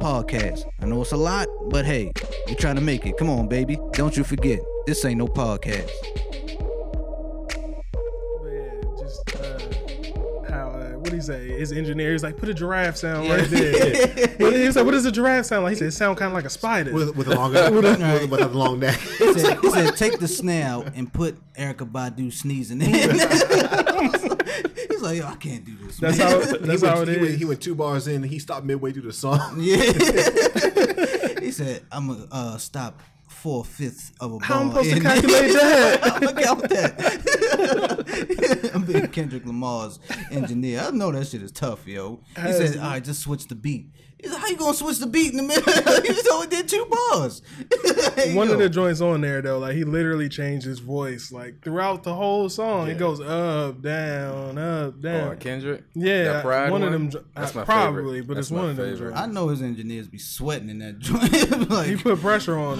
podcast. I know it's a lot, but hey, we're trying to make it. Come on, baby. Don't you forget, this ain't no podcast. But just uh, how uh, what do you say? His engineer is like, put a giraffe sound right there. What- he was like, what does a giraffe sound like? He said, it sound kind of like a spider. with, with a long with, a, with a long neck. He said, he said, take the snail and put Erykah Badu sneezing in. He's like, yo, I can't do this. that's man." how he that's went, how it he, went, he went two bars in. and He stopped midway through the song. Yeah. he said, I'm gonna uh, stop four fifths of a bar. How am I'm supposed to calculate that? I'm gonna count that. I'm being Kendrick Lamar's engineer. I know that shit is tough, yo. He Has said, to be. all right, just switch the beat. He's like, how you gonna switch the beat in the middle? he just oh, only did two bars. There One go. of the joints on there though, like he literally changed his voice like throughout the whole song. It goes up, down, up, oh, down. Or Kendrick? Yeah, That Pride one, one? of them. That's my probably, favorite. but That's it's one my of them. favorite. I know his engineers be sweating in that joint. like, He put pressure on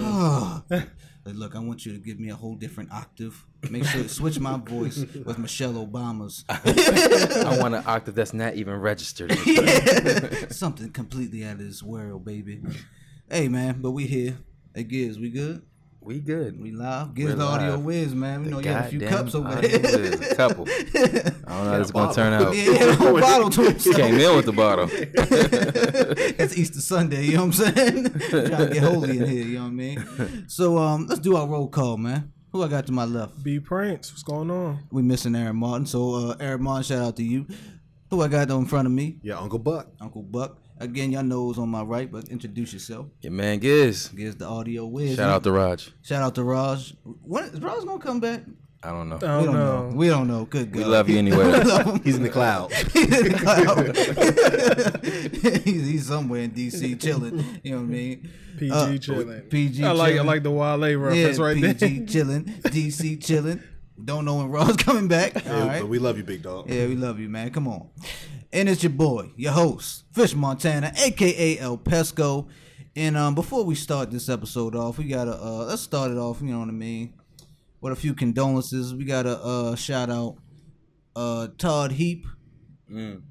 him. Like, look, I want you to give me a whole different octave. Make sure to switch my voice with Michelle Obama's. I want an octave that's not even registered. Something completely out of this world, baby. Hey man, but we here. Hey Giz, we good? We good. We live. Giz We're the audio live. whiz, man. We know you have a few cups over audio there. whiz. A couple. I don't know how this is gonna turn out. yeah, yeah, whole bottle to He himself. came in with the bottle. it's Easter Sunday, you know what I'm saying? Trying to get holy in here, you know what I mean? So um let's do our roll call, man. Who I got to my left? B Prince, what's going on? We missing Aaron Martin. So uh Aaron Martin, shout out to you. Who I got in front of me? Yeah, Uncle Buck. Uncle Buck. Again, y'all know who's on my right, but introduce yourself. Your man Giz. Gives the audio whiz. Shout out to Raj. Shout out to Raj. When is Raj gonna come back? I don't know. I We don't don't know. know. We don't know. Good God. We love you anyway. He's in the cloud. he's, he's somewhere in DC chilling. You know what I mean? PG Uh, chilling. PG I like I like the Wale Yeah, reference right PG there. chilling. DC chilling. Don't know when Raw's coming back. All Yeah, right. But we love you, big dog. Yeah, we love you, man. Come on. And it's your boy, your host, Fish Montana, aka El Pesco. And um, before we start this episode off, we gotta uh, let's start it off. You know what I mean? With a few condolences, we gotta uh, shout out uh, Todd Heap. Mm.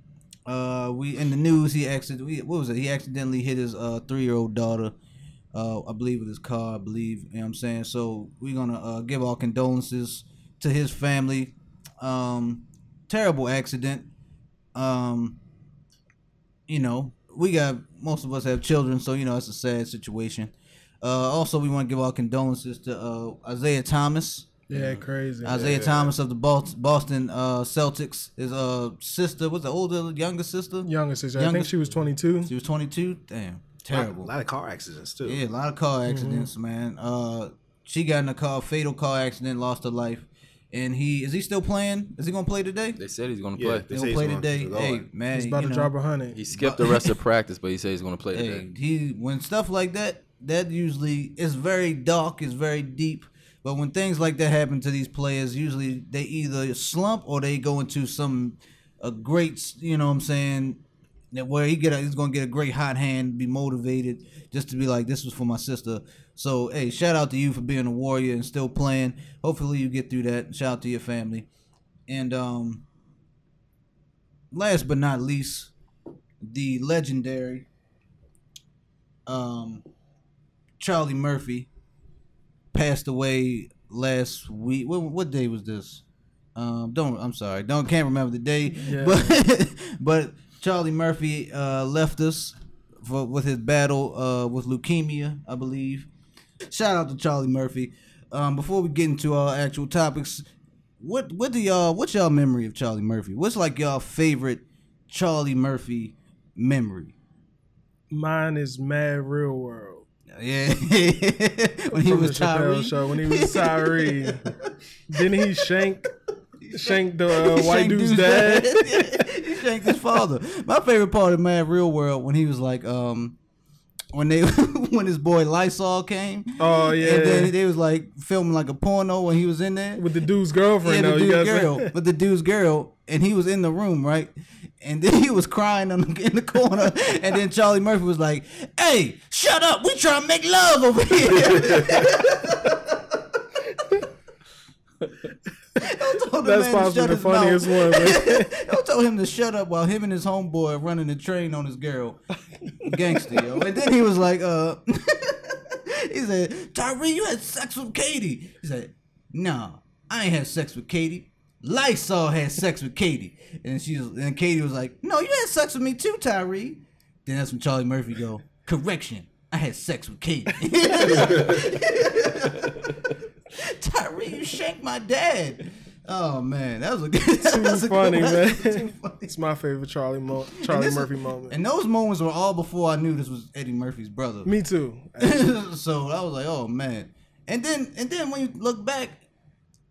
Uh, we in the news. He accidentally what was it? He accidentally hit his uh, three year old daughter. Uh, I believe with his car. I believe. You know what I'm saying. So we're gonna uh, give our condolences to his family. Um, terrible accident. Um, you know, we got most of us have children, so you know it's a sad situation. Uh, also, we want to give our condolences to uh, Isaiah Thomas. Yeah, crazy. Isaiah Thomas of the Boston uh, Celtics. His uh, sister was the older, younger sister. Younger sister. I think she was 22. She was 22. Damn, terrible. A lot of car accidents too. Yeah, a lot of car accidents, man. Uh, she got in a car, fatal car accident, lost her life. And he is he still playing? Is he gonna play today? They said he's gonna Yeah, play. they He'll say he's play gonna- today. he's Hey, man, He's about you to know, drop a hundred. He skipped the rest of practice, but he said he's gonna play Hey, today. he when stuff like that, that usually is very dark, is very deep. But when things like that happen to these players, usually they either slump or they go into some a great, you know, what I'm saying, that where he get a, he's gonna get a great hot hand, be motivated, just to be like, this was for my sister. So hey, shout out to you for being a warrior and still playing. Hopefully you get through that. Shout out to your family. And um, last but not least, the legendary um Charlie Murphy passed away last week. What, what day was this? Um, don't I'm sorry, don't can't remember the day. Yeah. But but Charlie Murphy uh, left us for with his battle uh, with leukemia, I believe. Shout out to Charlie Murphy. Um, before we get into our actual topics, what what do y'all what's y'all memory of Charlie Murphy? What's like y'all favorite Charlie Murphy memory? Mine is Mad Real World. Yeah, when he From was the Chappelle Tyree. show when he was Tyree. Didn't he shank shank the uh, white Shanked dude's dad? he shanked his father. My favorite part of Mad Real World when he was like, um, when they when his boy Lysol came. Oh yeah. And then they was like filming like a porno when he was in there. with the dude's girlfriend yeah, the dude's girl, but the dude's girl, and he was in the room, right? And then he was crying on the, in the corner, and then Charlie Murphy was like, "Hey, shut up! We trying to make love over here." Don't tell the That's man to shut the his funniest mouth. one. Man. Don't tell him to shut up while him and his homeboy are running the train on his girl. Gangster, yo. And then he was like, uh he said, Tyree, you had sex with Katie. He said, No, I ain't had sex with Katie. Lysol had sex with Katie. And she was and Katie was like, No, you had sex with me too, Tyree. Then that's when Charlie Murphy go, Correction, I had sex with Katie. Tyree, you shanked my dad. Oh man, that was a good. That was a good funny, man. Too funny. It's my favorite Charlie Mo- Charlie this- Murphy moment. And those moments were all before I knew this was Eddie Murphy's brother. Me too. so I was like, oh man. And then and then when you look back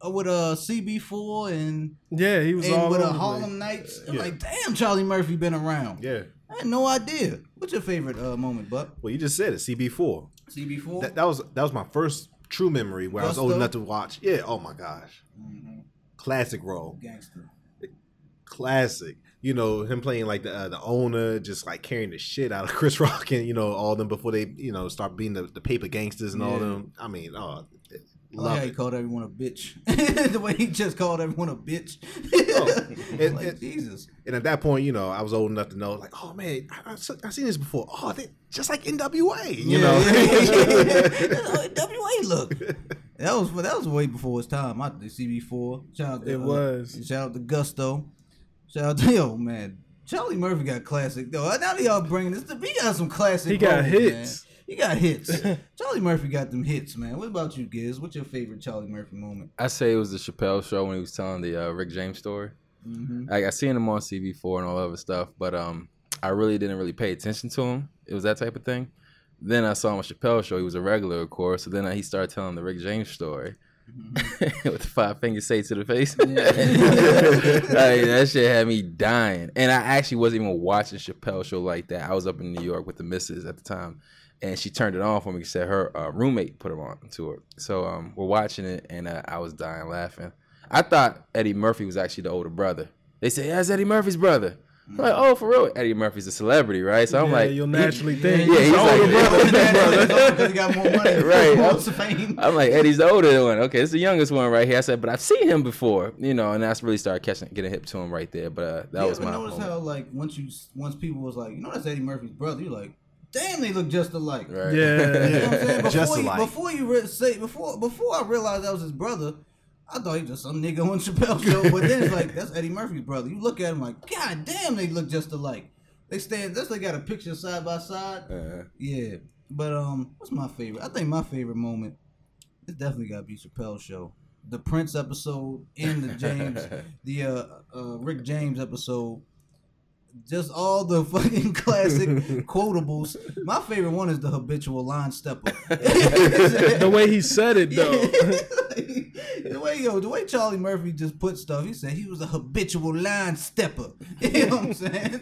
uh, with uh CB4 and Yeah, he was and all with over uh, Harlem place. Nights, I'm Yeah. like, damn, Charlie Murphy been around. Yeah. I had no idea. What's your favorite uh, moment, Buck? Well, you just said it. CB4. CB4. That, that was that was my first true memory where I was old enough to watch. Yeah. Oh my gosh. Classic role. Gangster. Classic. You know him playing like the uh, the owner, just like carrying the shit out of Chris Rock and you know all them before they you know start being the, the paper gangsters and all them. I mean, oh, love how he called everyone a bitch. the way he just called everyone a bitch. Oh, and- like, and- Jesus. And at that point, you know, I was old enough to know, like, oh man, I, I've seen this before. Oh, they just like NWA, you know. That's how WA look. That was that was way before his time. I think CB4. Shout out to, It uh, was. Shout out to Gusto. Shout out to yo man. Charlie Murphy got classic though. Now that y'all bringing this, he got some classic. He got roles, hits. Man. He got hits. Charlie Murphy got them hits, man. What about you, Giz? What's your favorite Charlie Murphy moment? I say it was the Chappelle show when he was telling the uh, Rick James story. Mm-hmm. Like I seen him on CB4 and all that other stuff, but um, I really didn't really pay attention to him. It was that type of thing. Then I saw him on Chappelle show. He was a regular, of course. So then he started telling the Rick James story. with the five fingers say to the face. like, that shit had me dying. And I actually wasn't even watching Chappelle show like that. I was up in New York with the missus at the time. And she turned it on for me. She said her uh, roommate put it on to her. So um, we're watching it, and uh, I was dying laughing. I thought Eddie Murphy was actually the older brother. They say, yeah, that's Eddie Murphy's brother. I'm like, oh, for real? Eddie Murphy's a celebrity, right? So I'm Yeah, like, you'll he- naturally think. yeah, he's like, Because he got more money. Right. More fame. I'm like, Eddie's the older one. Okay, it's the youngest one right here. I said, but I've seen him before, you know, and that's really started catching, getting hip to him right there. But uh, that yeah, was but my. notice moment. how like once you once people was like, you know that's Eddie Murphy's brother. You're like, damn, they look just alike. Right. Yeah. You know what I'm saying? Before Just you, alike. Before you re- say before before I realized that was his brother, I thought he was just some nigga on Chappelle show. But then it's like that's Eddie Murphy's brother. You look at him like, God damn, they look just alike. They stand. That's they got a picture side by side. Uh, Yeah. But um, what's my favorite? I think my favorite moment. It definitely got to be Chappelle show. The Prince episode and the James, the uh, uh Rick James episode. Just all the fucking classic quotables. My favorite one is the habitual line stepper. the way he said it though. the way yo, the way Charlie Murphy just put stuff, he said he was a habitual line stepper. You know what I'm saying?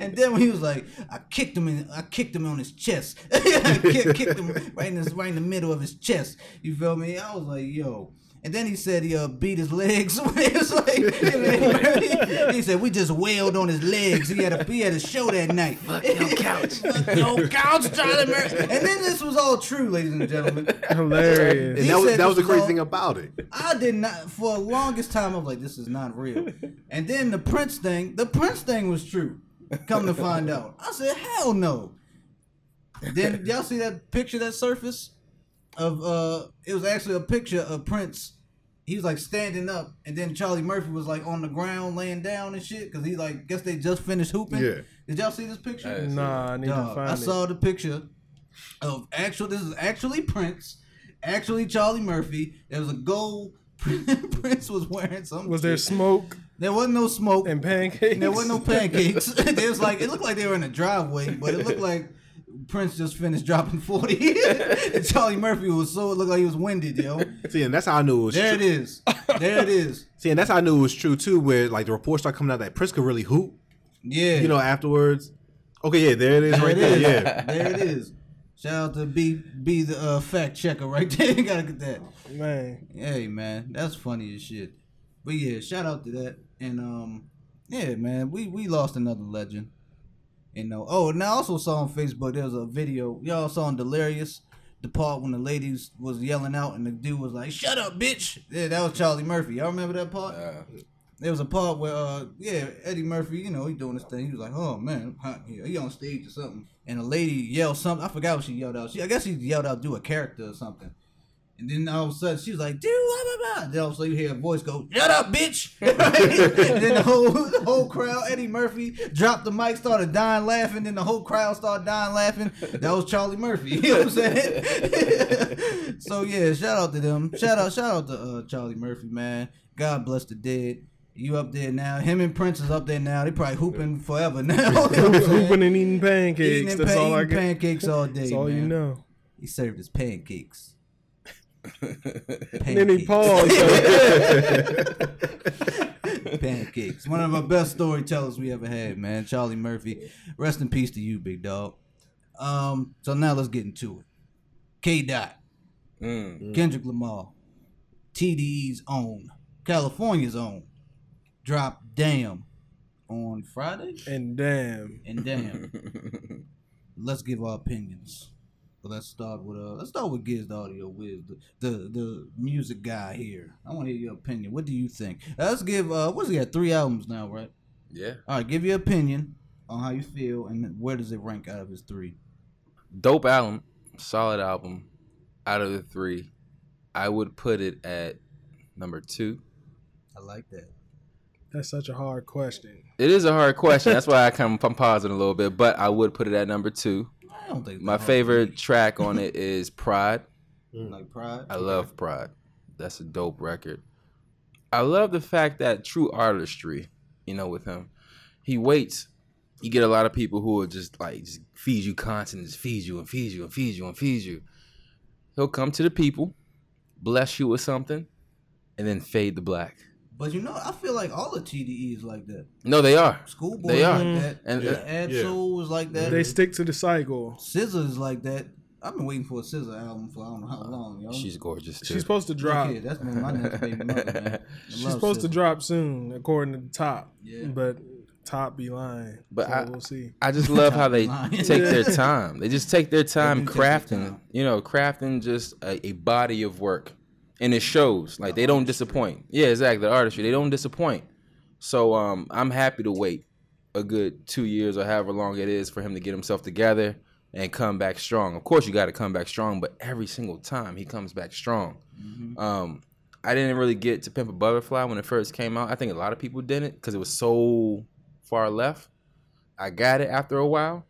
and then when he was like, I kicked him in, I kicked him on his chest. I kicked, kicked him right in his, right in the middle of his chest. You feel me? I was like, yo. And then he said he uh, beat his legs. Like, he said we just wailed on his legs. He had a he had a show that night. Fuck your couch. Fuck your couch, Charlie Murphy. And then this was all true, ladies and gentlemen. Hilarious. And that was that was the crazy all- thing about it. I did not for the longest time. I was like, "This is not real." And then the Prince thing, the Prince thing was true. Come to find out, I said, "Hell no." Then y'all see that picture that surfaced of uh, it was actually a picture of Prince. He was like standing up, and then Charlie Murphy was like on the ground, laying down and shit, because he like guess they just finished hooping. Yeah. Did y'all see this picture? I- Nah, I need to find I it. saw the picture of actual. This is actually Prince, actually Charlie Murphy. There was a gold. Prince was wearing something. Was there smoke There wasn't no smoke. and pancakes? There wasn't no pancakes. it was like it looked like they were in a driveway, but it looked like Prince just finished dropping forty. and Charlie Murphy was so it looked like he was winded, yo. See, and that's how I knew it was. There true. it is. There it is. See, and that's how I knew it was true too. Where like the reports started coming out that Prince could really hoop. Yeah. You know, afterwards. Okay, yeah, there it is right there. there. is. Yeah. there it is. Shout out to B be the uh, fact checker right there. you gotta get that. Man, Hey man, that's funny as shit. But yeah, shout out to that. And um, yeah, man, we we lost another legend. You know. Oh, and I also saw on Facebook there was a video. Y'all saw on Delirious the part when the ladies was yelling out and the dude was like, "Shut up, bitch!" Yeah, that was Charlie Murphy. Y'all remember that part? Uh, There was a part where, uh, yeah, Eddie Murphy, you know, he doing this thing. He was like, "Oh man, he on stage or something," and a lady yelled something. I forgot what she yelled out. She, I guess she yelled out, "Do a character or something." And then all of a sudden she was like, dude, blah blah blah." Then all of a sudden you hear a voice go, "Shut up, bitch!" and then the whole the whole crowd, Eddie Murphy dropped the mic, started dying laughing. Then the whole crowd started dying laughing. That was Charlie Murphy. You know what I'm saying? so yeah, shout out to them. Shout out, shout out to uh, Charlie Murphy, man. God bless the dead. You up there now? Him and Prince is up there now. They probably hooping forever now. hooping and eating pancakes. Eating That's all I get. pancakes all day. That's all you know. He served his pancakes. And then he Pancakes. paused. pancakes. One of our best storytellers we ever had, man. Charlie Murphy. Rest in peace to you, big dog. Um, so now let's get into it. K Dot, mm. Kendrick Lamar, TDE's own, California's own, Drop Damn on Friday. and damn, And damn, let's give our opinions. But let's start with uh let's start with Giz the Audio Wiz, the, the the music guy here. I want to hear your opinion. What do you think? Uh, let's give uh what's he got? Three albums now, right? yeah. All right, give your opinion on how you feel and where does it rank out of his three? Dope album, solid album. Out of the three, I would put it at number two. I like that. that's such a hard question. It is a hard question. That's why I come of I'm pausing a little bit, but I would put it at number two. I don't think My that hard favorite to track on it is Pride. Mm. like Pride. I love Pride. That's a dope record. I love the fact that true artistry, you know, with him, he waits. You get a lot of people who will just like just feed you content, just feed you and feed you and feed you and feed you. He'll come to the people, bless you with something, and then fade the black. But you know, I feel like all the TDE is like that. No, they are. Schoolboy They are. like that. Mm. And- And uh, Yeah. Ad Yeah. Soul was like that. They stick to the cycle. SZA is like that. I've been waiting for a SZA album for I don't know how long, yo. She's gorgeous too. She's supposed to drop. here, that's been my next baby mother, man. I She's love supposed to drop soon, according to the top. Yeah. But top be lying. But so I- we'll see. I just love how they Line. take their time. They just take their time do take their crafting, time. you know, crafting just a, a body of work. And it shows. Like they don't disappoint. Yeah, exactly. The artistry. They don't disappoint. So um I'm happy to wait a good two years or however long it is for him to get himself together and come back strong. Of course you gotta come back strong, but every single time he comes back strong. Mhm. Um I didn't really get to Pimp a Butterfly when it first came out. I think a lot of people didn't because it was so far left. I got it after a while,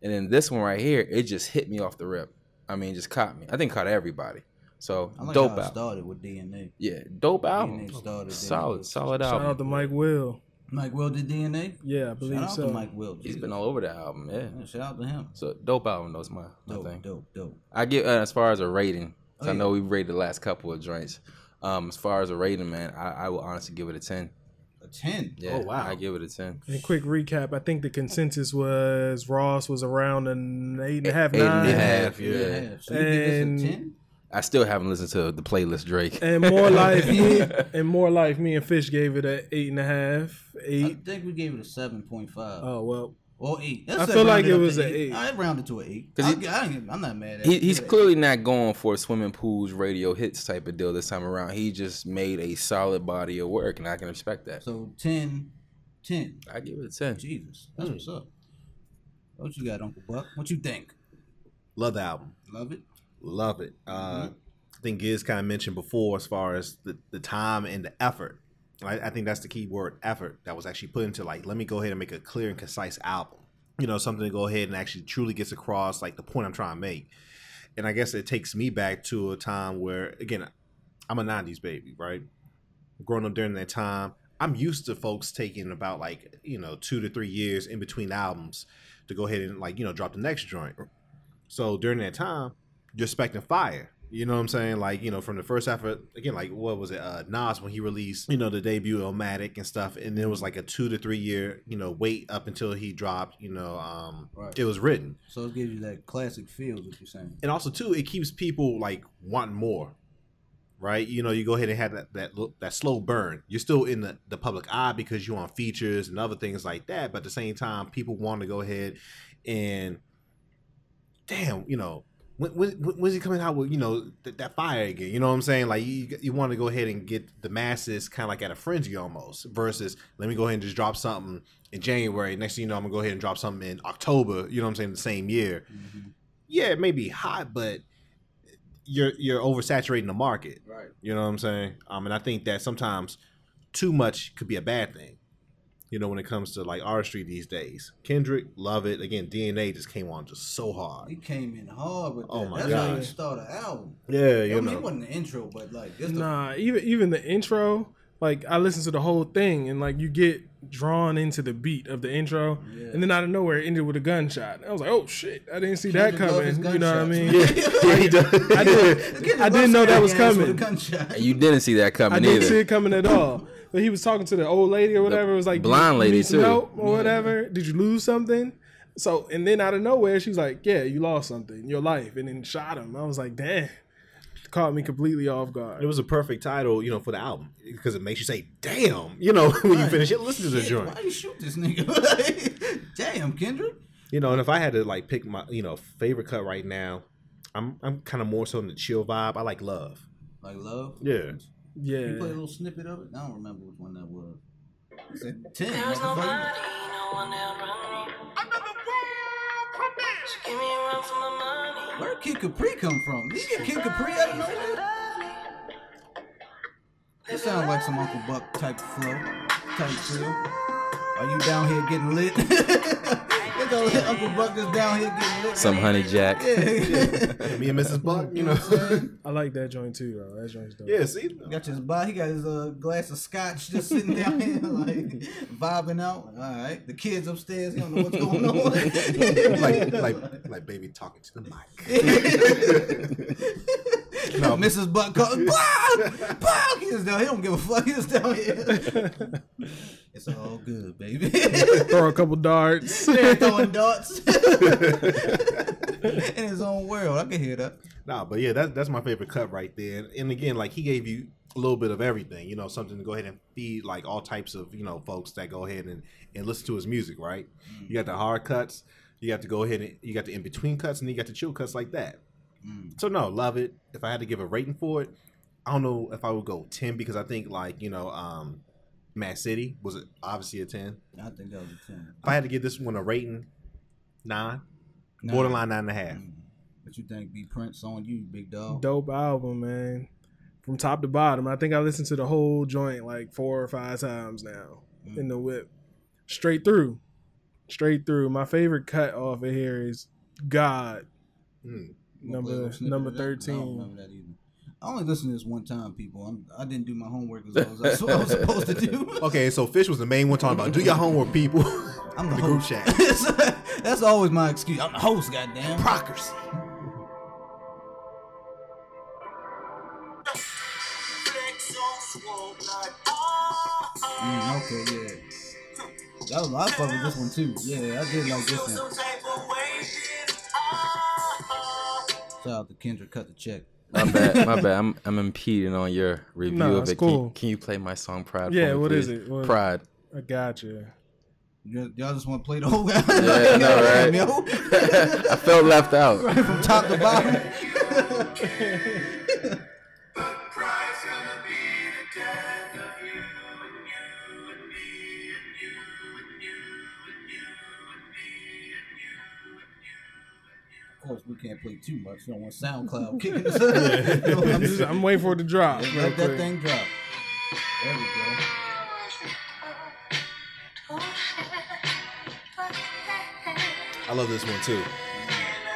and then this one right here, it just hit me off the rip. I mean, just caught me. I think caught everybody. So I like dope how it album. started with DNA. Yeah, dope album. DNA started. then Solid, it was- solid Shout album. out to Mike Will. Mike Will did DNA. Yeah, I believe Shout out so. to Mike Will. He's been all over the album. Yeah. Yeah, shout out to him. So dope album. That's my, my Dope, thing. dope, dope. I give uh, as far as a rating. Oh, I know we rated the last couple of joints. Um, as far as a rating, man, I, I will honestly give it a ten. A ten. Yeah, Oh, wow. I give it a ten. And quick recap: I think the consensus was Ross was around an eight and a half, Eight and a nine, half. Eight and a yeah. half. So you give this And- a ten? I still haven't listened to the playlist Drake. and more life. me, and more life. Me and Fish gave it an eight and a half, I think we gave it a seven point five. Oh well, or eight. I feel like it was to a eight. I rounded to an eight. I'll he- gi- I, I'm not mad at He, he's Yeah. clearly not going for swimming pools, radio hits type of deal this time around. He just made a solid body of work, and I can respect that. So 10, 10. I give it a ten. Jesus, that's Hmm. what's up. What you got, Uncle Buck? What you think? Love the album. Love it. Love it. Uh, Mm-hmm. I think Giz kind of mentioned before as far as the, the time and the effort. I, I think that's the key word, effort, that was actually put into like, let me go ahead and make a clear and concise album. You know, something to go ahead and actually truly gets across like the point I'm trying to make. And I guess it takes me back to a time where, again, I'm a 90s baby, right? Growing up during that time, I'm used to folks taking about like, you know, two to three years in between albums to go ahead and like, you know, drop the next joint. So during that time, you're expecting fire. You know what I'm saying? Like, you know, from the first effort, again, like what was it? Uh Nas when he released, you know, the debut Illmatic and stuff, and then it was like a two to three year, you know, wait up until he dropped, you know, um Right. it was written. So it gives you that classic feel. What you're saying? And also too, it keeps people like wanting more. Right? You know, you go ahead and have that that that slow burn. You're still in the, the public eye because you're on features and other things like that, but at the same time, people want to go ahead and damn, you know, when, when, when- when's he coming out with you know th- that fire again? You know what I'm saying? Like you you want to go ahead and get the masses kind of like at a frenzy almost. Versus let me go ahead and just drop something in January. Next thing you know, I'm gonna go ahead and drop something in October. You know what I'm saying? The same year. Yeah, it may be hot, but you're you're oversaturating the market. Right. You know what I'm saying? Um, and I think that sometimes too much could be a bad thing. You know, when it comes to like artistry these days, Kendrick, love it. Again, DNA just came on just so hard. He came in hard with oh that. Oh my That's how you start an album. Yeah, I you mean, know. it wasn't the intro, but like it's the Nah, even even the intro, like I listened to the whole thing and like you get drawn into the beat of the intro, Yeah. and then out of nowhere it ended with a gunshot. I was like, oh shit, I didn't see that Kendrick love his coming. You know what I mean? gunshots. yeah, he does. I did, I didn't know that was smacking ass with a coming. You didn't see that coming. I didn't either. see it coming at all. But he was talking to the old lady or whatever. It was like blind lady, too. help or whatever. Did you lose something? So and then out of nowhere, she was like, "Yeah, you lost something your life," and then shot him. I was like, "Damn!" Caught me completely off guard. It was a perfect title, you know, for the album because it makes you say, "Damn!" You know, when you finish it, listen to the Shit, joint. Why you shoot this nigga? Damn, Kendrick. You know, and if I had to like pick my, you know, favorite cut right now, I'm I'm kind of more so in the chill vibe. I like Love. Like love. Yeah. Yeah. You play a little snippet of it. I don't remember which one that was. He said ten. There's motherfucker. nobody, no one that'll run me. So give me a run for my money. Where Kid Capri come from? Did he get Kid Capri out of nowhere? That sounds like some Uncle Buck type flow, type feel. Are you down here getting lit? Look how Uncle Buck is down here getting lit. Some honey jack. Yeah. Me and Mrs. Buck, you know. I like that joint too, though. That joint's dope. yeah, see, got his body. He got his uh, glass of scotch just sitting down here, like vibing out. All right, the kids upstairs. He don't know what's going on. like like like baby talking to the mic. No, Mrs. Buck calling. Bah! Bah! He is down. He don't give a fuck. He's down here. it's all good, baby. Throw a couple darts. They're throwing darts in his own world. I can hear that. Nah, but yeah, that's that's my favorite cut right there. And again, like he gave you a little bit of everything, you know, something to go ahead and feed like all types of you know folks that go ahead and and listen to his music, right? Mm. You got the hard cuts, you got to go ahead and you got the in between cuts, and you got the chill cuts like that. So no, love it. If I had to give a rating for it, I don't know if I would go ten because I think like you know, um, Mad City was obviously a ten. I think that was a 10. If I had to give this one a rating, nine, Nine. borderline nine and a half. What you think, B Prince on you, big dog? Dope album, man. From top to bottom. I think I listened to the whole joint like four or five times now in the whip. Straight through. Straight through. My favorite cut off of here is God. Mm. You wanna play a Number- number of that? I don't 13. remember that either. I only listened to this one time, people. I'm, I didn't do my homework as well as that's what I was supposed to do. Okay, so Fish was the main one talking about do your homework, people. I'm the, the group chat. that's always my excuse. I'm the host, goddamn. Procracy. Mm, okay, yeah. That was, I fuck with this one too. Yeah, I did like this one. Shout out to Kendrick, cut the check. My bad, my bad. I'm I'm impeding on your review No, of it's it. Can, you, cool. can you play my song Pride? Yeah, for me, what is it? What- Pride. I got you. Y- Y'all just want to play the whole guy? Yeah, I know, right? Yo. I felt left out. Right From top to bottom. Of can't play too much. You don't want SoundCloud kicking us out. You know I'm I'm just? I'm waiting for it to drop. real Let that quick. thing drop. There we go. I love this one too.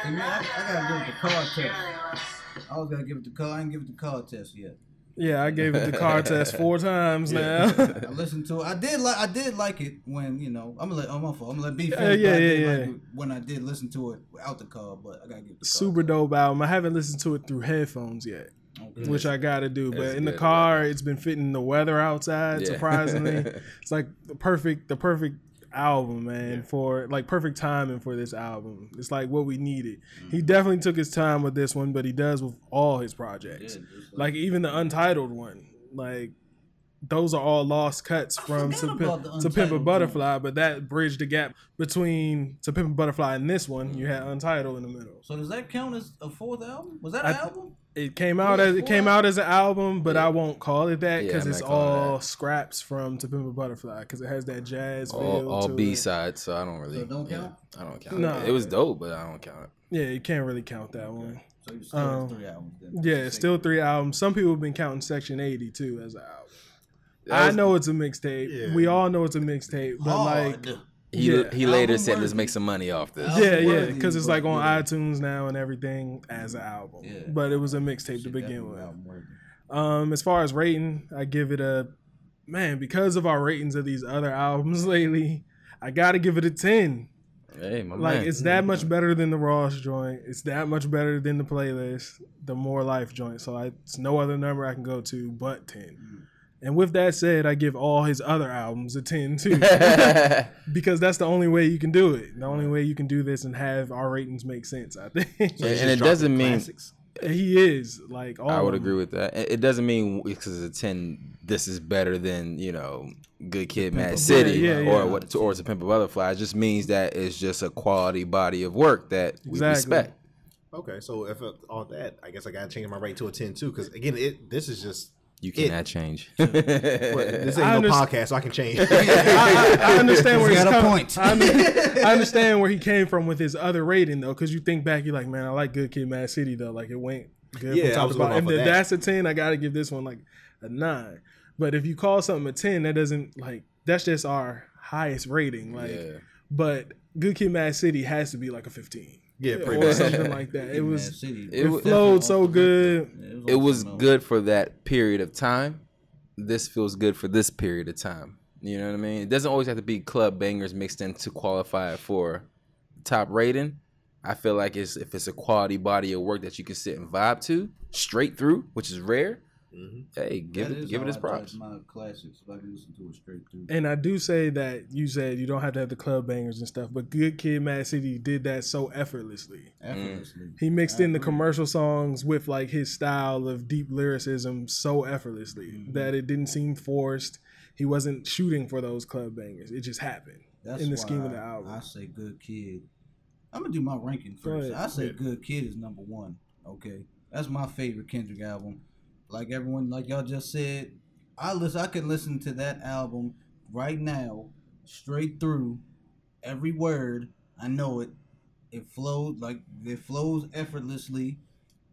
See, man, I, I gotta give it the car test. I always gotta give it the card. I didn't give it the card test yet. Yeah, I gave it the car test four times now. I listened to it. I did like. I did like it when you know. I'm gonna let. I'm my fault. I'm gonna let B. Yeah, finish, yeah, but yeah, yeah. like when I did listen to it without the car, but I gotta give it the car. Super dope album. I haven't listened to it through headphones yet, Okay. which I gotta do. But It's in the good, car, it's been fitting the weather outside. Yeah. Surprisingly, it's like the perfect, the perfect album, man. For like perfect timing for this album. It's like what we needed. He mm-hmm. definitely took his time with this one, but he does with all his projects. Yeah, just Like even the untitled one, like those are all lost cuts from to, about Pimp, to Pimp a Untitled Butterfly, but that bridged the gap between To Pimp a Butterfly and this one. You had Untitled in the middle. So does that count as a fourth album? Was that an th- album? It came out as it four came out as an album, but I won't call it that because I'm it's not it all scraps from To Pimp a Butterfly because it has that jazz feel all, all B sides, so I don't really. So don't yeah, count? I don't count. No, it. It was dope, but I don't count it. Yeah, you can't really count that one. So you still Um, three albums. Then. Yeah, still three albums. Some people have been counting Section 80 too as an album. That I know it's a mixtape. Yeah. We all know it's a mixtape, but like He Yeah. he later Album said, "Let's make some money off this." Album Yeah, yeah, because it's like on yeah. iTunes now and everything as an album. Yeah. But it was a mixtape to begin with. Um, as far as rating, I give it a man because of our ratings of these other albums lately. I gotta give it a ten. Hey, my Like man. it's that much better than the Ross joint. It's that much better than the playlist, the More Life joint. So I, it's no other number I can go to but ten. And with that said, I give all his other albums a ten too, because that's the only way you can do it. The only way you can do this and have our ratings make sense. I think and, and it doesn't mean classics. he is like. All I would agree with that. It it doesn't mean because it's a ten, this is better than you know, Good Kid, Mad a City, Butterfly, yeah, or yeah. what, or to Pimp a Butterfly. It just means that it's just a quality body of work that we respect. Okay, so if it, all that, I guess I gotta change my rate to a ten too. Because again, it this is just You It- cannot change. what, this I ain't no underst- podcast, so I can change. I, I, I understand where He's he's got a point. I, under- I understand where he came from with his other rating though, because you think back, you're like, man, I like Good Kid, Mad City though. Like it went good. Yeah, from I was to going off If of that. that's a ten, I gotta give this one like a nine. But if you call something a ten, that doesn't like that's just our highest rating. Like, yeah. but Good Kid, Mad City has to be like a fifteen. Yeah, pretty or much. something like that. It was it it flowed so good. It was on good for that period of time. This feels good for this period of time. You know what I mean? It doesn't always have to be club bangers mixed in to qualify it for top rating. I feel like it's if it's a quality body of work that you can sit and vibe to straight through, which is rare. Mhm. Hey, give That it is give it how his props. My classics, if I can listen to it straight through. And I do say that you said you don't have to have the club bangers and stuff, but Good Kid, Mad City did that so effortlessly. Effortlessly. He mixed I in the commercial songs with like his style of deep lyricism so effortlessly Mm-hmm. that it didn't seem forced. He wasn't shooting for those club bangers. It just happened That's in the scheme of the album. I say Good Kid. I'm gonna do my ranking first. ahead. I say Yeah. Good Kid is number one. Okay, that's my favorite Kendrick album. Like everyone, like y'all just said, I listen. I can listen to that album right now, straight through, every word. I know it. It flows like it flows effortlessly.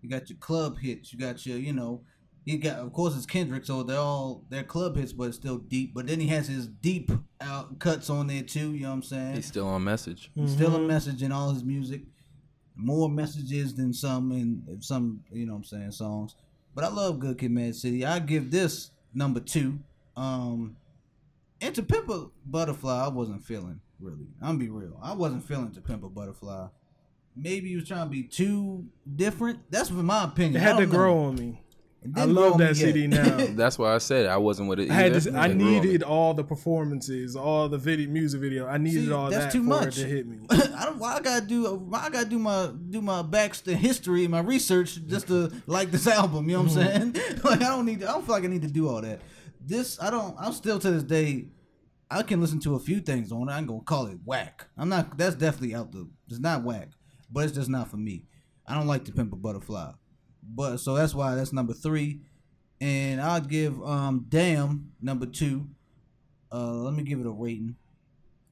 You got your club hits. You got your, you know, you got. Of course, it's Kendrick, so they're all they're club hits, but it's still deep. But then he has his deep out cuts on there too. You know what I'm saying? He's still on message. He's still a mm-hmm. message in all his music. More messages than some in some, you know what I'm saying, songs. But I love Good Kid Mad City. I give this number two. Um and to Pimp a Butterfly, I wasn't feeling really. I'm be real. I wasn't feeling to Pimp a Butterfly. Maybe he was trying to be too different. That's my opinion. It had to know. grow on me. It I love that yet. CD now. That's why I said I wasn't with it. I had either. I It grew on me. needed all the performances, all the video, music video. I needed See, all that's that too for much. it to hit me. I don't. Why I gotta do? Why I gotta do my do my Baxter history, and my research, just to like this album? You know what I'm mm-hmm. saying? like I don't need. To, I don't feel like I need to do all that. This I don't. I'm still to this day. I can listen to a few things on it. I'm gonna call it whack. I'm not. That's definitely out the. It's not whack, but it's just not for me. I don't like to pimp a butterfly, but so that's why that's number three, and I'll give um damn number two. Uh, let me give it a rating.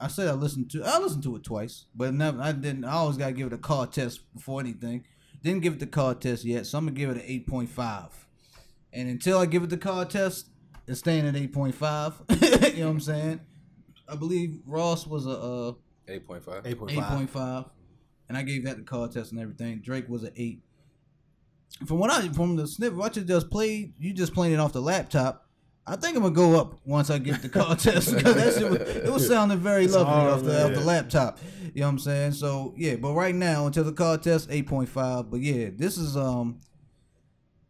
I said I listened to I listened to it twice, but never I didn't. I always gotta give it a car test before anything. Didn't give it the car test yet, so I'm gonna give it an eight point five. And until I give it the car test, it's staying at eight point five. you know what I'm saying? I believe Ross was a, uh Eight point five. Eight point eight five. point five, and I gave that the car test and everything. Drake was an eight. From what I from the snippet what you just played, you just playing it off the laptop. I think I'm gonna go up once I get the car test because that shit was, it was sounding very lovely hard, off the off the laptop. You know what I'm saying? So yeah, but right now until the car test, eight point five. But yeah, this is um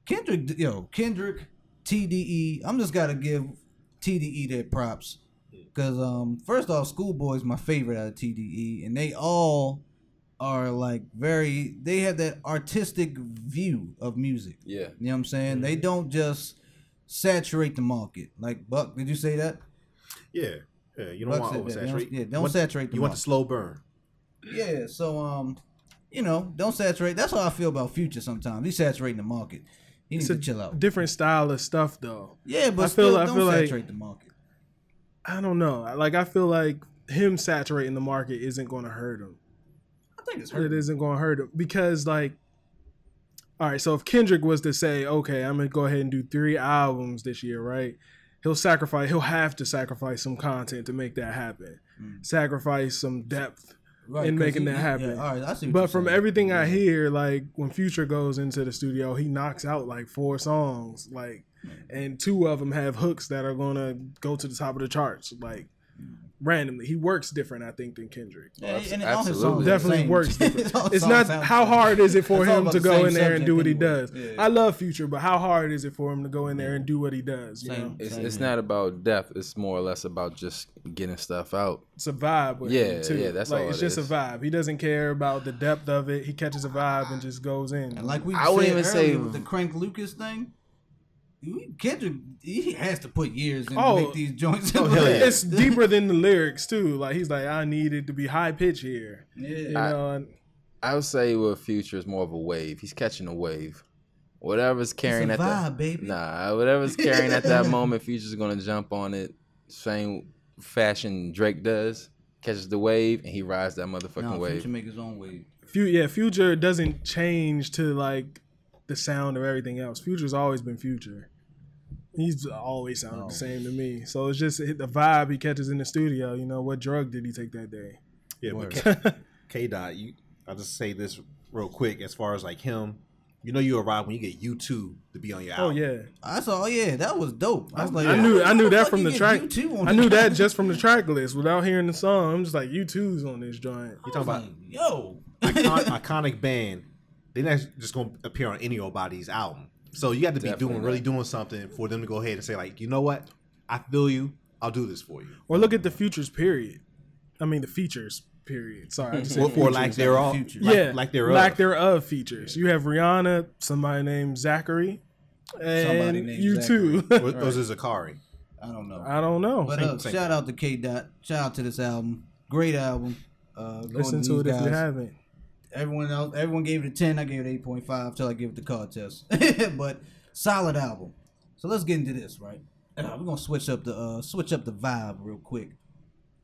Kendrick. Yo, Kendrick, TDE. I'm just gotta give TDE their props because um first off, Schoolboy's my favorite out of TDE, and they all are like very. They have that artistic view of music. Yeah. You know what I'm saying? They don't just saturate the market. Like Buck, did you say that? Yeah, yeah. You don't Buck want said that. Oversaturate. don't- yeah, don't want- saturate the You want the slow burn. Yeah. So um, you know, don't saturate. That's how I feel about Future. Sometimes he's saturating the market. He needs to chill out. different style of stuff though. Yeah, but I feel- still, I don't feel like- saturate the market. I don't know. Like I feel like him saturating the market isn't going to hurt him. It isn't going to hurt him because like all right, so if Kendrick was to say, "Okay, I'm going to go ahead and do 3 albums this year," right? He'll sacrifice he'll have to sacrifice some content to make that happen. Mm. Sacrifice some depth. Right, in making he- that happen. Yeah, all right, I see. But from saying. everything I hear, like when Future goes into the studio, he knocks out like four songs, like, Mm. and two of them have hooks that are gonna go to the top of the charts, like randomly. He works different, I think, than Kendrick. Yeah, Abs- and all his absolutely. songs are the Definitely same. works different. It's not how hard is it for him to go same in there and do what he subject does. anyway. I love Future, but how hard is it for him to go in there and do what he does? You Same. know, It's, Same it's here. not about depth. It's more or less about just getting stuff out. it's a vibe with Yeah, him too. yeah, that's like all it's it just is. a vibe. He doesn't care about the depth of it. He catches a vibe and just goes in. And like we I wouldn't even say- earlier with the Crank Lucas thing, he- Kendrick he has to put years in Oh. to make these joints. Oh, hell yeah. it's deeper than the lyrics too. Like he's like, I need it to be high pitch here. You yeah. know, and I would say with Future is more of a wave. He's catching a wave. Whatever's carrying a at vibe, that baby. nah, whatever's carrying at that moment, Future's gonna jump on it. Same fashion Drake does. Catches the wave and he rides that motherfucking No, wave. Future make his own wave. Fu- yeah, Future doesn't change to like the sound of everything else. Future's always been Future. He's always sounded Oh. the same to me. So it's just the vibe he catches in the studio. You know, what drug did he take that day? Yeah, but K, K dot, you. I'll just say this real quick. As far as like him, you know, you arrive when you get U2 to be on your oh, Album. Oh yeah, I saw, oh, yeah, that was dope. I was like, I knew I knew that from the track. I knew that just from the track list without hearing the song. I'm just like, U2's on this joint. You talking about yo, icon, iconic band? They're not just gonna appear on any of body's album. So you got to be Definitely doing really not. doing something for them to go ahead and say like, you know what, I feel you. I'll do this for you, Or look at the futures period. I mean the features period. Sorry, I just said or, or futures. like thereof. Future. Like, yeah, like thereof. lack thereof features. You have Rihanna, somebody named Zachary, and Somebody named U2. Or, or is it Zakari? I don't know. I don't know. But Same- uh, same shout out to K Dot. Shout out to this album. Great album. Uh, Listen going to it these if you haven't. Everyone else, everyone gave it a ten. I gave it eight point five till I give it the card test. but solid album. So let's get into this, right? Uh, we're gonna switch up the uh, switch up the vibe real quick.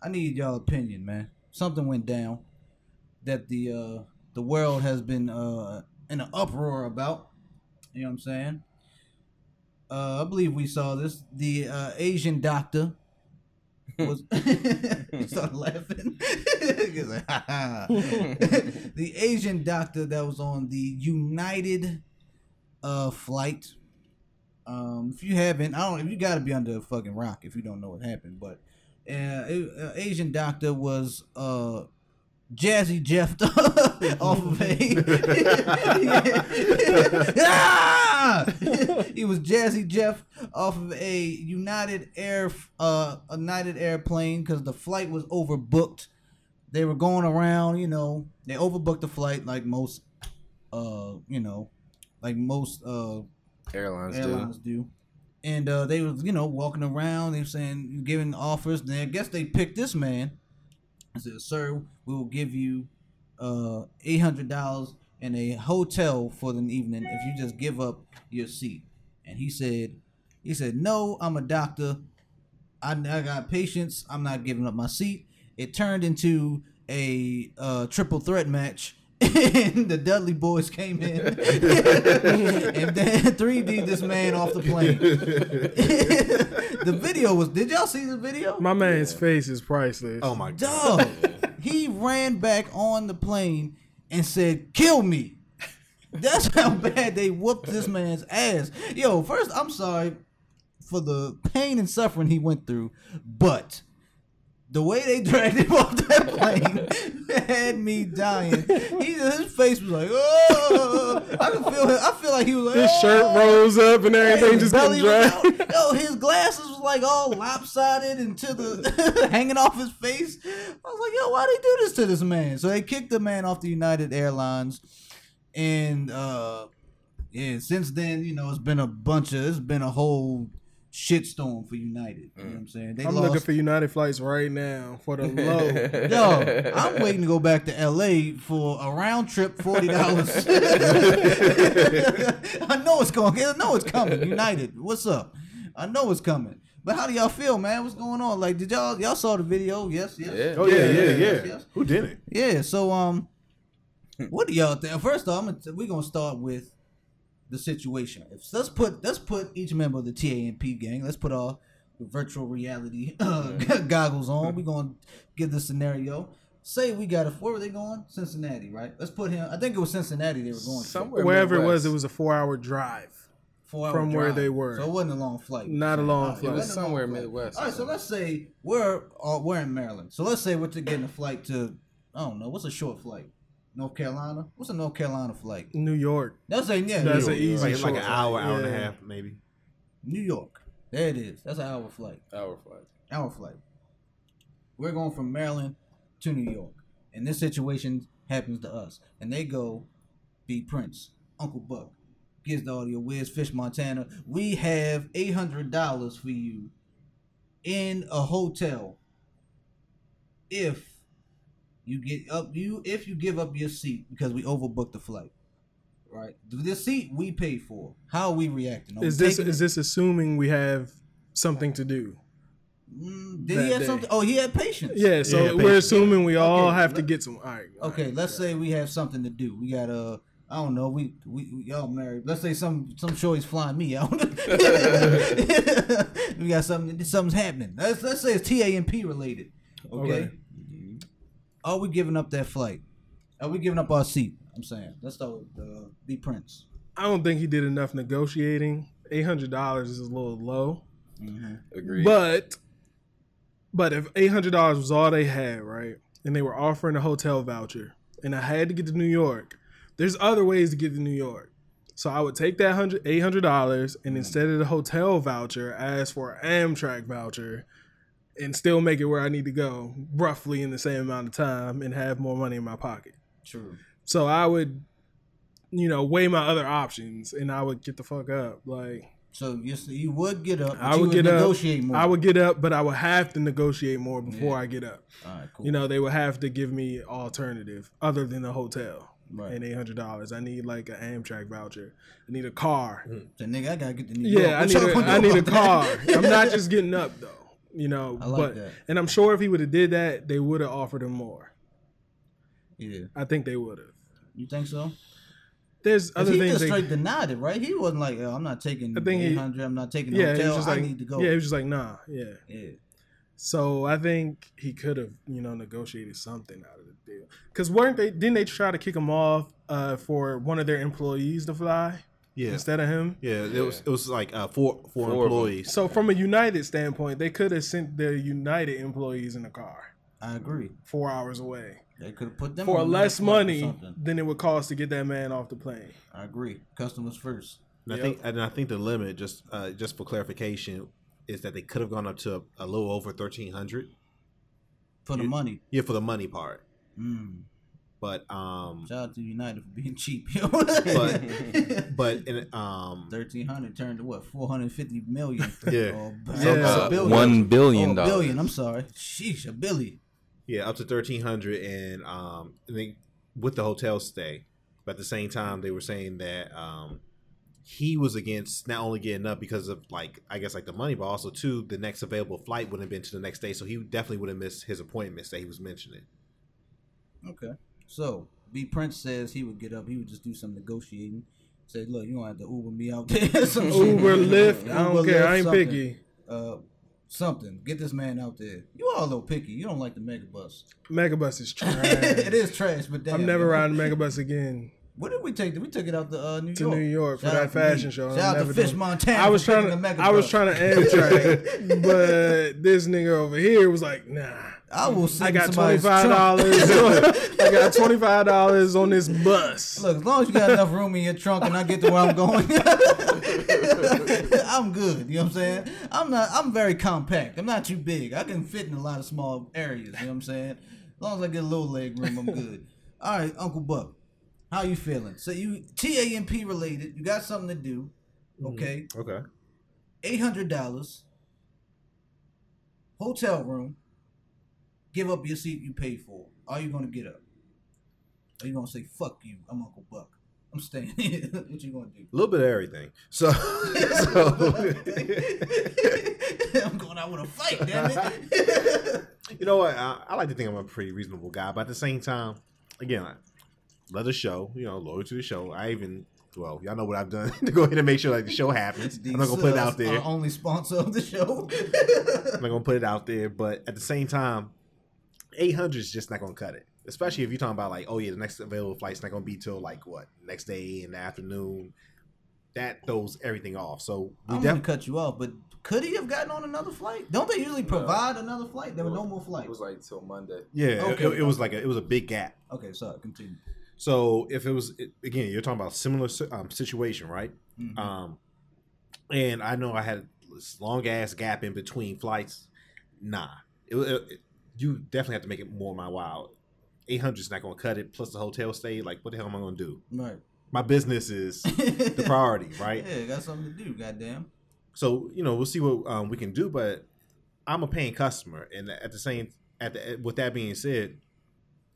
I need y'all opinion, man. Something went down that the uh, the world has been uh, in an uproar about. You know what I'm saying? Uh, I believe we saw this. The uh, Asian doctor was started laughing. Like, the Asian doctor that was on the United uh flight. Um, if you haven't, I don't. If you got to be under a fucking rock if you don't know what happened. But uh, uh, Asian doctor was uh Jazzy Jeff off of a. Ah! he was Jazzy Jeff off of a United Air uh a United airplane because the flight was overbooked. They were going around, you know, they overbooked the flight like most uh you know like most uh Airlines, airlines do. And uh, they was, you know, walking around. They were saying, giving offers. And I guess they picked this man. I said, "Sir, we will give you uh, eight hundred dollars in a hotel for the evening if you just give up your seat." And he said, "He said, no, I'm a doctor. I, I got patients. I'm not giving up my seat." It turned into a uh, triple threat match. and the Dudley boys came in and then 3D this man off the plane. the video was. Did y'all see the video? My man's face is priceless. Oh my god! Dog. he ran back on the plane and said, "Kill me." That's how bad they whooped this man's ass. Yo, first, I'm sorry for the pain and suffering he went through, but the way they dragged him off that plane had me dying. He, his face was like, oh, I can feel it. I feel like he was like, His shirt "Oh." rose up and everything just belly was out. Yo, his glasses was like all lopsided and to the hanging off his face. I was like, yo, why they do this to this man? So they kicked the man off the United Airlines, and uh, yeah, since then, you know, it's been a bunch of, it's been a whole shitstorm for United. You know what I'm saying? They I'm lost. looking for United flights right now for the low. Yo, I'm waiting to go back to LA for a round trip, forty dollars. I know it's going. I know it's coming. United, what's up? I know it's coming. But how do y'all feel, man? What's going on? Like, did y'all y'all saw the video? Yes, yes. Yeah. Oh yeah, yeah, yeah. yes, yes. Who did it? Yeah. So, um, what do y'all think? First off, I'm gonna, we're gonna start with the situation. If let's put let's put each member of the TAMP gang. Let's put our virtual reality uh, goggles on. We're gonna give the scenario. Say we got a where were they going? Cincinnati, right? Let's put him. I think it was Cincinnati they were going to. Somewhere Wherever it was, it was a four hour drive. Four hour from where drive. they were. So it wasn't a long flight. Not a long Alright, flight. it wasn't a long Somewhere flight. Midwest All right, so let's say we're uh, we're in Maryland. So let's say we're to getting a flight to I don't know what's a short flight. North Carolina. What's a North Carolina flight? New York. That's a yeah. That's New an easy Like, like an short hour, flight. hour and a half, maybe. New York. There it is. That's an hour flight. Our flight. Hour flight. We're going from Maryland to New York, and this situation happens to us. And they go, B Prince, Uncle Buck, gives the audio, Where's Fish, Montana. We have eight hundred dollars for you in a hotel if you get up you if you give up your seat because we overbooked the flight. Right, the seat we paid for. How are we reacting? Are we Is this is it? this assuming we have something to do? Mm, did he have day? something? Oh, he had patience. Yeah, so Yeah, we're patience. assuming we all Okay, have to get some. All right. all Okay, right. let's say we have something to do. We got uh, I don't know. We we, we y'all married. Let's say some some shorty's flying me out. we got something. Something's happening. Let's let's say it's TAMP related. Okay. Okay. Are we giving up that flight? Are we giving up our seat? I'm saying. Let's start with uh, B Prince. I don't think he did enough negotiating. Eight hundred dollars is a little low, Agreed. but but if eight hundred dollars was all they had, right, and they were offering a hotel voucher, and I had to get to New York, there's other ways to get to New York. So I would take that hundred eight hundred dollars, and instead of the hotel voucher, ask for an Amtrak voucher, and still make it where I need to go, roughly in the same amount of time, and have more money in my pocket. True. So I would, you know, weigh my other options, and I would get the fuck up. Like So you you would get up. But I you would get negotiate up. more. I would get up, but I would have to negotiate more before Yeah. I get up. All right. Cool. You know, they would have to give me alternative other than the hotel Right. and eight hundred dollars. I need like an Amtrak voucher. I need a car. So nigga, I gotta get to New York. Yeah, I need a, I need a car. I'm not just getting up though. You know, I like but that. and I'm sure if he would have did that, they would have offered him more. Yeah. I think they would have. You think so? There's 'Cause other he things. just They, straight denied it, right? He wasn't like, "Yo, I'm not taking I think he- 800. I'm not taking the yeah, he was hotel. just I like, need to go." yeah, he was just like, nah, yeah. yeah. So I think he could have, you know, negotiated something out of the deal. Because weren't they? Didn't they try to kick him off uh, for one of their employees to fly Yeah, instead of him? yeah. It was it was like uh, four four Four of 'em. employees. So from a United standpoint, they could have sent their United employees in a car I agree. four hours away They could have put them for on less another money than it would cost to get that man off the plane. I agree. Customers first. And I think and I think the limit just uh, just for clarification is that they could have gone up to a, a little over thirteen hundred. For the Yeah. money. Yeah, for the money part. Mm. But um, Shout out to United for being cheap. But but in, um, 1300 turned to what? 450 million. Yeah. Or b- Yeah. a Uh, billion. one billion Oh, dollars. billion. I'm sorry. Sheesh, a billion. yeah, up to thirteen hundred, and um, and they, with the hotel stay. But at the same time, they were saying that um, he was against not only getting up because of like I guess like the money, but also too the next available flight wouldn't have been to the next day, so he definitely would have missed his appointments that he was mentioning. Okay. So, B Prince says he would get up. He would just do some negotiating. Say, look, you don't have to Uber me out there. some. Uber, Lyft, I don't Uber, care. Lyft, I ain't something. picky. Uh, something. Get this man out there. You are a little picky. You don't like the megabus. Megabus is trash. it is trash, but damn, I'm never riding Megabus again. What did we take? Did we took it out to uh, New to York? To New York for that fashion me. show. Shout I'm out to Fish Montana. I was trying to I was trying to Amtrak, but this nigga over here was like, nah. I will sit I got twenty five dollars. I got twenty five dollars on this bus. Look, as long as you got enough room in your trunk and I get to where I'm going, I'm good. You know what I'm saying? I'm not. I'm very compact. I'm not too big. I can fit in a lot of small areas. You know what I'm saying? As long as I get a little leg room, I'm good. All right, Uncle Buck, how you feeling? So you TAMP related? You got something to do? Mm-hmm. Okay, Okay. eight hundred dollars, hotel room. Give up your seat you paid for. Are you gonna get up? Are you gonna say fuck you? I'm Uncle Buck. I'm staying here. what you gonna do? A little bit of everything. So, so I'm going out with a fight, damn it. you know what? I, I like to think I'm a pretty reasonable guy, but at the same time, again, I love the show. You know, loyal to the show. I even, well, y'all know what I've done to go ahead and make sure like the show happens. I'm not gonna put it uh, out there. Only sponsor of the show. I'm not gonna put it out there, but at the same time, 800 is just not gonna cut it. Especially if you're talking about like, oh yeah, the next available flight's not gonna be till like what next day in the afternoon. That throws everything off. So we I'm gonna cut you off, but could he have gotten on another flight? Don't they usually provide another flight? There were no more flights. It was like till Monday. yeah, it- Okay. it, it was like a, it was a big gap. Okay, so continue. So if it was it, again, you're talking about similar um, situation, right? Mhm. Um, and I know I had this long ass gap in between flights. Nah, it, it, it- you definitely have to make it more my while. Eight hundred is not going to cut it. Plus the hotel stay. Like, what the hell am I going to do? Right. My business is the priority, right? Yeah, got something to do. Goddamn. So you know, we'll see what um, we can do. But I'm a paying customer, and at the same, at the with that being said,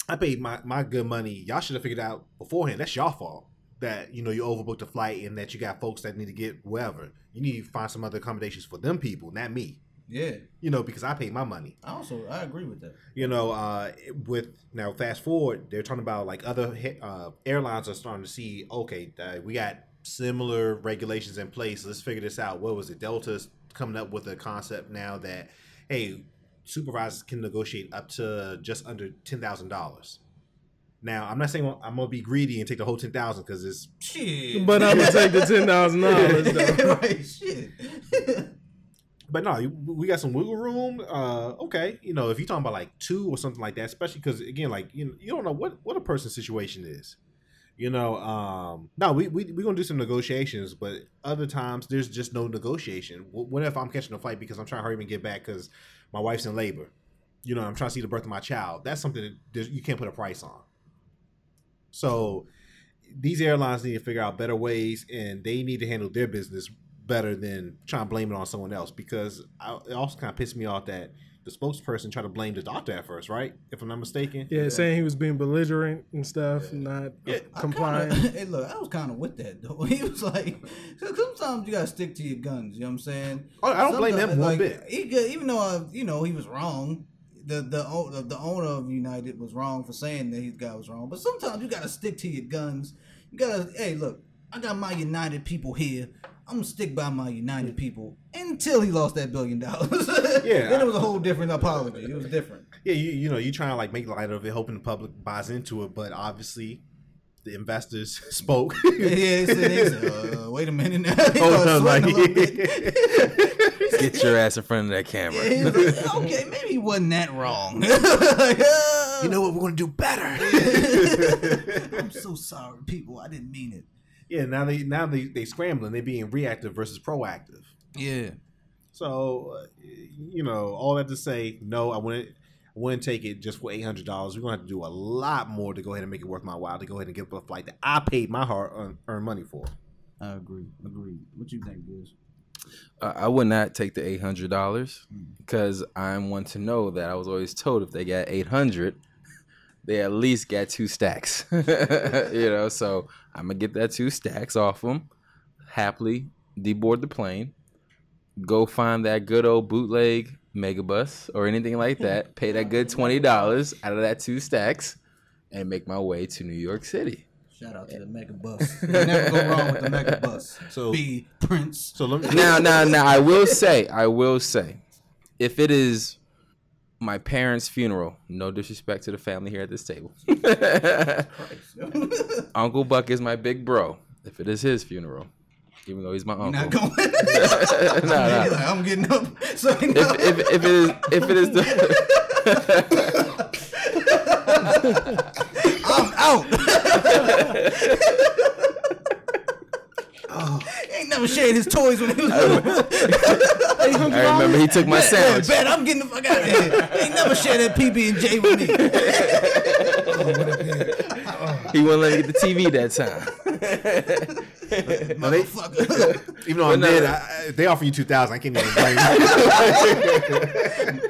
I paid my my good money. Y'all should have figured out beforehand. That's your fault. That you know you overbooked a flight and that you got folks that need to get wherever. You need to find some other accommodations for them people, not me. Yeah. You know, because I paid my money. I also I agree with that. You know, uh, with now fast forward, they're talking about like other uh, airlines are starting to see. Okay, uh, we got similar regulations in place. Let's figure this out. What was it? Delta's coming up with a concept now that hey, supervisors can negotiate up to just under ten thousand dollars. Now, I'm not saying I'm gonna be greedy and take the whole ten thousand because it's Shit. But I'm gonna take the ten thousand dollars though. right, shit. But no, we got some wiggle room. Uh, okay, you know, if you're talking about like two or something like that, especially because again, like you know, you don't know what what a person's situation is. You know, um, no, we we we gonna do some negotiations, but other times there's just no negotiation. What if I'm catching a flight because I'm trying to hurry and get back because my wife's in labor? You know, I'm trying to see the birth of my child. That's something that you can't put a price on. So these airlines need to figure out better ways, and they need to handle their business better than trying to blame it on someone else. Because I, it also kind of pissed me off that the spokesperson tried to blame the doctor at first, right? If I'm not mistaken. Yeah, saying he was being belligerent and stuff, not Yeah, I compliant. Kinda, hey, look, I was kind of with that though. He was like, sometimes you gotta stick to your guns. You know what I'm saying? Oh, I don't blame him one like, bit. He, could- even though uh, you know he was wrong, the the the the owner of United was wrong for saying that his guy was wrong. But sometimes you gotta stick to your guns. You gotta, hey, look, I got my United people here. I'm gonna stick by my United people until he lost that billion dollars. Yeah, then it was a whole different apology. It was different. Yeah, you you know you trying to like make light of it, hoping the public buys into it, but obviously the investors spoke. Yeah, they said, they said uh, wait a minute now. Oh, no, like-. Get your ass in front of that camera. Yeah, like, okay, maybe he wasn't that wrong. Like, uh, you know what? We're gonna do better. I'm so sorry, people. I didn't mean it. Yeah, now they now they they scrambling. They being reactive versus proactive. Yeah. So, uh, you know, all that to say, no, I wouldn't. I wouldn't take it just for eight hundred dollars. We're gonna have to do a lot more to go ahead and make it worth my while to go ahead and give up a flight that I paid my hard earned, earned money for. I agree. Agreed. What you think, Giz? Uh, I would not take the eight hundred dollars because I'm one to know that I was always told if they got eight hundred, they at least got two stacks. you know, so I'm gonna get that two stacks off them. Happily deboard the plane, go find that good old bootleg megabus or anything like that. Pay that good twenty dollars out of that two stacks, and make my way to New York City. Shout out to the Mega Bus. You never go wrong with the Mega Bus. So- be Prince. So let me now, now, now, I will say, I will say, if it is my parents' funeral. No disrespect to the family here at this table. Uncle Buck is my big bro. If it is his funeral, even though he's my uncle. Not going. Nah, nah. Like, I'm getting up. So If, if, if it is if it is the I'm out. Oh, he ain't never shared his toys when he was little. I remember he took my Yeah, sandwich. bet I'm getting the fuck out of here. He ain't never shared that PB and J with me. He wouldn't let me get the TV that time. Motherfucker. Even though I'm But no, dead, no. I, I- they offer you two thousand. I can't even blame you.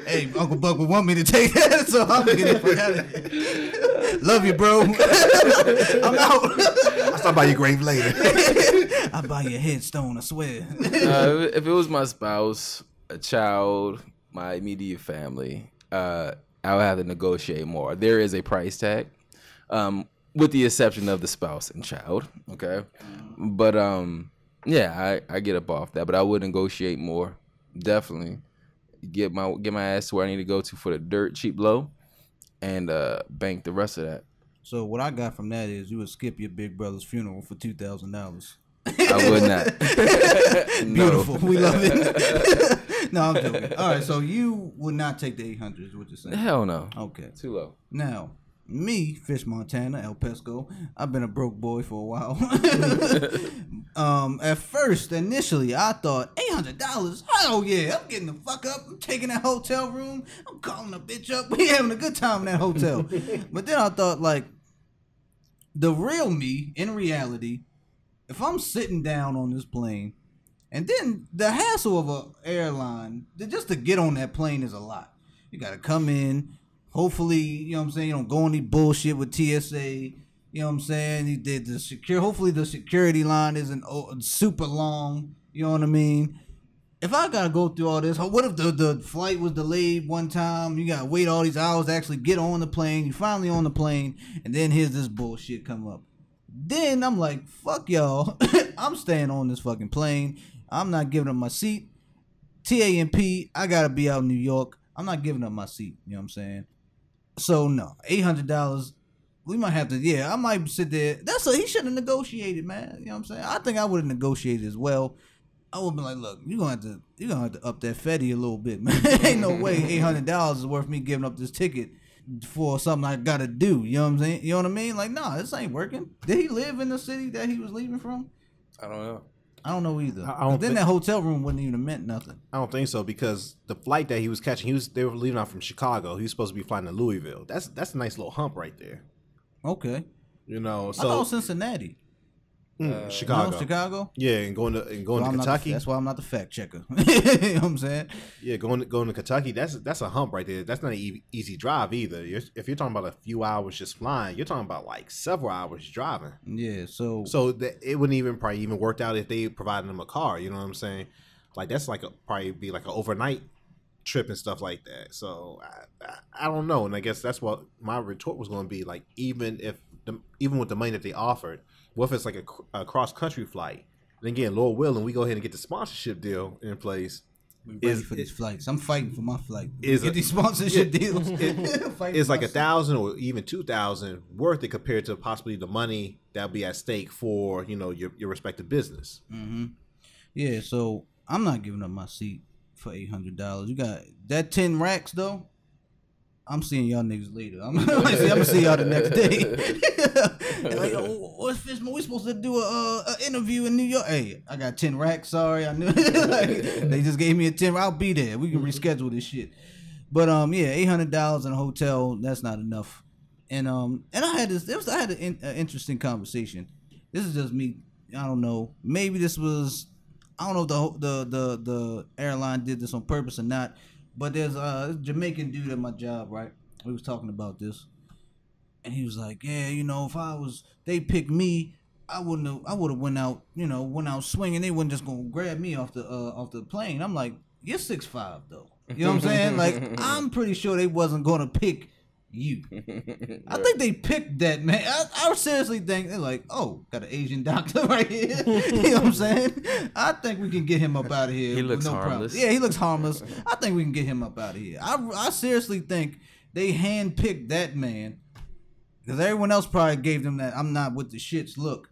hey, Uncle Buck would want me to take that, so I'm getting the fuck out of here. Love you, bro. I'm out. I'll stop by your grave later. I'll buy you a headstone, I swear. Uh, if it was my spouse, a child, my immediate family, uh, I would have to negotiate more. There is a price tag, um, with the exception of the spouse and child. Okay, but um, yeah, I, I get up off that, but I would negotiate more. Definitely get my get my ass to where I need to go to for the dirt cheap low, and uh, bank the rest of that. So what I got from that is you would skip your big brother's funeral for two thousand dollars. I would not. No. Beautiful, we love it. no, I'm joking. All right, so you would not take the eight hundred, is what you're saying? Hell no. Okay. Too low. Now, me, Fish Montana, El Pesco, I've been a broke boy for a while. um, at first, initially, I thought eight hundred dollars. Hell yeah, I'm getting the fuck up. I'm taking that hotel room. I'm calling a bitch up. We having a good time in that hotel. but then I thought, like, the real me, in reality, if I'm sitting down on this plane, and then the hassle of a airline, just to get on that plane is a lot. You gotta come in. Hopefully, you know what I'm saying. You don't go any bullshit with TSA. You know what I'm saying. You did the secure. Hopefully, the security line isn't super long. You know what I mean. If I gotta go through all this, what if the, the flight was delayed one time? You gotta wait all these hours to actually get on the plane. You finally on the plane, and then here's this bullshit come up. Then I'm like, fuck y'all. I'm staying on this fucking plane. I'm not giving up my seat. TAMP, I gotta be out in New York. I'm not giving up my seat. You know what I'm saying? So no, eight hundred dollars. We might have to. Yeah, I might sit there. That's a he should have negotiated, man. You know what I'm saying? I think I would have negotiated as well. I would be like, look, you're gonna have to you're gonna have to up that fetty a little bit, man. Ain't no way eight hundred dollars is worth me giving up this ticket for something I gotta do. You know what I'm saying? You know what I mean? Like, nah, this ain't working. Did he live in the city that he was leaving from? I don't know. I don't know either. I- I don't then think- that hotel room wouldn't even have meant nothing. I don't think so because the flight that he was catching, he was they were leaving out from Chicago. He was supposed to be flying to Louisville. That's that's a nice little hump right there. Okay. You know, I so thought Cincinnati. Mm, Chicago. No, Chicago. Yeah, and going to and going So to I'm not the- Kentucky. that's why I'm not the fact checker. you know what I'm saying? Yeah, going to, going to Kentucky. That's that's a hump right there. That's not an e- easy drive either. You're, if you're talking about a few hours just flying, you're talking about like several hours driving. Yeah. So, So that it wouldn't even probably even worked out if they provided them a car. You know what I'm saying? Like that's like a probably be like an overnight trip and stuff like that. So I, I, I don't know, and I guess that's what my retort was going to be. Like even if the, even with the money that they offered, what if it's like a, a cross country flight? And again, Lord willing, we go ahead and get the sponsorship deal in place. We're ready is- for these flights. I'm fighting for my flight. is Get a- these sponsorship yeah, deals. it- It's like a thousand or even two thousand worth it compared to possibly the money that'll be at stake for you know your your respective business. Mm-hmm. Yeah, so I'm not giving up my seat for eight hundred dollars. You got that ten racks though. I'm seeing y'all niggas later. I'm, I'm gonna see y'all the next day. like, oh, what's Fishman? We supposed to do a, uh, a interview in New York. Hey, I got ten racks. Sorry, I knew. like, they just gave me a ten. I'll be there. We can reschedule this shit. But um, yeah, eight hundred dollars in a hotel. That's not enough. And um, and I had this. Was I had an in, an interesting conversation. This is just me. I don't know. Maybe this was. I don't know if the the the the airline did this on purpose or not. But there's a Jamaican dude at my job, right? We was talking about this, and he was like, "Yeah, you know, if I was, they picked me, I wouldn't have, I would have went out, you know, went out swinging. They wouldn't just gonna grab me off the uh, off the plane." I'm like, "You're six five though." You know what I'm saying? Like, I'm pretty sure they wasn't gonna pick you. I think they picked that man. I, I seriously think they're like, oh, got an Asian doctor right here. you know what I'm saying? I think we can get him up out of here. He looks no problem. harmless. Yeah, he looks harmless. I think we can get him up out of here. I, I seriously think they handpicked that man because everyone else probably gave them that I'm not with the shits look.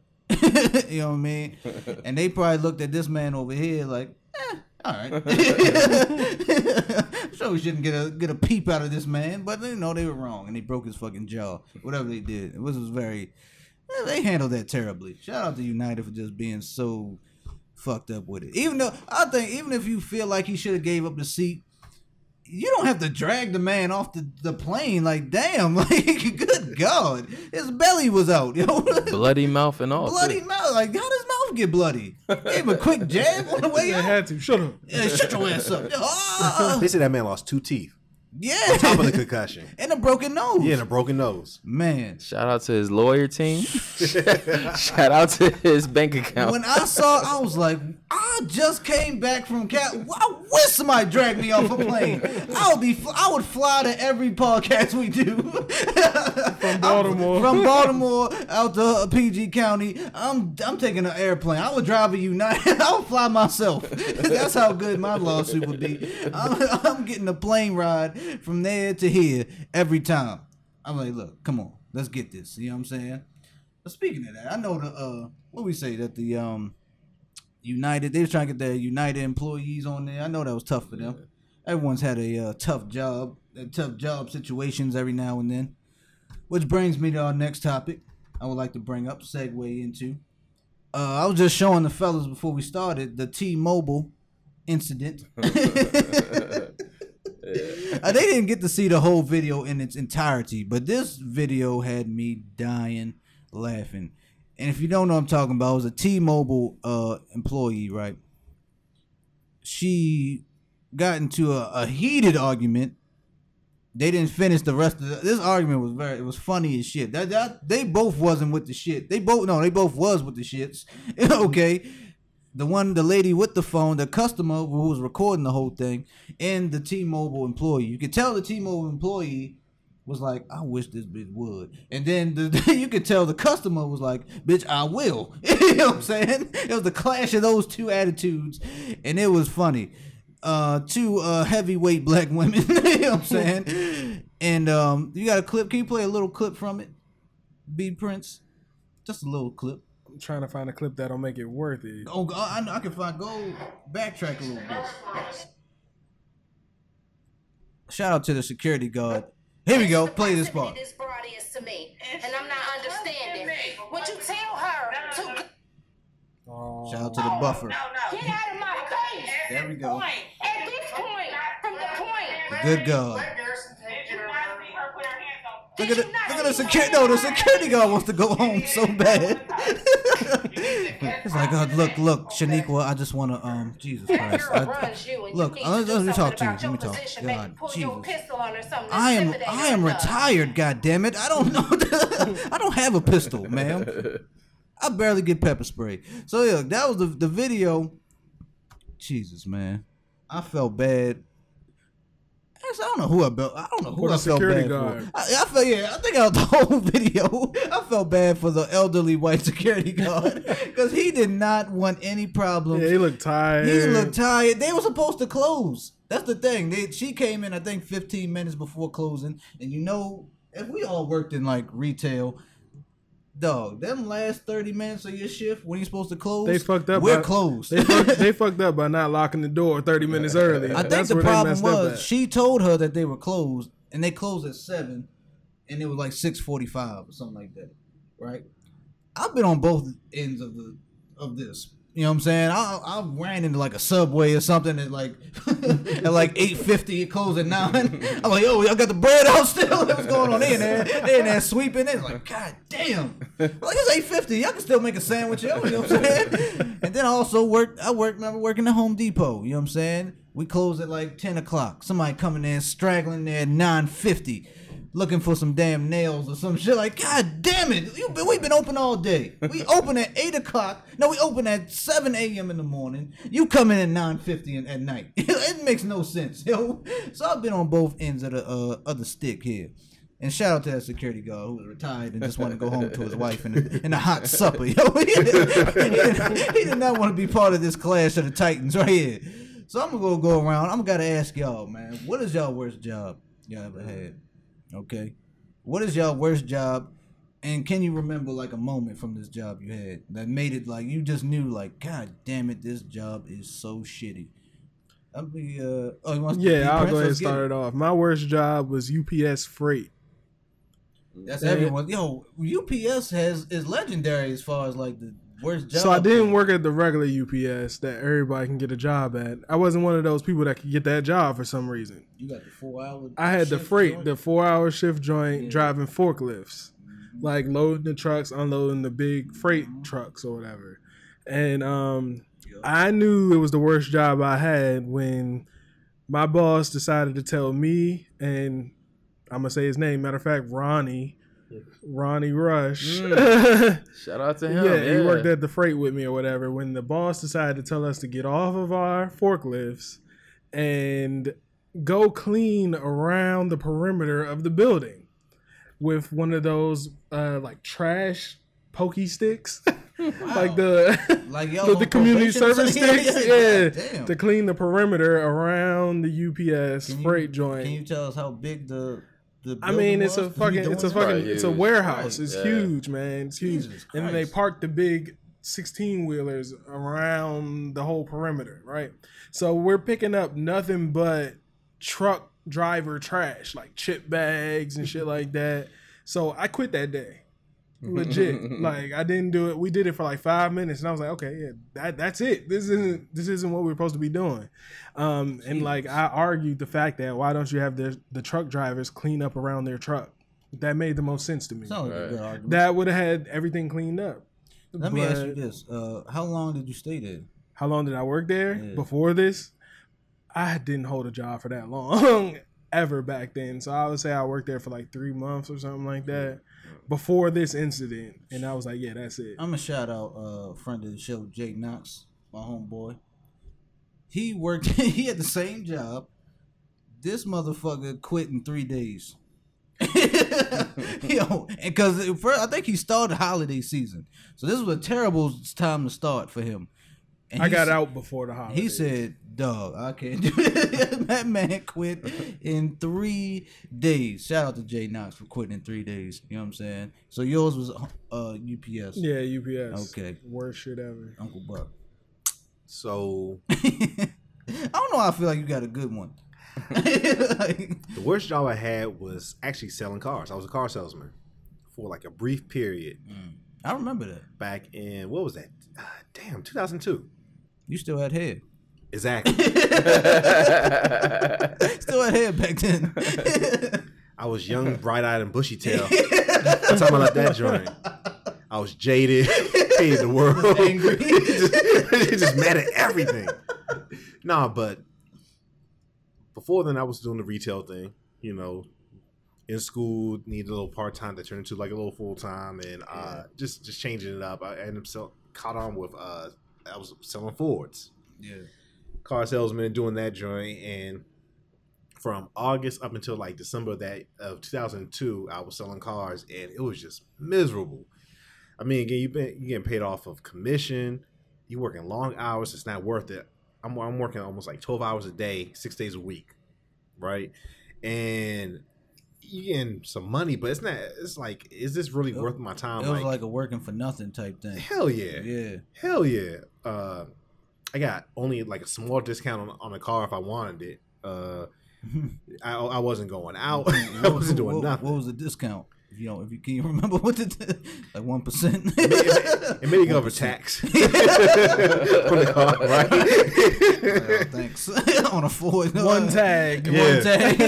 you know what I mean? And they probably looked at this man over here like, eh, all right. sure we shouldn't get a get a peep out of this man, but you know they were wrong and they broke his fucking jaw. Whatever they did, it was, was very. eh, They handled that terribly. Shout out to United for just being so fucked up with it. Even though I think even if you feel like he should have gave up the seat, you don't have to drag the man off the, the plane. Like damn, like good god, his belly was out. You know, Bloody mouth and all. too. bloody mouth. Like how does mouth get bloody? Gave him a quick jab on the way They out. had to. Shut up. Yeah, shut your ass up. Ah, They said that man lost two teeth. Yeah, Top of the concussion. and a broken nose. Yeah, and a broken nose. Man, Shout out to his lawyer team. Shout out to his bank account. when I saw, I was like, I just came back from Cat. I wish somebody dragged me off a plane. I would be, I would fly to every podcast we do From Baltimore. from Baltimore out to uh, PG County. I'm, I'm taking an airplane. I would drive a United. I would fly myself. That's how good my lawsuit would be. I'm, I'm getting a plane ride from there to here every time. I'm like, look, come on, let's get this. You know what I'm saying? But speaking of that, I know the uh, what we say that the um, United they was trying to get their United employees on there. I know that was tough for them. Everyone's had a uh, tough job, uh, tough job situations every now and then. Which brings me to our next topic. I would like to bring up, segue into. Uh, I was just showing the fellas before we started the T-Mobile incident. Uh, they didn't get to see the whole video in its entirety, but this video had me dying laughing. And if you don't know what I'm talking about, it was a T-Mobile uh, employee, right? She got into a, a heated argument. They didn't finish the rest of the, this argument was very it was funny as shit. That, that they both wasn't with the shit. They both no, they both was with the shits. okay. The one the lady with the phone, the customer who was recording the whole thing, and the T-Mobile employee. You could tell the T-Mobile employee was like, I wish this bitch would. And then the, you could tell the customer was like, bitch, I will. you know what I'm saying? It was the clash of those two attitudes, and it was funny. Uh, two uh, heavyweight black women. you know what I'm saying? And um, you got a clip. Can you play a little clip from it? B Prince, just a little clip. I'm trying to find a clip that'll make it worth it. Oh, go- I, I can find. Go backtrack a little bit. Shout out to the security guard. Here we go. Play this part. This broad is to me, and I'm not understanding. Would you tell her to Oh, Shout out to the buffer. get out of my face? There we go. At this point, from the point, Good God. Look at the, look at the security. No, the security guard wants to go home so bad. it's like, uh, look, look, Shaniqua, I just want to, um, Jesus Christ. I, runs you, and look, to let me talk to you. Let me talk. God, Jesus. pistol on her or something. to I am, I am retired. God damn it! I don't know. I don't have a pistol, ma'am. I barely get pepper spray. So yeah, that was the the video. Jesus, man, I felt bad. Actually, I don't know who I felt. I don't know who For I felt bad guard. for. I, I felt yeah. I think out the whole video, I felt bad for the elderly white security guard because he did not want any problems. Yeah, he looked tired. He looked tired. They were supposed to close. That's the thing. They, she came in, I think, 15 minutes before closing. And you know, if we all worked in like retail, dog, them last 30 minutes of your shift when you're supposed to close, They fucked up. We're by- closed. They fucked, they fucked up by not locking the door 30 minutes early. I think That's the where problem was she told her that they were closed, and they closed at seven, and it was like six forty-five or something like that, right? I've been on both ends of the of this. You know what I'm saying? I, I ran into like a subway or something at like at like eight fifty. It closed at nine. I'm like, yo, y'all got the bread out still? What's going on? In there, they in there sweeping. It's like, god damn. Like it's eight fifty. Y'all can still make a sandwich. Yo, you know what I'm saying? And then I also worked. I worked. Remember working at Home Depot. You know what I'm saying? We closed at like ten o'clock. Somebody coming in straggling there at nine fifty. Looking for some damn nails or some shit like, God damn it! You been, we've been open all day. We open at eight o'clock. No, we open at seven a.m. in the morning. You come in at nine fifty at night. it makes no sense, yo. So I've been on both ends of the uh, of the stick here. And shout out to that security guard who was retired and just wanted to go home to his wife and a, and a hot supper. Yo, he, did, he did not want to be part of this clash of the Titans right here. So I'm gonna go go around. I'm gonna ask y'all, man, what is y'all worst job y'all ever had? Okay, what is y'all worst job? And can you remember like a moment from this job you had that made it like you just knew like, God damn it, this job is so shitty. I'll be uh oh you want to Yeah, I'll go ahead and start it off. My worst job was UPS freight. That's Yeah. everyone. Yo, UPS has is legendary as far as like the job. So I didn't work at the regular UPS that everybody can get a job at. I wasn't one of those people that could get that job for some reason. You got the four hour. I had the freight, joint? the four hour shift joint, Yeah. driving forklifts, like loading the trucks, unloading the big freight trucks or whatever. And um, Yup. I knew it was the worst job I had when my boss decided to tell me and I'm gonna say his name. Matter of fact, Ronnie, Ronnie Rush. Shout out to him. yeah, Yeah, he worked at the freight with me or whatever. When the boss decided to tell us to get off of our forklifts and go clean around the perimeter of the building with one of those uh, like trash pokey sticks, like the Like y'all the, the community service sticks, Yeah, yeah, damn. to clean the perimeter around the UPS Can you- freight joint. Can you tell us how big the the? I mean, building it's a was? 'Cause we fucking, it's a fucking, Probably it's a warehouse. Right. It's Yeah. huge, man. It's huge. And then they Christ. parked the big sixteen wheelers around the whole perimeter, right? So we're picking up nothing but truck driver trash, like chip bags and shit like that. So I quit that day. Legit, like I didn't do it. We did it for like five minutes, and I was like, "Okay, yeah, that that's it. This isn't this isn't what we're supposed to be doing." Um, and like I argued the fact that why don't you have the the truck drivers clean up around their truck? That made the most sense to me. Sounds like a Right. good argument. That would have had everything cleaned up. Let me ask you this: uh, How long did you stay there? How long did I work there Yeah. before this? I didn't hold a job for that long ever back then. So I would say I worked there for like three months or something like that before this incident. And I was like, yeah, that's it. I'm gonna shout out uh, a friend of the show, Jake Knox, my homeboy. He worked. he had the same job. This motherfucker quit in three days. Yo, because I think he started the holiday season, so this was a terrible time to start for him. And I got out before the holiday. He said, "Dog, I can't do it." that man quit in three days. Shout out to Jay Knox for quitting in three days. You know what I'm saying? So yours was uh UPS. Yeah, UPS. Okay. Worst shit ever. Uncle Buck. So I don't know. How I feel like you got a good one. Like, the worst job I had was actually selling cars. I was a car salesman for like a brief period I remember that. back in what was that? Uh, damn, 2002. You still had hair. Exactly. Still had hair back then. I was young, bright eyed, and bushy tail. That's time I left that joint. I was jaded, hated the world, Angry. just, just mad at everything. Nah, but before then, I was doing the retail thing. You know, in school, needed a little part time that turned into like a little full time, and uh, just just changing it up. I ended up sell, caught on with uh, I was selling Fords yeah. Car salesman doing that joint and from August up until like December that of 2002 I was selling cars and it was just miserable. I mean again you've been you getting paid off of commission, you working long hours it's not worth it. I'm I'm working almost like 12 hours a day, 6 days a week, right? And you getting some money but it's not it's like is this really worth my time It was like a working for nothing type thing. hell yeah. Yeah. Hell yeah. Uh, I got only like a small discount on, on a car if I wanted it. Uh, I, I wasn't going out. I wasn't doing what, nothing. What was the discount? If you know, if you can you remember what the like one percent. It made it go over tax on the car, right? thanks on a Ford. One tag. One Yeah. tag.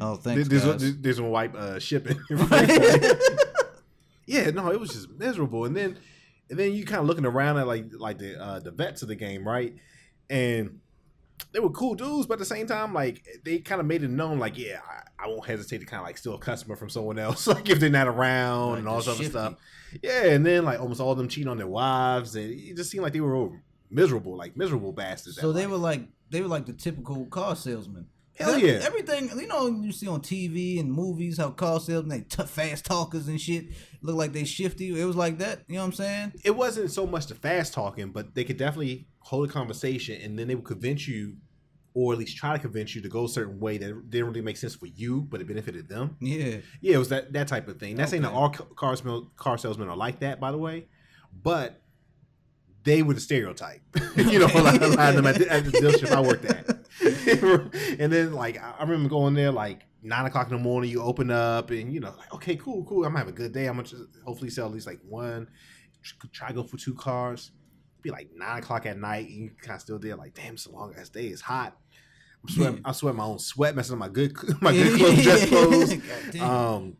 oh, thanks, this, guys. this, this one wipe uh, shipping. yeah, no, it was just miserable. And then, and then you kind of looking around at like like the uh, the vets of the game, right? And they were cool dudes, but at the same time, like they kind of made it known, like yeah, I, I won't hesitate to kind of like steal a customer from someone else, like if they're not around Like and all this other stuff. Yeah, and then like almost all of them cheating on their wives, and it just seemed like they were all miserable, like miserable bastards. So they life. were like they were like the typical car salesman. Hell That- yeah. Everything you know, you see on TV and movies how car salesmen they t- fast talkers and shit look like they shifty. It was like that. You know what I'm saying? it wasn't so much the fast talking, but they could definitely hold a conversation and then they would convince you, or at least try to convince you to go a certain way that didn't really make sense for you, but it benefited them. Yeah. Yeah, it was that that type of thing. Not saying that Okay. all car salesmen, car salesmen are like that, by the way, but they were the stereotype. you know, a lot, a lot of them at the, at the dealership I worked at. and then like I I remember going there like nine o'clock in the morning. You open up and you know like okay, cool, cool. I'm gonna have a good day. I'm gonna hopefully sell at least like one. Try to go for two cars. Be like nine o'clock at night, and you kind of still there. Like damn, it's a long ass day. It's hot. I'm sweating. I'm sweating my own sweat, messing up my good my good clothes, dress clothes. Um,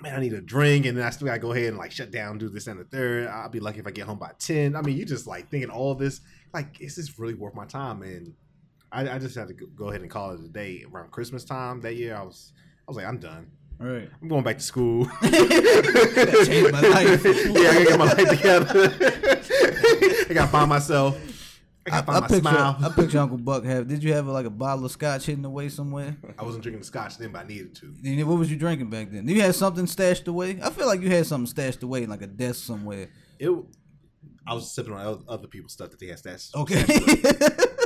man, I need a drink, and then I still gotta go ahead and like shut down, do this and the third. I'll be lucky if I get home by ten. I mean, you just like thinking all this, like, is this really worth my time? And I, I just had to go- ahead and call it a day around Christmas time that year. I was, I was like, I'm done. right. I'm going back to school. Change my life. yeah, I gotta get my life together. I gotta find myself. I I, I picture, smile. I picture Uncle Buck have. Did you have like a bottle of scotch hidden away somewhere? I wasn't drinking the scotch then, but I needed to. And What was you drinking back then? You had something stashed away. I feel like you had something stashed away, in like a desk somewhere. It. I was sipping on other people's stuff that they had stashed. Okay. Wasn't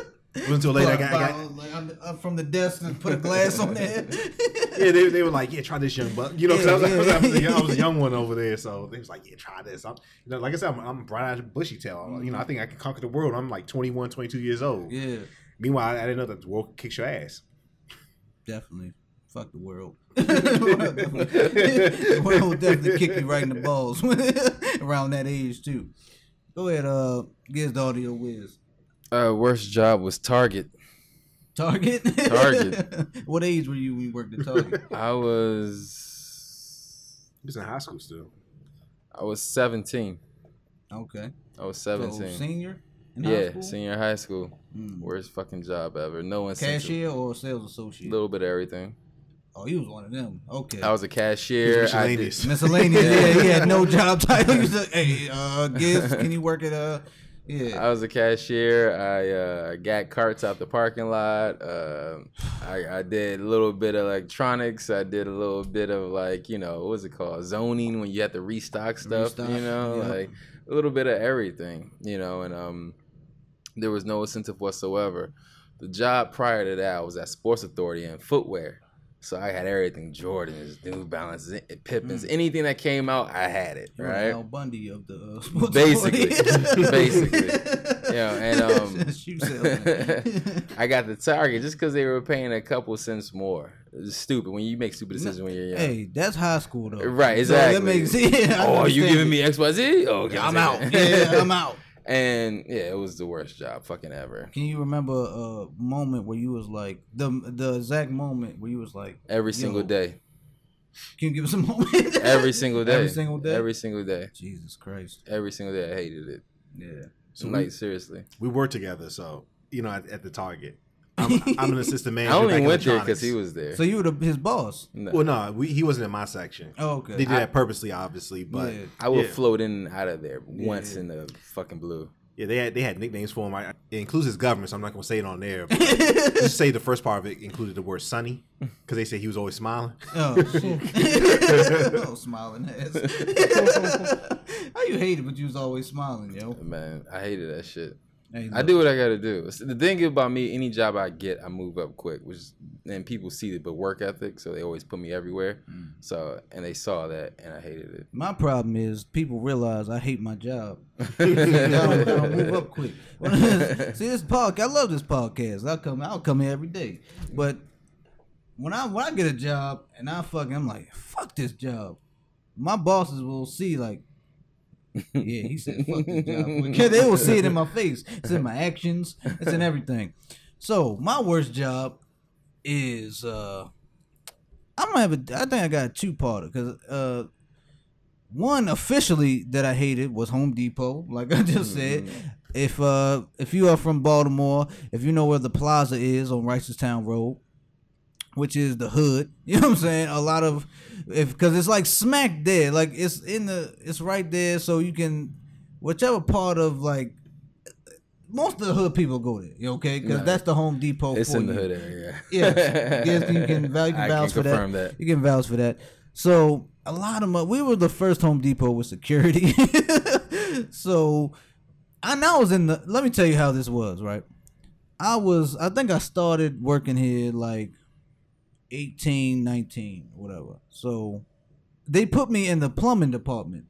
until later I got, I got like, I'm- I'm from the desk and put a glass on there. yeah, they, they were like, yeah, try this young buck. You know, 'cause I, was, Yeah, I, was, I, was a, young- I was a young one over there, so they was like, yeah, try this. I'm, you know, like I said, I'm, I'm bright eyed bushy tail. You know, I think I can conquer the world. I'm like 21, 22 years old. yeah, Meanwhile, I didn't know that the world kicks your ass. definitely. Fuck the world. the world will definitely kick you right in the balls around that age too. Go ahead, uh, give the audio whiz. Uh, worst job was Target. Target. Target. what age were you when you worked at Target? I was He was in high school still. I was 17. Okay. I was So 17. senior in high yeah, school? senior high school. Mm. Worst fucking job ever. No incentive. Cashier or sales associate. A little bit of everything. Oh, he was one of them. Okay. I was a cashier. He was I did, miscellaneous. Miscellaneous. yeah, he had no job title. He was like, hey, uh, Gibbs, can you work at uh? Yeah. I was a cashier. I uh, got carts out the parking lot. Uh, I, I did a little bit of electronics. I did a little bit of like you know what was it called zoning when you have to restock stuff. Restock, you know, yeah. like a little bit of everything. You know, and um, there was no incentive whatsoever. The job prior to that was at Sports Authority and footwear. So I had everything Jordans, New Balances, Pippens, anything that came out, I had it. You Right. Al Bundy of the uh, Basically. Basically. Yeah, and um, I got the Target just because they were paying a couple cents more. It's stupid when you make stupid decisions when you're young. Hey, that's high school though. Right, So that exactly. makes yeah, oh, you giving me X Y Z? Oh, okay, I'm out. Yeah, I'm out. And yeah, it was the worst job fucking ever. Can you remember a moment where you was like the the exact moment where you was like Every single Yo. day. Can you give us a moment? Every single day. Every single day. Every single day. Jesus Christ. Every single day. I hated it. Yeah. So like we, seriously. we were together, so you know, at, at the Target. I'm, I'm an assistant manager. I only in went there electronics. because he was there. So you were the, his boss. No. Well, no, we, he wasn't in my section. Oh, okay. They did that purposely, obviously, but Yeah. I would yeah. float in and out of there once Yeah. in the fucking blue. Yeah, they had they had nicknames for him. I, it includes his government, so I'm not gonna say it on there. But just say the first part of it included the word "sunny" because they said he was always smiling. Oh shit! oh, smiling ass. How you hate it, but you was always smiling, yo. Man, I hated that shit. I do what I gotta do. The thing about me, any job I get, I move up quick, which and people see it, but work ethic, so they always put me everywhere. Mm. So, and they saw that, and I hated it. My problem is people realize I hate my job. I, don't, I don't move up quick. See this podcast, I love this podcast. I'll come, I'll come here every day. But when I when I get a job and I fucking, I'm like, fuck this job. My bosses will see like, yeah, he said fuck this job. Because they will see it in my face. It's in my actions. It's in everything. So my worst job is uh I'm gonna have a I think I got a two parter because uh one officially that I hated was Home Depot, like I just said. If uh if you are from Baltimore, if you know where the plaza is on Town Road, which is the hood, you know what I'm saying? A lot of if because it's like smack there, like it's in the it's right there, so you can whichever part of like most of the hood people go there. You okay? Because No. that's the Home Depot. It's for in the you. hood area. Yes, yes, you can, you can vouch for that. that. You can vouch for that. So a lot of mo- we were the first Home Depot with security. so I now was in the. Let me tell you how this was. Right, I was. I think I started working here like 18, 19, whatever. So they put me in the plumbing department.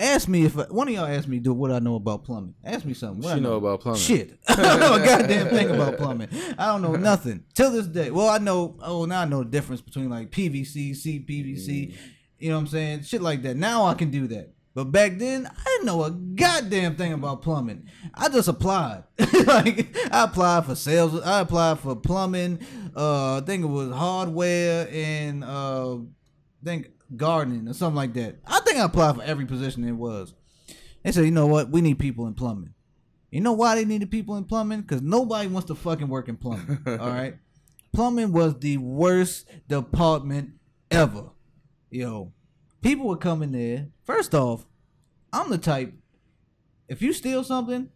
Ask me if one of y'all asked me do what I know about plumbing. Ask me something. What She I know about plumbing. Shit, I don't know a goddamn thing about plumbing. I don't know nothing till this day. Well, I know. Oh, now I know the difference between like PVC, CPVC. Mm. You know what I'm saying? Shit like that. Now I can do that. But back then, I didn't know a goddamn thing about plumbing. I just applied. like I applied for sales. I applied for plumbing. Uh, I think it was hardware and uh, I think gardening or something like that. I think I applied for every position it was. They said, you know what? We need people in plumbing. You know why they needed people in plumbing? Because nobody wants to fucking work in plumbing. all right. Plumbing was the worst department ever. Yo, people would come in there. First off, I'm the type. If you steal something,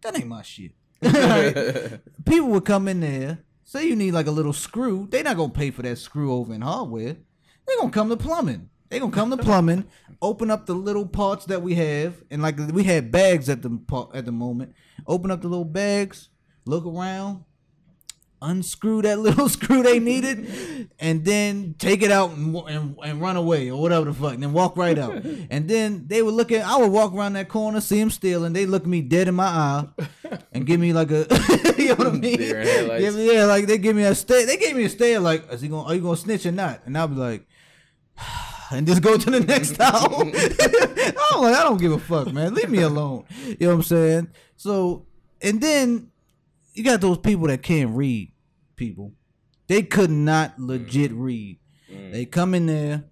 that ain't my shit. People would come in there. Say you need like a little screw. They not gonna pay for that screw over in hardware. They gonna come to plumbing. They gonna come to plumbing. Open up the little parts that we have, and like we had bags at the at the moment. Open up the little bags. Look around unscrew that little screw they needed and then take it out and, and, and run away or whatever the fuck and then walk right out and then they would look at i would walk around that corner see him and they look me dead in my eye and give me like a you know what i mean Deer in headlights. Give me- yeah like they give me a stare they gave me a stare like is he gonna are you gonna snitch or not and i'll be like and just go to the next town. I'm like, I don't give a fuck, man. Leave me alone. You know what I'm saying? So, and then you got those people that can't read. People, they could not legit mm. read. Mm. They come in there,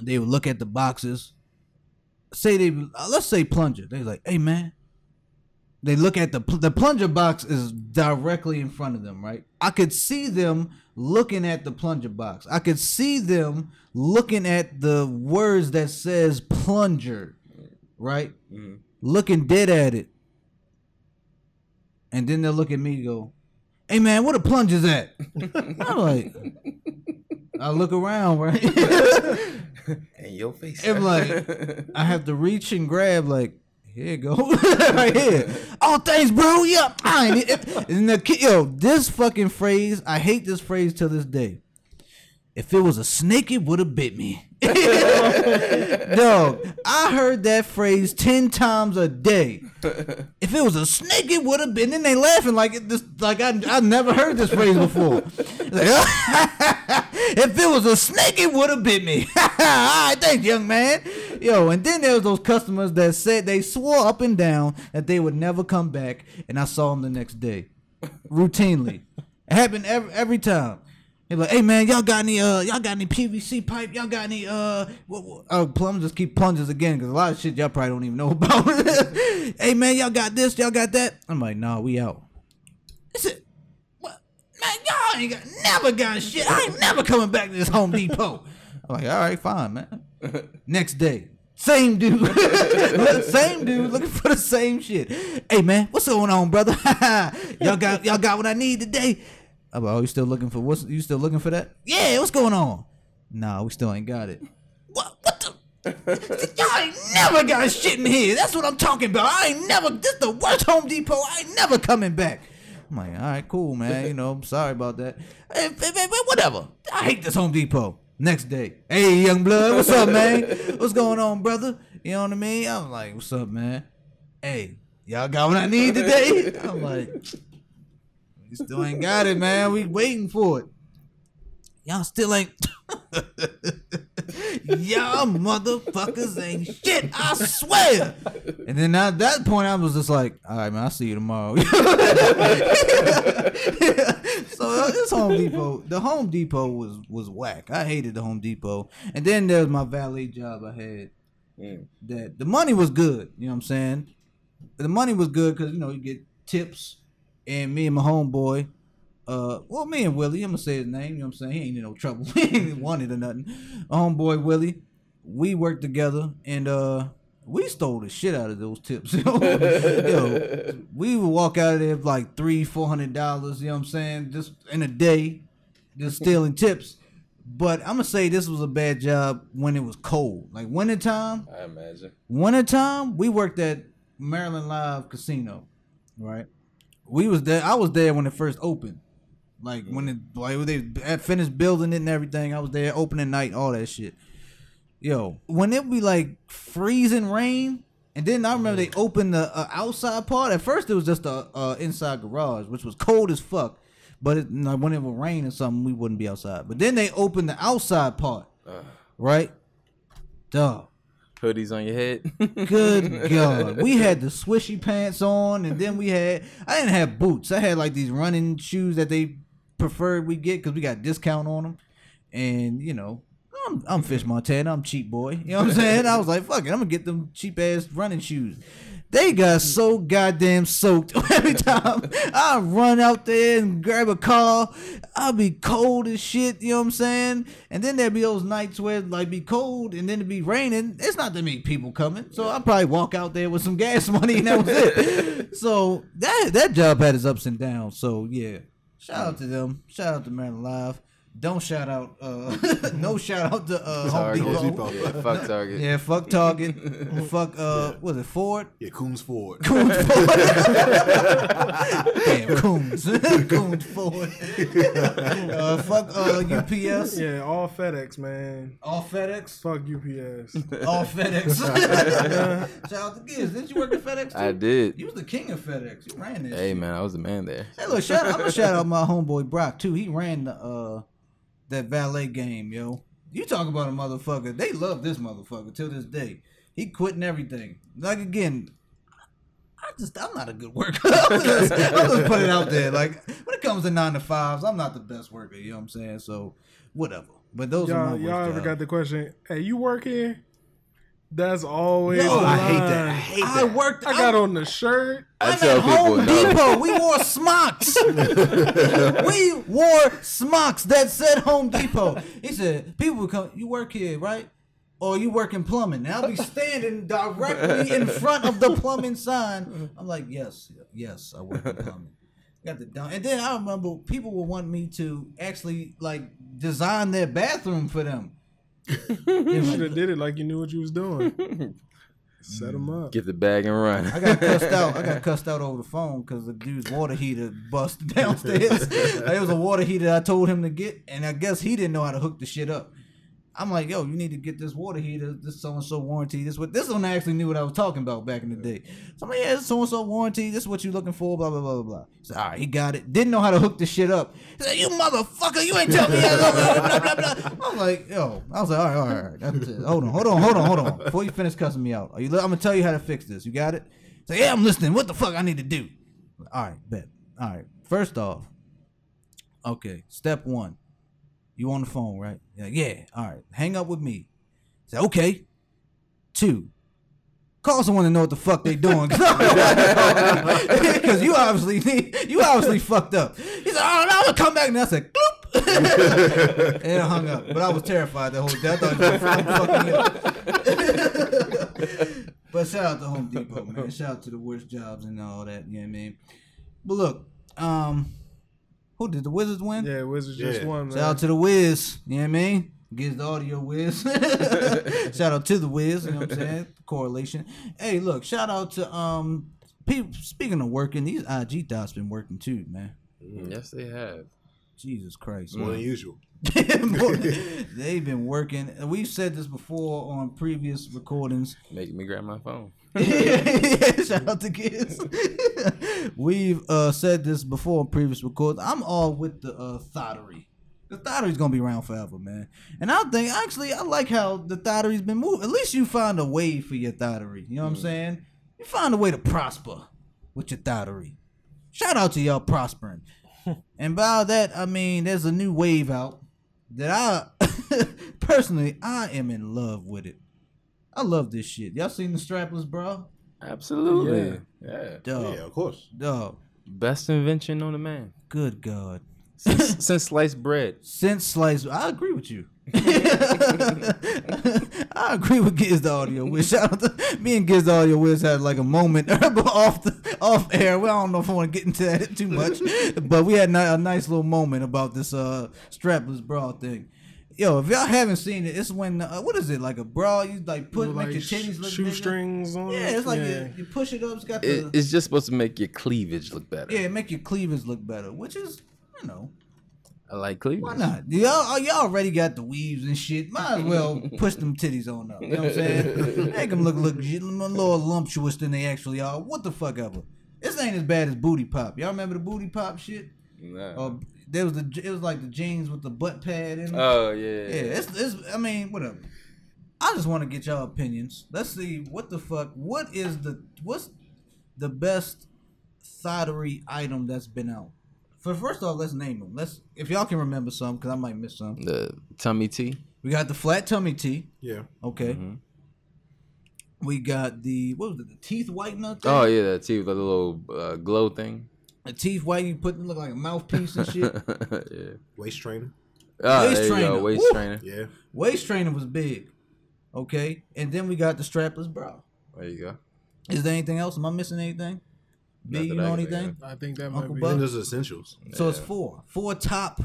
they would look at the boxes. Say they, uh, let's say plunger. They like, hey man. They look at the the plunger box is directly in front of them, right? I could see them looking at the plunger box. I could see them looking at the words that says plunger, right? Mm-hmm. Looking dead at it. And then they'll look at me and go, Hey man, what a plunger's at? I'm like, I look around, right? In your face. I'm like, I have to reach and grab, like, here you go, right here. Oh, thanks, bro. Yeah, I ain't. It, and the yo, this fucking phrase, I hate this phrase till this day. If it was a snake, it would have bit me. Dog, I heard that phrase ten times a day. If it was a snake, it would have been. Then they laughing like it, this, like I, I never heard this phrase before. Like, if it was a snake, it would have bit me. All right, thanks, young man. Yo, and then there was those customers that said they swore up and down that they would never come back, and I saw them the next day, routinely. It happened every every time. Like, hey man, y'all got any uh, y'all got any PVC pipe? Y'all got any uh, what, what, uh plumbers just keep plunges again because a lot of shit y'all probably don't even know about. hey man, y'all got this? Y'all got that? I'm like, nah, we out. Is it? What? Man, y'all ain't got, never got shit. I ain't never coming back to this Home Depot. I'm like, all right, fine, man. Next day, same dude, same dude looking for the same shit. Hey man, what's going on, brother? y'all got y'all got what I need today. I'm like, oh, you still looking for what's you still looking for that? Yeah, what's going on? Nah, we still ain't got it. What? What the? Y'all ain't never got shit in here. That's what I'm talking about. I ain't never. This the worst Home Depot. I ain't never coming back. I'm like, all right, cool, man. You know, I'm sorry about that. Hey, hey, hey, whatever. I hate this Home Depot. Next day, hey, young blood, what's up, man? What's going on, brother? You know what I mean? I'm like, what's up, man? Hey, y'all got what I need today? I'm like, you still ain't got it, man. We waiting for it. Y'all still ain't. Y'all motherfuckers ain't shit. I swear. And then at that point, I was just like, all right, man, I'll see you tomorrow. so uh, this Home Depot, the Home Depot was was whack. I hated the Home Depot. And then there's my valet job I had. That the money was good. You know what I'm saying? The money was good because you know you get tips, and me and my homeboy. Uh, well, me and Willie, I'm gonna say his name. You know what I'm saying? He ain't in no trouble. he ain't wanted or nothing. My homeboy Willie, we worked together, and uh, we stole the shit out of those tips. We would walk out of there with like three, four hundred dollars. You know what I'm saying? Just in a day, just stealing tips. But I'm gonna say this was a bad job when it was cold, like wintertime. I imagine. Wintertime, we worked at Maryland Live Casino, right? We was there. I was there when it first opened, like when it like when they had finished building it and everything. I was there opening night, all that shit. Yo, when it would be like freezing rain, and then I remember they opened the uh, outside part. At first, it was just a uh, inside garage, which was cold as fuck. But it, like, when it would rain or something, we wouldn't be outside. But then they opened the outside part, right? Duh. Hoodies on your head. Good God. We had the swishy pants on, and then we had, I didn't have boots. I had like these running shoes that they preferred we get because we got discount on them. And, you know, I'm, I'm Fish Montana. I'm cheap boy. You know what I'm saying? I was like, fuck it. I'm going to get them cheap ass running shoes. They got so goddamn soaked every time I run out there and grab a car. I'll be cold as shit, you know what I'm saying? And then there'd be those nights where it like be cold and then it'd be raining. It's not that many people coming. So I'll probably walk out there with some gas money and that was it. so that that job had its ups and downs. So yeah. Shout out to them. Shout out to Maryland Live. Don't shout out uh no shout out to uh Home Target. Depot. Home Depot. Yeah, fuck Target. Yeah, fuck Target. fuck uh was it Ford? Yeah, Coons Ford. Coons Ford. Damn, Coons. Coons Ford. uh, fuck uh, UPS. Yeah, all FedEx, man. All FedEx. Fuck UPS. All FedEx. Shout out to Giz. Didn't you work at FedEx? Too? I did. You was the king of FedEx. You ran this. Hey man, I was the man there. Hey, look, shout out, I'm gonna shout out my homeboy Brock too. He ran the uh that valet game, yo. You talk about a motherfucker. They love this motherfucker till this day. He quitting everything. Like again, I just I'm not a good worker. I'm just, I'm just put it out there. Like when it comes to nine to fives, I'm not the best worker. You know what I'm saying? So whatever. But those Y'all, my y'all ever got the question? Hey, you work here? That's always. Yo, the I hate that. I line. hate I that. worked. I got on the shirt. I I'm tell at people Home no. Depot. We wore smocks. we wore smocks that said Home Depot. He said, people would come, you work here, right? Or you work in plumbing. And I'll be standing directly in front of the plumbing sign. I'm like, yes, yes, I work in plumbing. Got the done. And then I remember people would want me to actually like design their bathroom for them. You should have did it like you knew what you was doing. Set them up. Get the bag and run. I got cussed out. I got cussed out over the phone because the dude's water heater busted downstairs. Like, it was a water heater I told him to get, and I guess he didn't know how to hook the shit up. I'm like, yo, you need to get this water heater, this so and so warranty. This what this one I actually knew what I was talking about back in the day. So I'm like, yeah, so and so warranty. This is what you're looking for. Blah blah blah blah blah. So all right, he got it. Didn't know how to hook the shit up. He said, you motherfucker, you ain't tell me. Blah, blah, blah. I'm like, yo, I was like, all right, all right, all right. That's it. Hold on, hold on, hold on, hold on. Before you finish cussing me out, are you? I'm gonna tell you how to fix this. You got it? So yeah, I'm listening. What the fuck I need to do? All right, bet. All right. First off, okay. Step one, you on the phone, right? You're like, yeah. All right. Hang up with me. Say okay. Two. Call someone to know what the fuck they doing, because you obviously you obviously fucked up. He said, "Oh, no, I'm gonna come back," and I said, "Gloop," and I hung up. But I was terrified the whole day. I thought he was fucking up. But shout out to Home Depot, man. Shout out to the worst jobs and all that. You know what I mean? But look, um, who did the Wizards win? Yeah, Wizards just Yeah. won, man. Shout out to the Wiz. You know what I mean? Gives the audio Wiz. shout out to the Wiz. You know what I'm saying? Correlation. Hey, look. Shout out to um. People, speaking of working, these IG dots been working too, man. yes, they have. Jesus Christ. More than usual. They've been working. and We've said this before on previous recordings. Making me grab my phone. Shout out to kids. We've uh, said this before on previous records. I'm all with the uh, thottery. The thottery's gonna be around forever, man. And I think actually I like how the thottery's been moved. At least you find a way for your thottery. You know what I'm saying? You find a way to prosper with your thottery. Shout out to y'all prospering. and by that I mean there's a new wave out that I personally I am in love with it. I love this shit. Y'all seen the strapless bra? Absolutely. Yeah. Dog. Yeah, of course. Dog. Best invention on the man. Good God. Since, since sliced bread. Since sliced, I agree with you. I agree with Giz the Audio Wiz. Shout out to me and Giz the Audio Wiz had like a moment off the off air. Well, I don't know if I want to get into that too much, but we had a nice little moment about this uh strapless bra thing. Yo, if y'all haven't seen it, it's when uh, what is it like a bra? You like put With, make like, your titties look bigger? shoestrings on. Yeah, it's like yeah. You, you push it up. It's got It, it's just supposed to make your cleavage look better. yeah, make your cleavage look better, which is you know I like cleavage. why not? Y'all y'all already got the weaves and shit. Might as well push them titties on up. You know what I'm saying? Make them look look a little lumptuous than they actually are. What the fuck ever. This ain't as bad as booty pop. Y'all remember the booty pop shit? Nah. Or there was the it was like the jeans with the butt pad in them. oh yeah. yeah, it's, it's I mean whatever. I just want to get y'all opinions. Let's see what the fuck. What is the what's the best thottery item that's been out? For first off, let's name them. Let's if y'all can remember some, because I might miss some. The tummy tea. We got the flat tummy tea. Yeah. Okay. Mm-hmm. We got the what was it? The teeth whitener. Thing? Oh yeah, that tea with the little uh, glow thing. The teeth white. You put them look like a mouthpiece and shit. yeah. Waist trainer. Oh, Waist there you trainer. go, waist Woo. trainer. Yeah. Waist trainer was big. Okay, and then we got the strapless bra. There you go. Is there anything else? Am I missing anything? B, Not you that I know anything? I think that Uncle might be. Buck? I think those are essentials. So it's four. Four top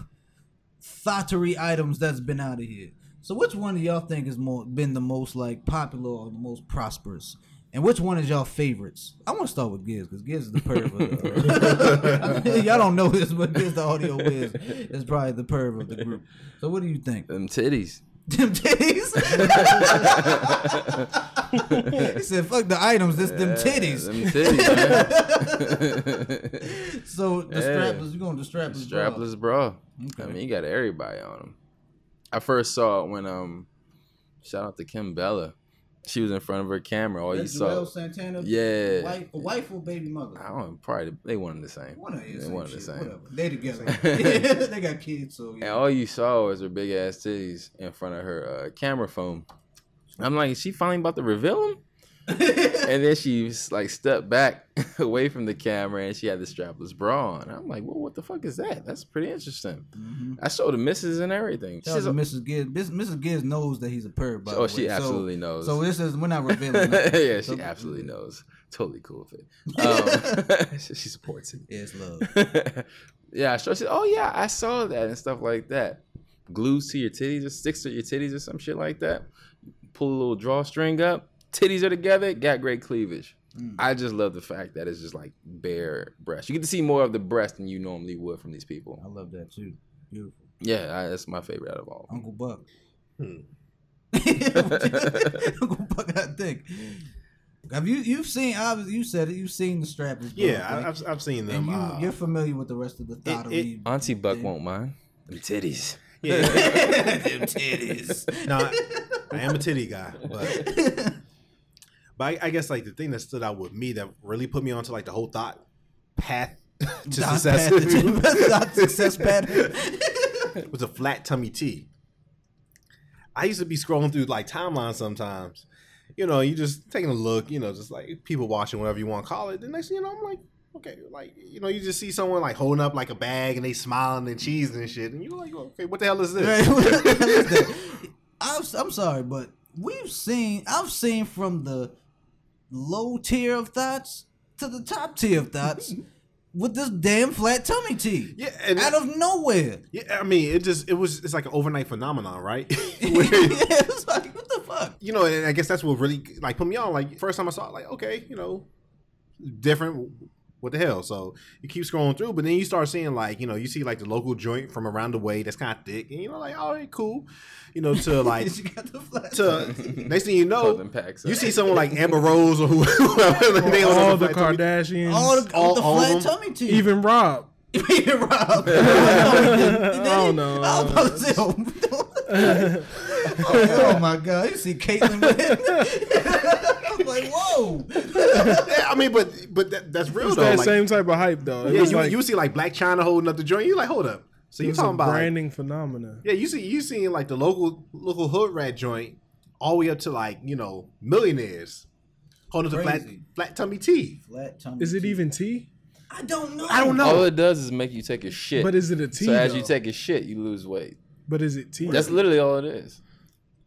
thottery items that's been out of here. So which one do y'all think has more been the most like popular or the most prosperous? And which one is y'all favorites? I want to start with Giz because Giz is the perv. Of the, y'all don't know this, but Giz the audio whiz is probably the perv of the group. So what do you think? Them titties. Them titties. he said, "Fuck the items. This them Yeah, titties." Them titties. so the Yeah. strapless. You going to strapless? bra. Strapless bra. I Okay. mean, you got everybody on them. I first saw it when um, shout out to Kimbella. She was in front of her camera. All you saw. Juelz Santana. Yeah. Wife, wife or baby mother? I don't probably they one and the same. One of you. They one the same. Whatever. They together. they got kids, so And all you saw was her big ass titties in front of her uh, camera phone. I'm like, is she finally about to reveal them? and then she like stepped back away from the camera and she had the strapless bra on. I'm like, well, what the fuck is that? That's pretty interesting. Mhm. I showed the misses and everything. Shout out She's a- Mrs. Giz. Miss- Mrs. Giz knows that he's a perv. By oh, the she way. So- absolutely knows. So this is we're not revealing. nothing. yeah, So- she absolutely knows. Totally cool with it. Um, she she supports it. Yeah, it's love. yeah, I showed. She, said, oh yeah, I saw that and stuff like that. Glues to your titties or sticks to your titties or some shit like that. Pull a little drawstring up. Titties are together. Got great cleavage. Mm. I just love the fact that it's just like bare breast. You get to see more of the breast than you normally would from these people. I love that too. Beautiful. Yeah, I, that's my favorite out of all. Uncle Buck. Hmm. Uncle Buck, I think. Have you you've seen? Obviously, you said it. You've seen the strapless. Yeah, I, right? I've, I've seen and them. you uh, you're familiar with the rest of the thottery. Auntie Buck thing. won't mind. Them titties. yeah, Them titties. no, I, I am a titty guy, but but I, I guess like the thing that stood out with me that really put me onto like the whole thought path to Dot success path success pattern. was a flat tummy tea. I used to be scrolling through like timelines sometimes. You know, you just taking a look, you know, just like people watching, whatever you want to call it. The next thing you know, I'm like, okay, like, you know, you just see someone like holding up like a bag and they smiling and cheesing and shit. And you're like, okay, what the hell is this? Right, hell is? I'm, I'm sorry, but we've seen I've seen from the low tier of thoughts to the top tier of thoughts with this damn flat tummy tea. Yeah, and out of nowhere. yeah, I mean, it just it was it's like an overnight phenomenon, right? yeah, it's like what the fuck. you know, and I guess that's what really like put me on. Like first time I saw it, like okay, you know, different. What the hell? So you keep scrolling through, but then you start seeing like you know you see like the local joint from around the way that's kind of thick, and you know like all right, cool, you know to like the to next thing you know packs you see someone like Amber Rose or whoever they on all the flat tummy. Kardashians, all the, All- the all of flat them? tummy tea. even Rob. even Rob. I don't know. I was about to say, oh, oh, oh my god, you see Caitlyn with it. I'm like, whoa. Yeah, I mean, but but that, that's real It's though. that like, same type of hype though. It yeah, you like, you see like Blac Chyna holding up the joint. You like hold up. So you talking a about like, branding phenomena. Yeah, you see, you seeing like the local local hood rat joint, all the way up to like you know millionaires holding the flat flat tummy tea. Flat tummy Is it tea. even tea? I don't know. I don't know. All it does is make you take a shit. But is it a tea? so as you take a shit, you lose weight. But is it tea? That's literally all it is.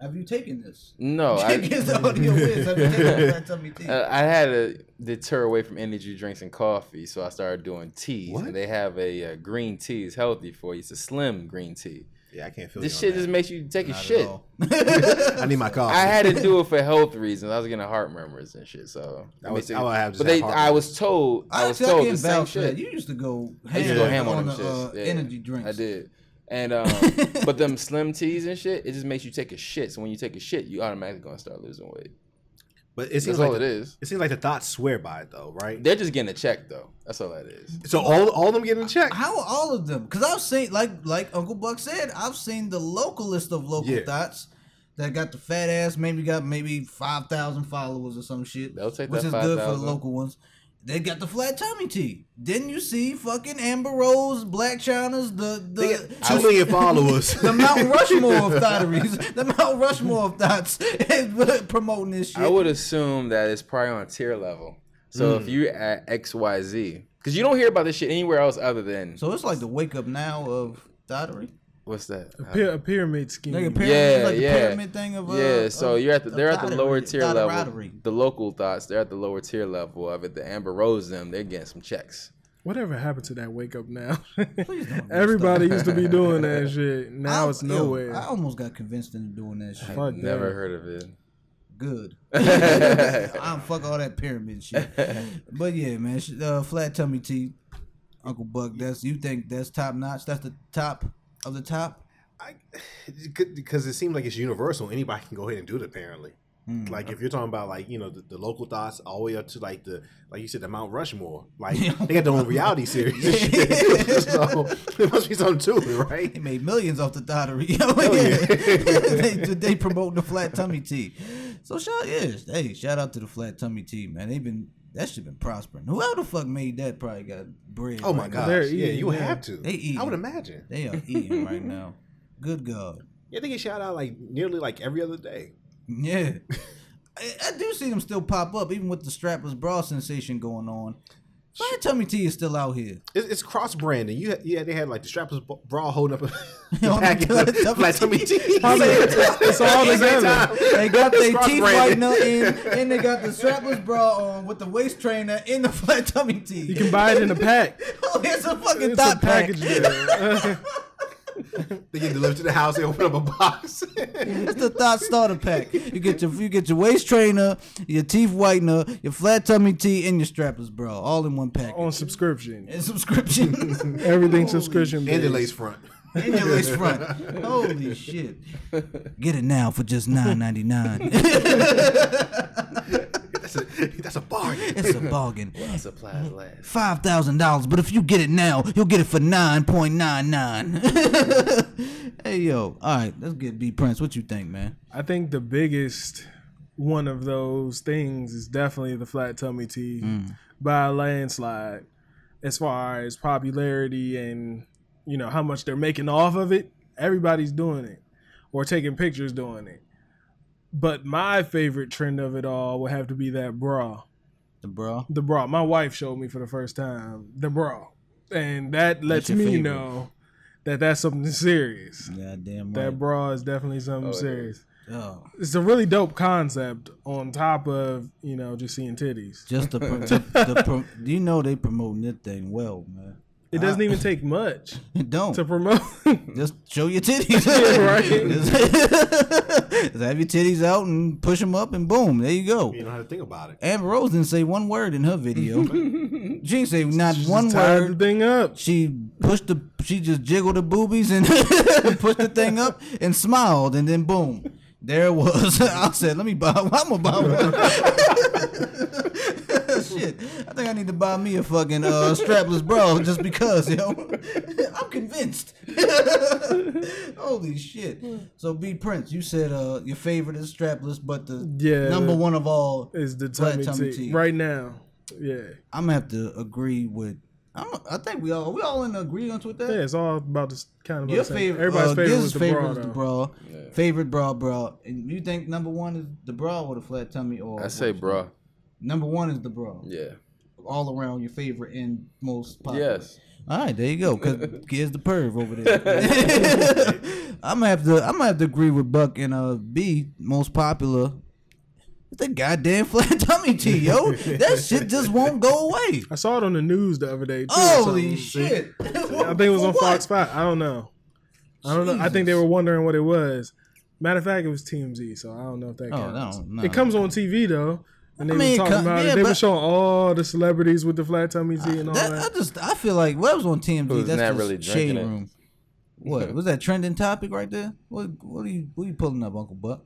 Have you taken this? No, I, the audio. Have you taken the flat tummy tea? Uh, I had to deter away from energy drinks and coffee, so I started doing teas. What? And they have a uh, green tea is healthy for you. It's a slim green tea. Yeah, I can't feel This you shit on just makes you take a Not at shit. I need my coffee. I had to do it for health reasons. I was getting heart murmurs and shit. So I was- basically- I would have but they, I was told, I, was Actually, I told the same vouch that. shit. You used to go I used to go ham ham on on them the shits. uh, Yeah. energy drinks. I did. And um, but them slim teas and shit, it just makes you take a shit. So when you take a shit, you automatically gonna start losing weight. but it seems That's like all it the, is. It seems like the thoughts swear by it though, right? They're just getting a check though. That's all that is. So all all of them getting a check. How are all of them? Because I've seen, like like Uncle Buck said, I've seen the local list of local Yeah. thoughts that got the fat ass, maybe got maybe five thousand followers or some shit. They'll take which that is good for the local ones. They got the flat tummy tea. Didn't you see fucking Amber Rose, Blac Chyna's, the the They got two million followers. the Mount Rushmore of thotteries, the Mount Rushmore of thoughts promoting this shit. I would assume that it's probably on a tier level. So Hmm. if you're at X Y Z, because you don't hear about this shit anywhere else other than so it's like the wake up now of thottery. What's that? a, py- a pyramid scheme. Like a pyramid, Yeah, like the yeah. pyramid thing of uh, yeah, so of- you're at the they're at the lower tier level. thottery. The local thoughts, they're at the lower tier level of it. The Amber Rose them, they're getting some checks. Whatever happened to that wake up now? Please don't Everybody used to be doing that shit. Now I- it's yo, nowhere. I almost got convinced into doing that shit. Fuck Never that. heard of it. Good. I'm fuck all that pyramid shit. But yeah, man, uh, flat tummy tea, Uncle Buck. That's you think that's top notch? That's the top of the top. I, because it seems like it's universal. Anybody can go ahead and do it. Apparently, Hmm. like if you're talking about like you know the, the local thoughts all the way up to like the like you said the Mount Rushmore. Like they got their own reality series. and so there must be something to it, right? They made millions off the thottery. yeah. they, they promoting the flat tummy tea. So shout yes, hey, shout out to the flat tummy tea, man. They've been that shit been prospering. Whoever the fuck made that probably got bread. Oh my right gosh, now. Yeah, you yeah. have to. They eating. I would imagine. They are eating right now. Good God. Yeah, they get shout out like nearly like every other day. Yeah. I, I do see them still pop up, even with the strapless bra sensation going on. Flat tummy tea is still out here. It's, it's cross branding. You had, yeah, they had like the strapless bra holding up a On the package flat of tummy flat tummy tea. tea. It's all together. They got It's their teeth cross-branded. whitener in, and they got the strapless bra on with the waist trainer in the flat tummy tea. You can buy it in a pack. oh, here's a fucking It's a thought pack. Package there. They get delivered to the house. They open up a box. It's the thought starter pack. You get your you get your waist trainer, your teeth whitener, your flat tummy tea, and your strappers, bro, all in one pack. on subscription. And subscription. Everything subscription. and the lace front. in your lace front. Holy shit! Get it now for just nine ninety nine. That's a that's a bargain. It's a bargain. Supplies last. Five thousand dollars, but if you get it now, you'll get it for nine point nine nine. Hey yo, all right, let's get B Prince. What you think, man? I think the biggest one of those things is definitely the flat tummy tea mm. by a landslide. As far as popularity and you know how much they're making off of it, everybody's doing it or taking pictures doing it. But my favorite trend of it all would have to be that bra. The bra. The bra. My wife showed me for the first time the bra, and that lets me favorite. know that that's something serious. Goddamn That right. bra is definitely something Oh, serious Oh, it's a really dope concept on top of you know just seeing titties. just the, pro- the, the pro- you know they promoting that thing well, man. It doesn't even take much It don't to promote. just show your titties. right. just, just have your titties out and push them up, and boom, there you go. You know how to think about it. Amber Rose didn't say one word in her video. she didn't say not Just one word. the thing up. She pushed the, she just jiggled the boobies and pushed the thing up and smiled, and then boom, there it was. I said, let me buy. I'm gonna buy one. Shit, I think I need to buy me a fucking uh, strapless bra just because, yo. I'm convinced. Holy shit! So, B Prince, you said uh, your favorite is strapless, but the Yeah, number one of all Is the Flat tummy, tummy tea. tea. right now? Yeah, I'm gonna have to agree with. I'm, think we all we all in agreement with that. yeah. It's all about this kind of. Your the favorite, Everybody's uh, favorite Giz's was the favorite bra. is the though. bra. Favorite bra, bra. And you think number one is the bra or the flat tummy or? I say bra. Number one is the bra. Yeah. all around your favorite and most popular. Yes. All right, there you go. Cause here's the perv over there. I'm gonna have to. I'm gonna have to agree with Buck and uh B. Most popular. The goddamn flat tummy tea, yo. That shit just won't go away. I saw it on the news the other day. Too, Holy shit! I think it was on Fox Five. I don't know. I don't know. I think they were wondering what it was. Matter of fact, it was TMZ, so I don't know if that Oh, counts. no, no. It comes on TV though, and they I mean, were talking about yeah, it. They were showing all the celebrities with the flat tummies tea and all That, that. I just I feel like what was on TMZ. Who's that's not just really shade drinking it? room. What was that trending topic right there? What what are you what are you pulling up, Uncle Buck?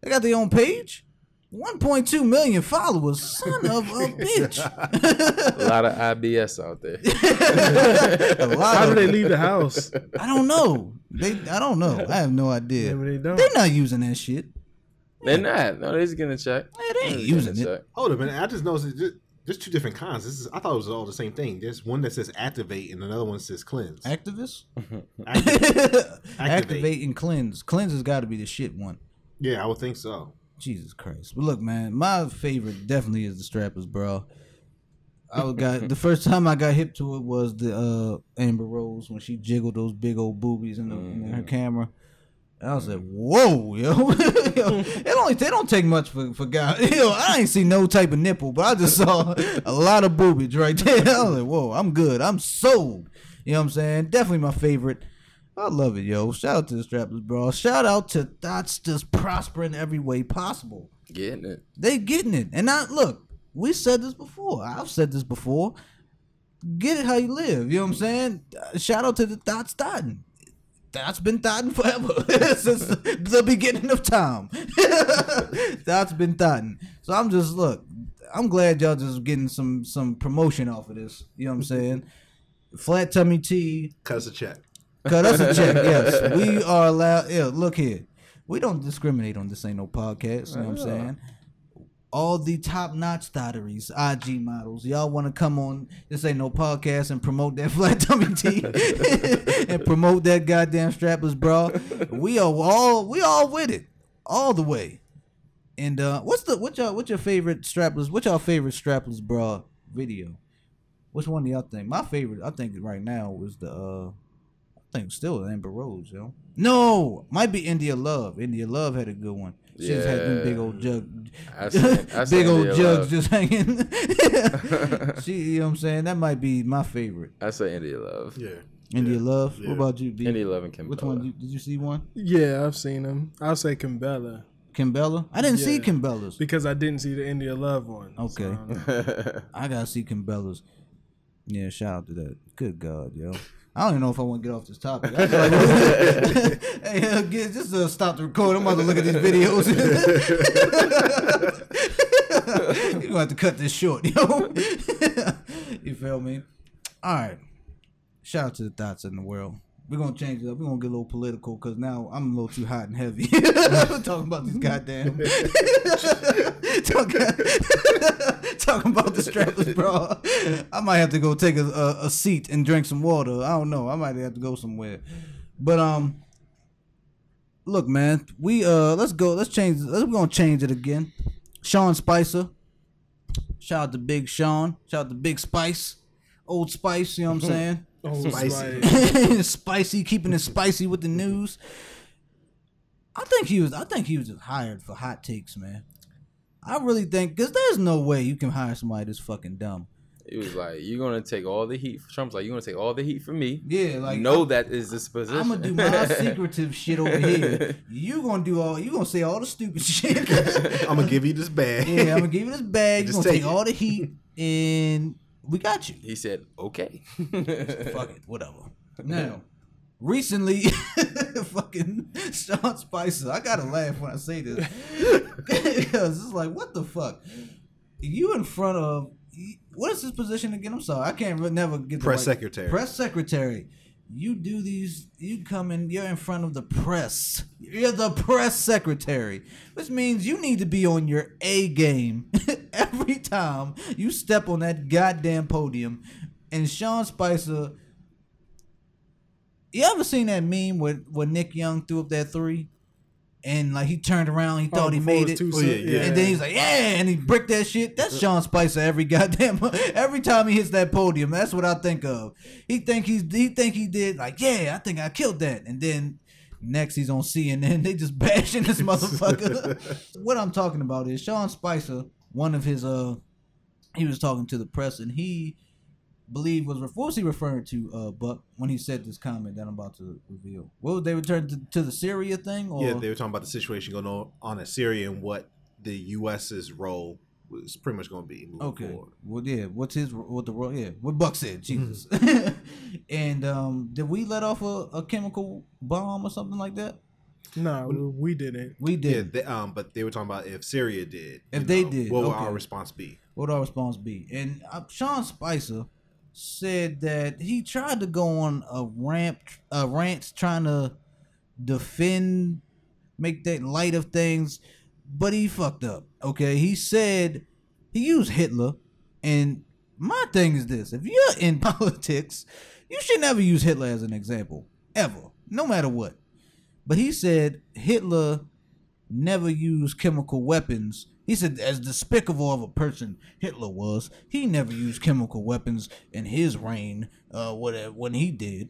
They got their own page. 1.2 million followers. Son of a bitch. A lot of IBS out there. A lot How do they leave the house? I don't know. They I don't know. I have no idea. Maybe they don't. They're not using that shit. They're not. No, they're just getting a check. Yeah, they ain't using getting a it. check. Hold up, man. I just noticed that there's two different kinds. This is I thought it was all the same thing. There's one that says activate and another one says cleanse. Activists? Activate. Activate and cleanse. Cleanse has got to be the shit one. yeah, I would think so. Jesus Christ. But look, man, my favorite definitely is the strappers, bro. I was got the first time I got hip to it was the uh Amber Rose when she jiggled those big old boobies in, the, in her camera. And I was like, "Whoa, yo!" yo it only they don't take much for for guys. Yo, I ain't see no type of nipple, but I just saw a lot of boobies right there. I was like, "Whoa, I'm good. I'm sold." You know what I'm saying? Definitely my favorite. I love it, yo. Shout out to the strappers, bro. Shout out to Thoughts just prospering every way possible. Getting it. They getting it. And I look, we said this before. I've said this before. Get it how you live. You know what I'm saying? Uh, Shout out to the Thoughts Thotting. That's been thotting forever since the beginning of time. That's been thotting. So I'm just look. I'm glad y'all just getting some some promotion off of this. You know what I'm saying? Flat tummy tea, Cut us a check. Cut us a check. Yes, we are allowed. Yeah, look here. We don't discriminate on this. Ain't no podcast. You know what I'm saying? All the top notch thotteries, IG models, y'all want to come on this ain't no podcast and promote that flat tummy tea and promote that goddamn strapless bra. We are all we all with it, all the way. And uh, what's the what y'all what's your favorite strapless? What's y'all favorite strapless bra video? Which one do y'all think? My favorite, I think right now was the uh I think still Amber Rose, yo. No, might be India Love. India Love had a good one. She just had them big Yeah. old jug, I seen- I seen big old India jugs Love. just hanging. she, you know what I'm saying? That might be my favorite. I say India Love. Yeah. India Love. Yeah. What about you, B? India Love and Kim. Which one? You, did you see one? Yeah, I've seen them. I'll say Kimbella Kimbella? I didn't see Yeah. Kimbella's. because I didn't see the India Love one. so Okay. I. I gotta see Kimbella's. Yeah, shout out to that. Good God, yo. I don't even know if I want to get off this topic. I feel like- hey, uh, get, just uh, stop the recording. I'm about to look at these videos. You're gonna have to cut this short, yo. you feel me? All right. Shout out to the thoughts in the world. We're gonna change it up. We're gonna get a little political because now I'm a little too hot and heavy. talking about these goddamn talking, talking about the strapless bra. I might have to go take a, a, a seat and drink some water. I don't know. I might have to go somewhere. But um look man, we uh let's go let's change let's, we're gonna change it again. Sean Spicer. Shout out to Big Sean. Shout out to Big Spice. Old Spice, you know what I'm saying? Oh, Spicy. Spice. spicy, keeping it spicy with the news. I think he was. I think he was just hired for hot takes, man. I really think because there's no way you can hire somebody that's fucking dumb. He was like, "You're gonna take all the heat." Trump's like, "You're gonna take all the heat from me." Yeah, like know that is this position. I'm gonna do my secretive shit over here. You gonna do all. You gonna say all the stupid shit. I'm gonna give you this bag. yeah, I'm gonna give you this bag. You Just gonna take take all the heat, and we got you. He said, "Okay." Fuck it, whatever. Now, recently, fucking Sean Spicer. I gotta laugh when I say this because it's like, what the fuck? You in front of what is his position again? I'm sorry, I can't re- never get the Press right- secretary. Press secretary. You do these. You come in. You're in front of the press. You're the press secretary, which means you need to be on your A game every time you step on that goddamn podium. And Sean Spicer. You ever seen that meme where, where Nick Young threw up that three? And like he turned around, he Oh, thought he made it. too Oh, yeah, yeah. And then he's like, yeah, and he bricked that shit. That's Sean Spicer every goddamn every time he hits that podium. That's what I think of. He think he's he think he did like, yeah, I think I killed that. And then next he's on CNN. They just bashing this motherfucker. what I'm talking about is Sean Spicer, one of his uh he was talking to the press and he believe was what was he referring to, uh Buck, when he said this comment that I'm about to reveal? What was they return to, to the Syria thing or Yeah, they were talking about the situation going on on in Syria and what the U.S.'s role was pretty much going to be moving Okay. forward. Well, yeah. What's his? What the? role? Yeah. What Buck said? Jesus. and um, did we let off a, a chemical bomb or something like that? No, we didn't. We Yeah, did. they, um, but they were talking about if Syria did, If they know, did, what would okay. our response be? What would our response be? And uh, Sean Spicer said that he tried to go on a ramp, a rant, trying to defend, make that light of things, but he fucked up. Okay, he said he used Hitler, and my thing is this: if you're in politics, you should never use Hitler as an example ever, no matter what. But he said Hitler never used chemical weapons. He said, as despicable of a person Hitler was, he never used chemical weapons in his reign, uh, whatever, when he did.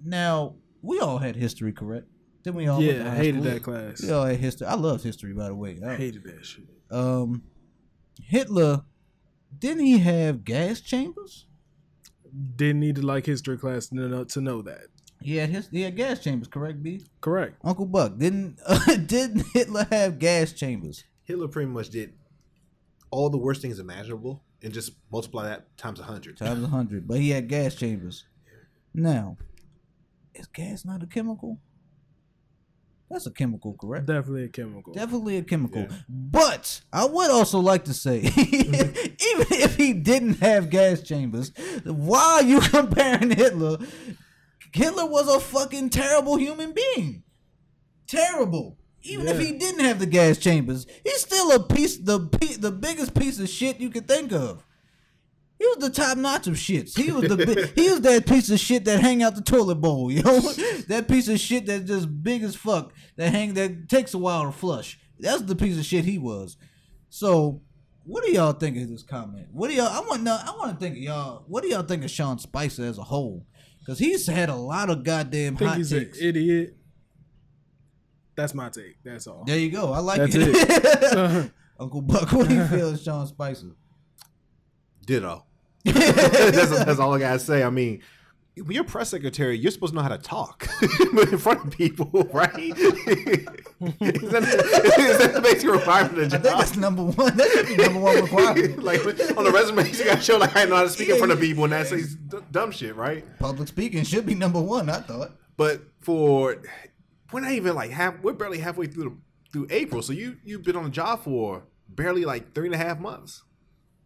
Now, we all had history, correct? Didn't we all? Yeah, I hated that class. We all had history. I love history, by the way. I I- hated that shit. um, Hitler, didn't he have gas chambers? Didn't need to like history class to know, to know that. He had his, he had gas chambers, correct, B? Correct. Uncle Buck, didn't didn't Hitler have gas chambers? Hitler pretty much did all the worst things imaginable and just multiply that times a hundred. times a hundred, but he had gas chambers. Now, is gas not a chemical? That's a chemical, correct? Definitely a chemical. Definitely a chemical. Yeah. But I would also like to say, even if he didn't have gas chambers, why are you comparing Hitler? Hitler was a fucking terrible human being. Terrible. Even if he didn't have the gas chambers, he's still a piece, the the biggest piece of shit you could think of. He was the top notch of shits. He was the he was that piece of shit that hang out the toilet bowl, you know? that piece of shit that's just big as fuck that hang that takes a while to flush. That's the piece of shit he was. So, what do y'all think of this comment? What do y'all? I want to know. I want to think of y'all. What do y'all think of Sean Spicer as a whole? Because he's had a lot of goddamn hot he's takes. an idiot. That's my take. That's all. There you go. I like That's it. Uncle Buck, what do you feel of Sean Spicer? Ditto. that's, that's all I gotta say. I mean, when you're press secretary, you're supposed to know how to talk in front of people, right? is, that, is that the basic requirement of I think that's number one. That should be number one requirement. like on the resume, you gotta show like I know how to speak in front of people, and that's d- dumb shit, right? Public speaking should be number one. I thought. But for we're not even like half. We're barely halfway through the, through April, so you you've been on the job for barely like three and a half months.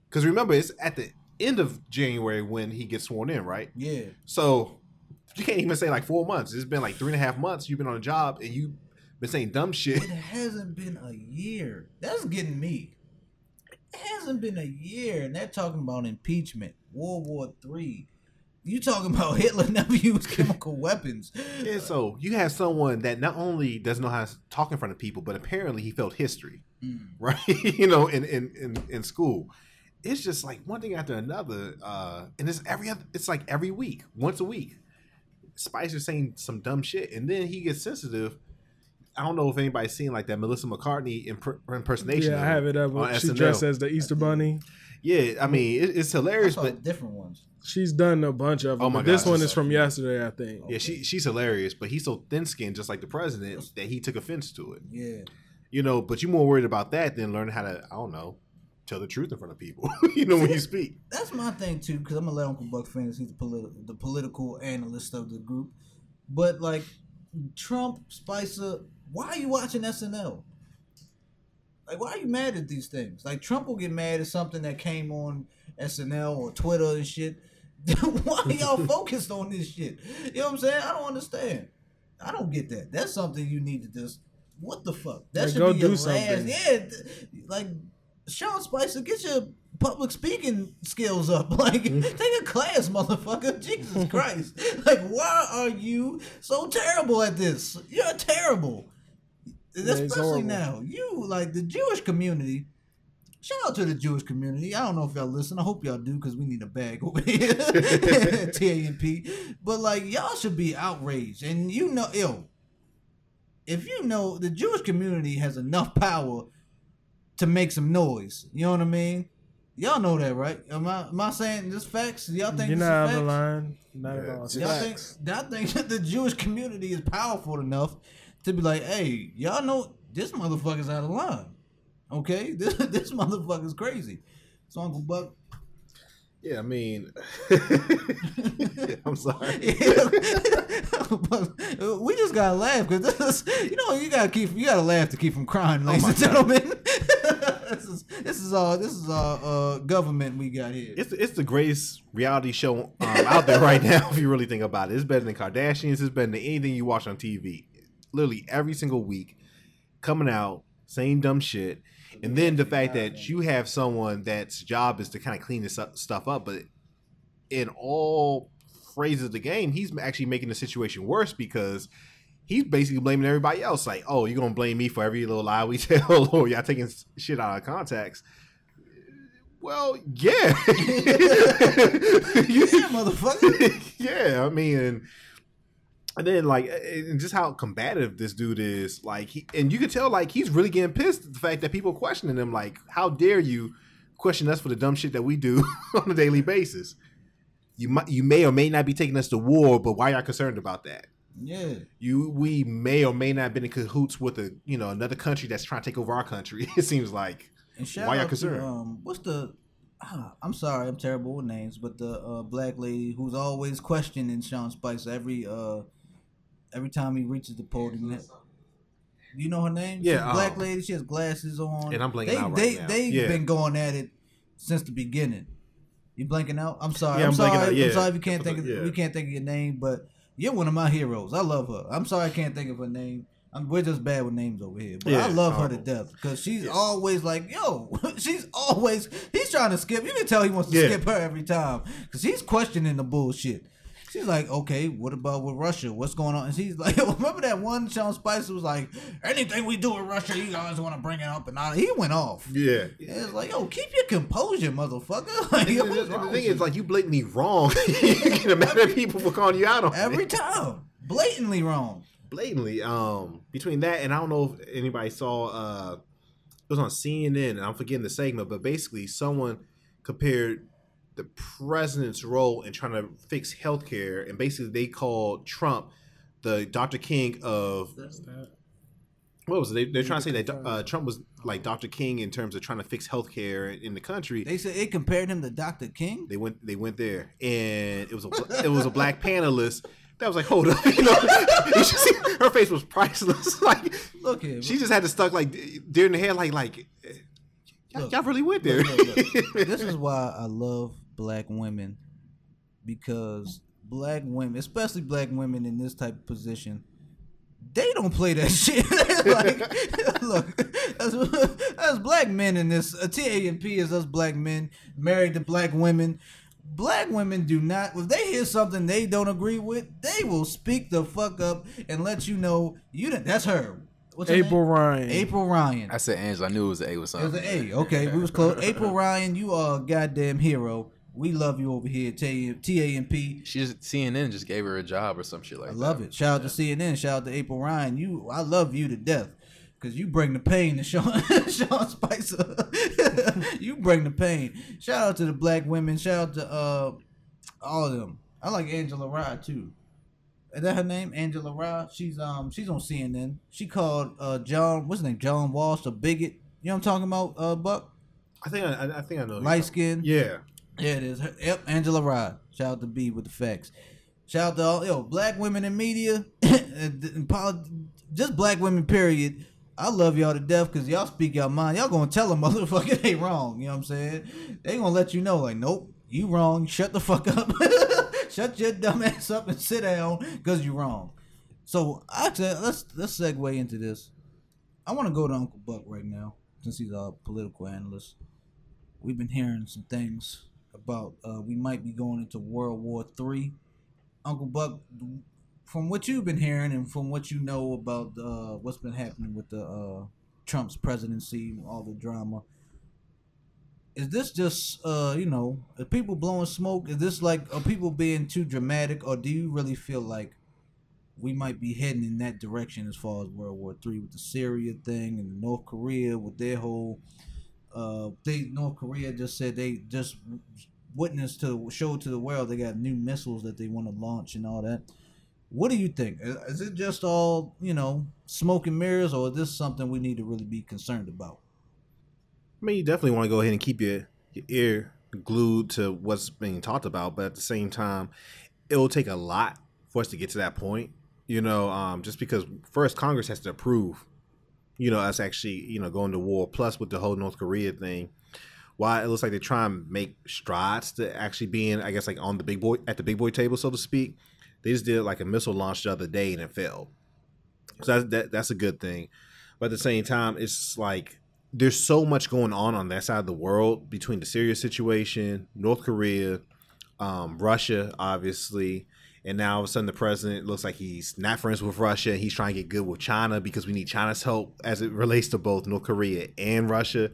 Because remember, it's at the end of January when he gets sworn in, right? Yeah. So you can't even say like four months. It's been like three and a half months. You've been on a job and you've been saying dumb shit. It hasn't been a year. That's getting me. It hasn't been a year, and they're talking about impeachment, World War Three. You talking about Hitler never used chemical weapons? And so you have someone that not only doesn't know how to talk in front of people, but apparently he felt history, Mm. right? you know, in, in in in school. It's just like one thing after another, uh, and it's every other. It's like every week, once a week. Spicer's saying some dumb shit, and then he gets sensitive. I don't know if anybody's seen like that Melissa McCarthy imp- impersonation. Yeah, I have it up. on She SNL. dressed as the Easter Bunny. Yeah, I mean it, it's hilarious, but different ones. She's done a bunch of oh them. Oh my but this gosh, one it's is from yesterday, I think. yeah, she she's hilarious. But he's so thin skinned, just like the president, that he took offense to it. Yeah. You know, but you're more worried about that than learning how to I don't know tell the truth in front of people. you know when you speak. That's my thing too, because I'm gonna let Uncle Buck finish. He's the political, the political analyst of the group. But like Trump, Spicer, why are you watching SNL? Like, why are you mad at these things? Like, Trump will get mad at something that came on SNL or Twitter and shit. why are y'all focused on this shit? You know what I'm saying? I don't understand. I don't get that. That's something you need to just. What the fuck? That Like, should go be do your something. last. Yeah, like Sean Spicer, get your public speaking skills up. Like, mm-hmm. take a class, motherfucker. Jesus Christ. Like, why are you so terrible at this? You're terrible. It's especially now. You like the Jewish community. Shout out to the Jewish community. I don't know if y'all listen. I hope y'all do because we need a bag over here. TANP. But like y'all should be outraged. And you know, yo, if you know the Jewish community has enough power to make some noise, you know what I mean? Y'all know that, right? Am I am I saying this facts? Y'all think You're this is not out of facts? the line. Not at all. Y'all think y'all think that the Jewish community is powerful enough to be like, hey, y'all know this motherfucker's out of line. Okay? This this motherfucker's crazy. So Uncle Buck. Yeah, I mean, I'm sorry. we just gotta laugh because this is you know you gotta keep you gotta laugh to keep from crying, ladies my and gentlemen. this is this is all this is all uh, government we got here. It's it's the greatest reality show um, out there right now. If you really think about it, it's better than Kardashians. It's better than anything you watch on TV. Literally every single week, coming out saying dumb shit, and then the fact that you have someone that's job is to kind of clean this up, stuff up, but in all phrases of the game, he's actually making the situation worse because he's basically blaming everybody else. Like, oh, you're gonna blame me for every little lie we tell, or y'all taking shit out of context. Well, yeah, yeah, motherfucker. yeah. I mean, and, then like, and just how combative this dude is. Like, he and you can tell like he's really getting pissed at the fact that people are questioning him. Like, how dare you question us for the dumb shit that we do on a daily basis? You might, you may or may not be taking us to war, but why are y'all concerned about that? Yeah. You, we may or may not have been in cahoots with a, you know, another country that's trying to take over our country. It seems like. And Why are y'all concerned? to um, what's the? I'm sorry, I'm terrible with names, but the uh, black lady who's always questioning Sean Spicer every uh every time he reaches the podium. You know her name? She's Yeah, a black um, lady. She has glasses on. And I'm blanking they, out right they, now. They've Yeah. been going at it since the beginning. You blanking out? I'm sorry. Yeah, I'm, I'm sorry. out, yeah. I'm sorry if you can't think of Yeah. we can't think of your name, but you're one of my heroes. I love her. I'm sorry I can't think of her name. I'm, we're just bad with names over here, but Yeah, I love her to death because she's always like, "Yo," she's always. He's trying to skip. You can tell he wants to Yeah. skip her every time because he's questioning the bullshit. She's like, "Okay, what about with Russia? What's going on?" And she's like, "Remember that one Sean Spicer was like, anything we do with Russia, you guys want to bring it up?" And all. he went off. Yeah. It's like, yo, keep your composure, motherfucker. Like, yo, the, the thing is, like, you blatantly wrong. you get mad at people for calling you out on every it. time, blatantly wrong. blatantly. Um, between that and I don't know if anybody saw. Uh, it was on CNN, and I'm forgetting the segment, but basically, someone compared the president's role in trying to fix healthcare, and basically they called Trump the Dr. King of what was it? They, they're trying to say that uh, Trump was like Dr. King in terms of trying to fix healthcare in the country. They said it compared him to Dr. King. They went they went there, and it was a it was a black panelist that was like, hold up, you know, you should see, her face was priceless. like Look here, she just had to stuck like deer in the head, like like y'all, Look. y'all really went there. Look, look, look. this is why I love black women because black women, especially black women in this type of position, they don't play that shit. like, look, as, as black men in this, uh, TAMP is us black men married to black women. Black women do not. If they hear something they don't agree with, they will speak the fuck up and let you know you. Didn't, that's her. What's April name? Ryan. April Ryan. I said Angela. I knew it was an A with It was something. an A. Okay, we was close. April Ryan, you are a goddamn hero. We love you over here, at TAMP. She just CNN just gave her a job or some shit like I that. I love it. Shout out to CNN. Shout out to April Ryan. You, I love you to death. Cause you bring the pain to Sean, Sean Spicer. you bring the pain. Shout out to the black women. Shout out to uh, all of them. I like Angela Rye too. Is that her name? Angela Rye. She's um she's on CNN. She called uh John what's his name? John Walsh a bigot. You know what I'm talking about? Uh, Buck. I think I, I think I know. Light skin. Yeah, Yeah, it is. Yep, Angela Rod. Shout out to B with the facts. Shout out to all yo black women in media, just black women. Period. I love y'all to death because y'all speak y'all mind. Y'all gonna tell them motherfucker they wrong. You know what I'm saying? They gonna let you know like, nope, you wrong. Shut the fuck up. Shut your dumb ass up and sit down because you wrong. So actually, let's let's segue into this. I want to go to Uncle Buck right now since he's a political analyst we've been hearing some things about uh, we might be going into World War Three. Uncle Buck, from what you've been hearing and from what you know about uh, what's been happening with the uh, Trump's presidency, all the drama, is this just uh, you know, are people blowing smoke? Is this like are people being too dramatic, or do you really feel like we might be heading in that direction as far as World War Three with the Syria thing and North Korea with their whole uh they North Korea just said they just witnessed to show to the world they got new missiles that they want to launch and all that. What do you think? Is- it just all you know smoke and mirrors, or is this something we need to really be concerned about? I mean, you definitely want to go ahead and keep your, your ear glued to what's being talked about, but at the same time, it will take a lot for us to get to that point. You know, um, just because first Congress has to approve, you know, us actually, you know, going to war. Plus, with the whole North Korea thing, why it looks like they're trying to make strides to actually being, I guess, like on the big boy at the big boy table, so to speak. They just did like a missile launch the other day and it failed. So that's, that, that's a good thing. But at the same time, it's like there's so much going on on that side of the world between the Syria situation, North Korea, um, Russia, obviously, and now all of a sudden the president looks like he's not friends with Russia. He's trying to get good with China because we need China's help as it relates to both North Korea and Russia.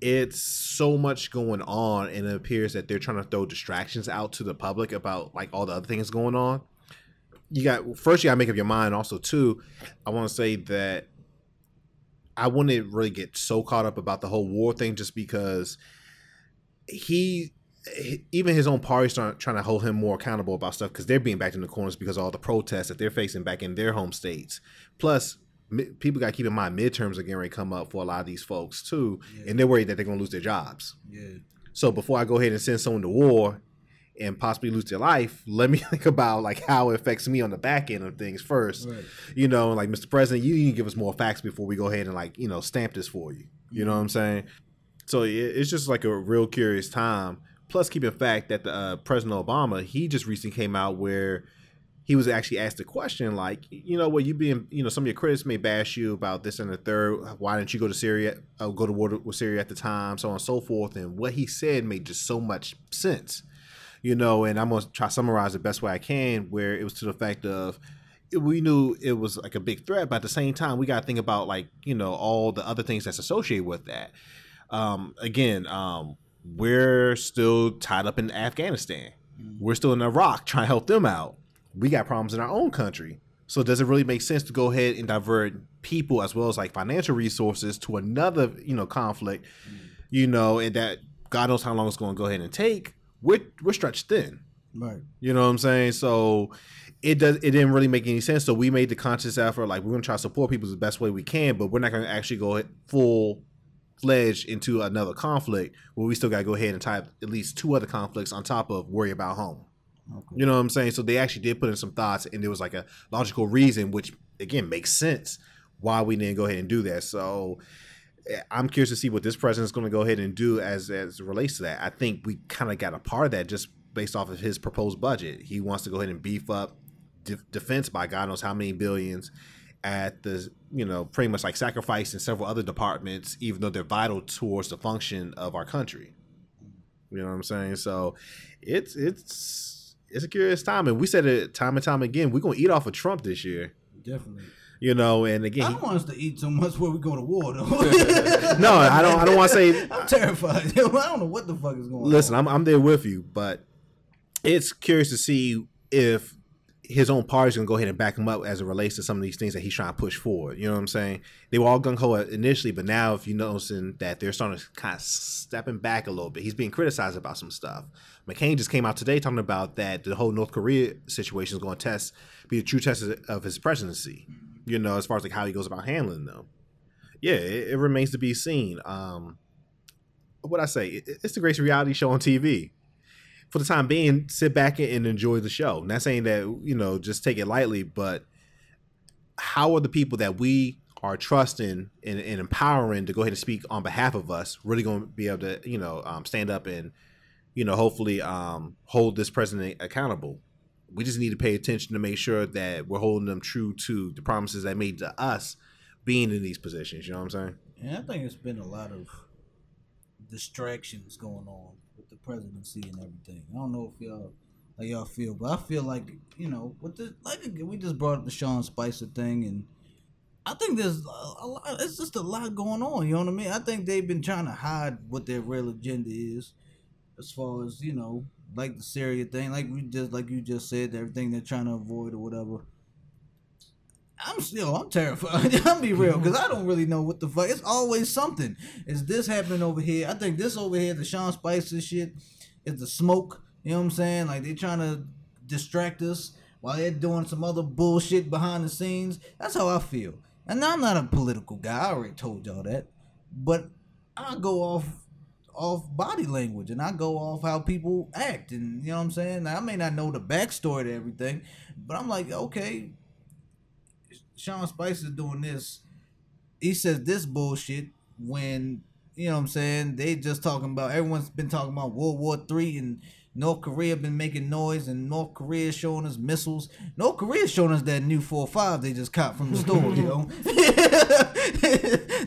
It's so much going on, and it appears that they're trying to throw distractions out to the public about like all the other things going on. You got first, you got to make up your mind. Also, too, I want to say that I wouldn't really get so caught up about the whole war thing just because he even his own party start trying to hold him more accountable about stuff because they're being backed in the corners because of all the protests that they're facing back in their home states. Plus, mi- people got to keep in mind midterms are getting ready to come up for a lot of these folks too, and they're worried that they're going to lose their jobs. Yeah, So before I go ahead and send someone to war and possibly lose their life, let me think about like how it affects me on the back end of things first. Right. You know, like Mr. President, you need to give us more facts before we go ahead and like you know stamp this for you. You know what I'm saying? So it, it's just like a real curious time. Plus, keep in fact that the uh, President Obama he just recently came out where he was actually asked a question like, you know, what you being, you know, some of your critics may bash you about this and the third. Why didn't you go to Syria, uh, go to war with Syria at the time, so on and so forth. And what he said made just so much sense, you know. And I'm gonna try to summarize the best way I can, where it was to the fact of we knew it was like a big threat, but at the same time, we got to think about like you know all the other things that's associated with that. Um, again, um, we're still tied up in Afghanistan. We're still in Iraq trying to help them out. We got problems in our own country. So does it really make sense to go ahead and divert people as well as like financial resources to another, you know, conflict, you know, and that God knows how long it's going to go ahead and take? We're we're stretched thin. right. You know what I'm saying? So it does it didn't really make any sense. So we made the conscious effort, like we're gonna try to support people the best way we can, but we're not gonna actually go full fledged into another conflict where we still gotta go ahead and type at least two other conflicts on top of worry about home. Okay. You know what I'm saying? So they actually did put in some thoughts and there was like a logical reason, which again makes sense why we didn't go ahead and do that. So eh, I'm curious to see what this president's going to go ahead and do as as it relates to that. I think we kind of got a part of that just based off of his proposed budget. He wants to go ahead and beef up de- defense by God knows how many billions at the you know pretty much like sacrifice in several other departments, even though they're vital towards the function of our country. You know what I'm saying? So it's it's it's a curious time, and we said it time and time again. We're gonna eat off of Trump this year. Definitely. You know, and again, he- don't want us to eat so much where we go to war, though. no, I don't. I don't want to say. I'm terrified. I don't know what the fuck is going Listen, on. I'm I'm there with you, but it's curious to see if his own party's gonna go ahead and back him up as it relates to some of these things that he's trying to push forward. You know what I'm saying? They were all gung ho initially, but now if you're noticing that they're starting to kind of stepping back a little bit, he's being criticized about some stuff. McCain just came out today talking about that the whole North Korea situation is going to test, be a true test of his presidency. You know, as far as like how he goes about handling them. Yeah, it, it remains to be seen. Um, what I say, it, it's the greatest reality show on TV. For the time being, sit back and enjoy the show. Not saying that you know just take it lightly, but how are the people that we are trusting and, and empowering to go ahead and speak on behalf of us really going to be able to you know um, stand up and you know hopefully um, hold this president accountable? We just need to pay attention to make sure that we're holding them true to the promises they made to us being in these positions. You know what I'm saying? And I think it's been a lot of distractions going on presidency and everything. I don't know if y'all how y'all feel. But I feel like you know, with the like we just brought up the Sean Spicer thing, and I think there's a, a lot. It's just a lot going on. You know what I mean? I think they've been trying to hide what their real agenda is, as far as you know, like the Syria thing, like we just like you just said, everything they're trying to avoid or whatever. I'm still, I'm terrified. I'm be real, because I don't really know what the fuck. It's always something. Is this happening over here? I think this over here, the Sean Spicer shit, is the smoke. You know what I'm saying? Like they trying to distract us while they're doing some other bullshit behind the scenes. That's how I feel. And I'm not a political guy. I already told y'all that. But I go off off body language and I go off how people act and you know what I'm saying? Now, I may not know the backstory to everything, but I'm like, okay, Sean Spicer is doing this. He says this bullshit when you know what I'm saying. They just talking about everyone's been talking about World War Three and North Korea been making noise and North Korea showing us missiles. North Korea showing us that new four five they just caught from the store. you know,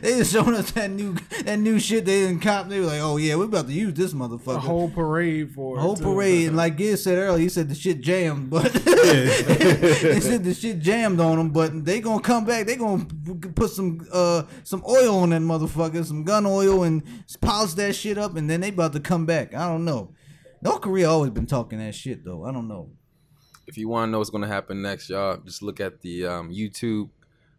they just showing us that new that new shit they didn't cop. They were like, oh yeah, we're about to use this motherfucker. A whole parade for A whole too. parade, and like Giz said earlier, he said the shit jammed, but they said the shit jammed on them. But they gonna come back. They gonna put some uh some oil on that motherfucker, some gun oil, and polish that shit up, and then they about to come back. I don't know. North Korea always been talking that shit though. I don't know. If you want to know what's going to happen next, y'all, just look at the um, YouTube,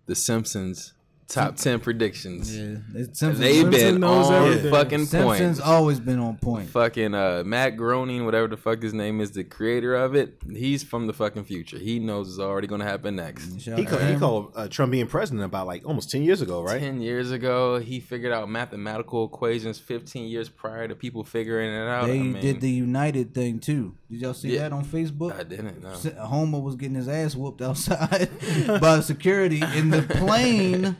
The Simpsons top ten predictions. Yeah, it's Simpsons. They've been knows on everything. fucking point. Simpsons always been on point. Fucking uh, Matt Groening, whatever the fuck his name is, the creator of it. He's from the fucking future. He knows it's already going to happen next. He, called, he called uh, Trump being president about like almost ten years ago, right? Ten years ago, he figured out mathematical equations. Fifteen years prior to people figuring it out. They I mean, did the United thing too. Did y'all see Yeah. that on Facebook? I didn't know. Homer was getting his ass whooped outside by security, in the plane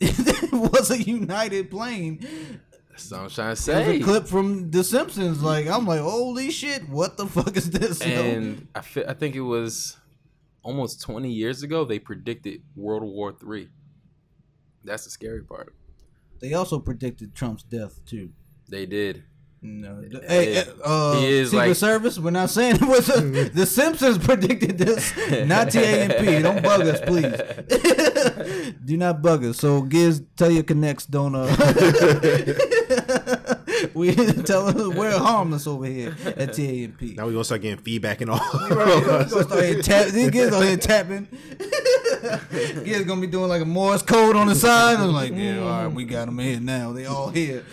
was a United plane. That's what I'm trying to There's say. a clip from The Simpsons. Like I'm like, holy shit, what the fuck is this? and I, fi- I think it was almost 20 years ago they predicted World War Three. That's the scary part. They also predicted Trump's death too. They did. No, the- hey, uh, He is Secret like- Service. We're not saying it was a, the Simpsons predicted this, not TAMP. Don't bug us, please. Do not bug us. So, Giz, tell your connects, don't uh. we tell them we're harmless over here at TAMP. Now we gonna start getting feedback and all. We're gonna start here tap. These kids out here tapping. Kids gonna be doing like a Morse code on the side. I'm like, yeah, all right, we got them here now. They all here.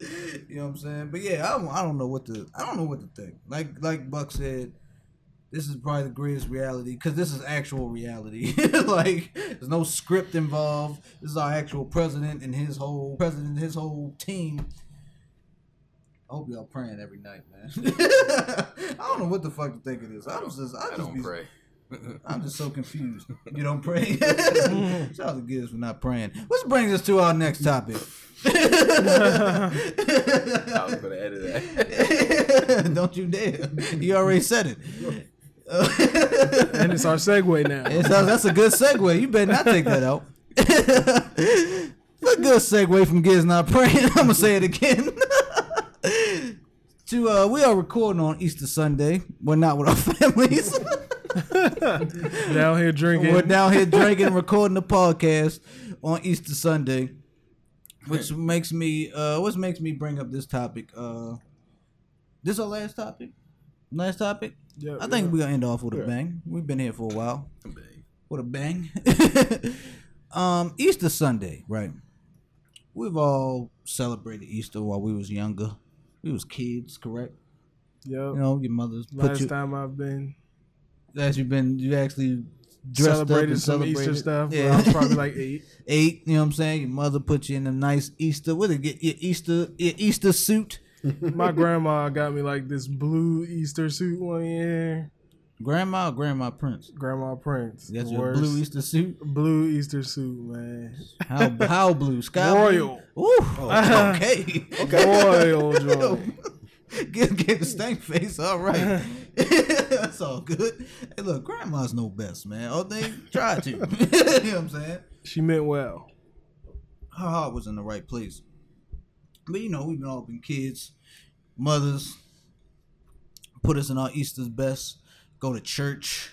You know what I'm saying? But yeah, I don't, I don't know what to I don't know what to think. Like like Buck said, this is probably the greatest reality because this is actual reality. like there's no script involved. This is our actual president and his whole president and his whole team. I hope y'all praying every night, man. I don't know what the fuck to think of this. I was just, I, I just don't be, pray. I'm just so confused. You don't pray. Shout out to Giz for not praying. Which brings us to our next topic. I was gonna edit that. don't you dare! You already said it. and it's our segue now. It's- that's a good segue. You better not take that out. a good segue from Giz not praying. I'm gonna say it again. to uh, we are recording on Easter Sunday. We're not with our families. Down here drinking. We're down here drinking, recording the podcast on Easter Sunday, which makes me uh, what makes me bring up this topic. Uh, this is our last topic. Last topic. Yeah, I think yeah. we're gonna end off with a bang. We've been here for a while. With a bang. um, Easter Sunday, right? We've all celebrated Easter while we was younger. We was kids, correct? Yep. You know, your mothers put Last you time I've been as you've been you actually dressed up celebrated and some celebrated. Easter stuff. Yeah. I was probably like eight. eight. You know what I'm saying? Your mother put you in a nice Easter. What did get your Easter your Easter suit? My grandma got me like this blue Easter suit one year. Grandma or Grandma Prince? Grandma Prince. That's your worst. blue Easter suit. Blue Easter suit, man. How how blue? Sky Royal. blue. Ooh, oh. okay. Royal Get get the stank face. All right, that's all good. Hey, look, grandmas know best, man. Oh, they try to. you know what I'm saying? She meant well. her heart was in the right place. But you know, we've all been kids, mothers, put us in our Easter's best, go to church,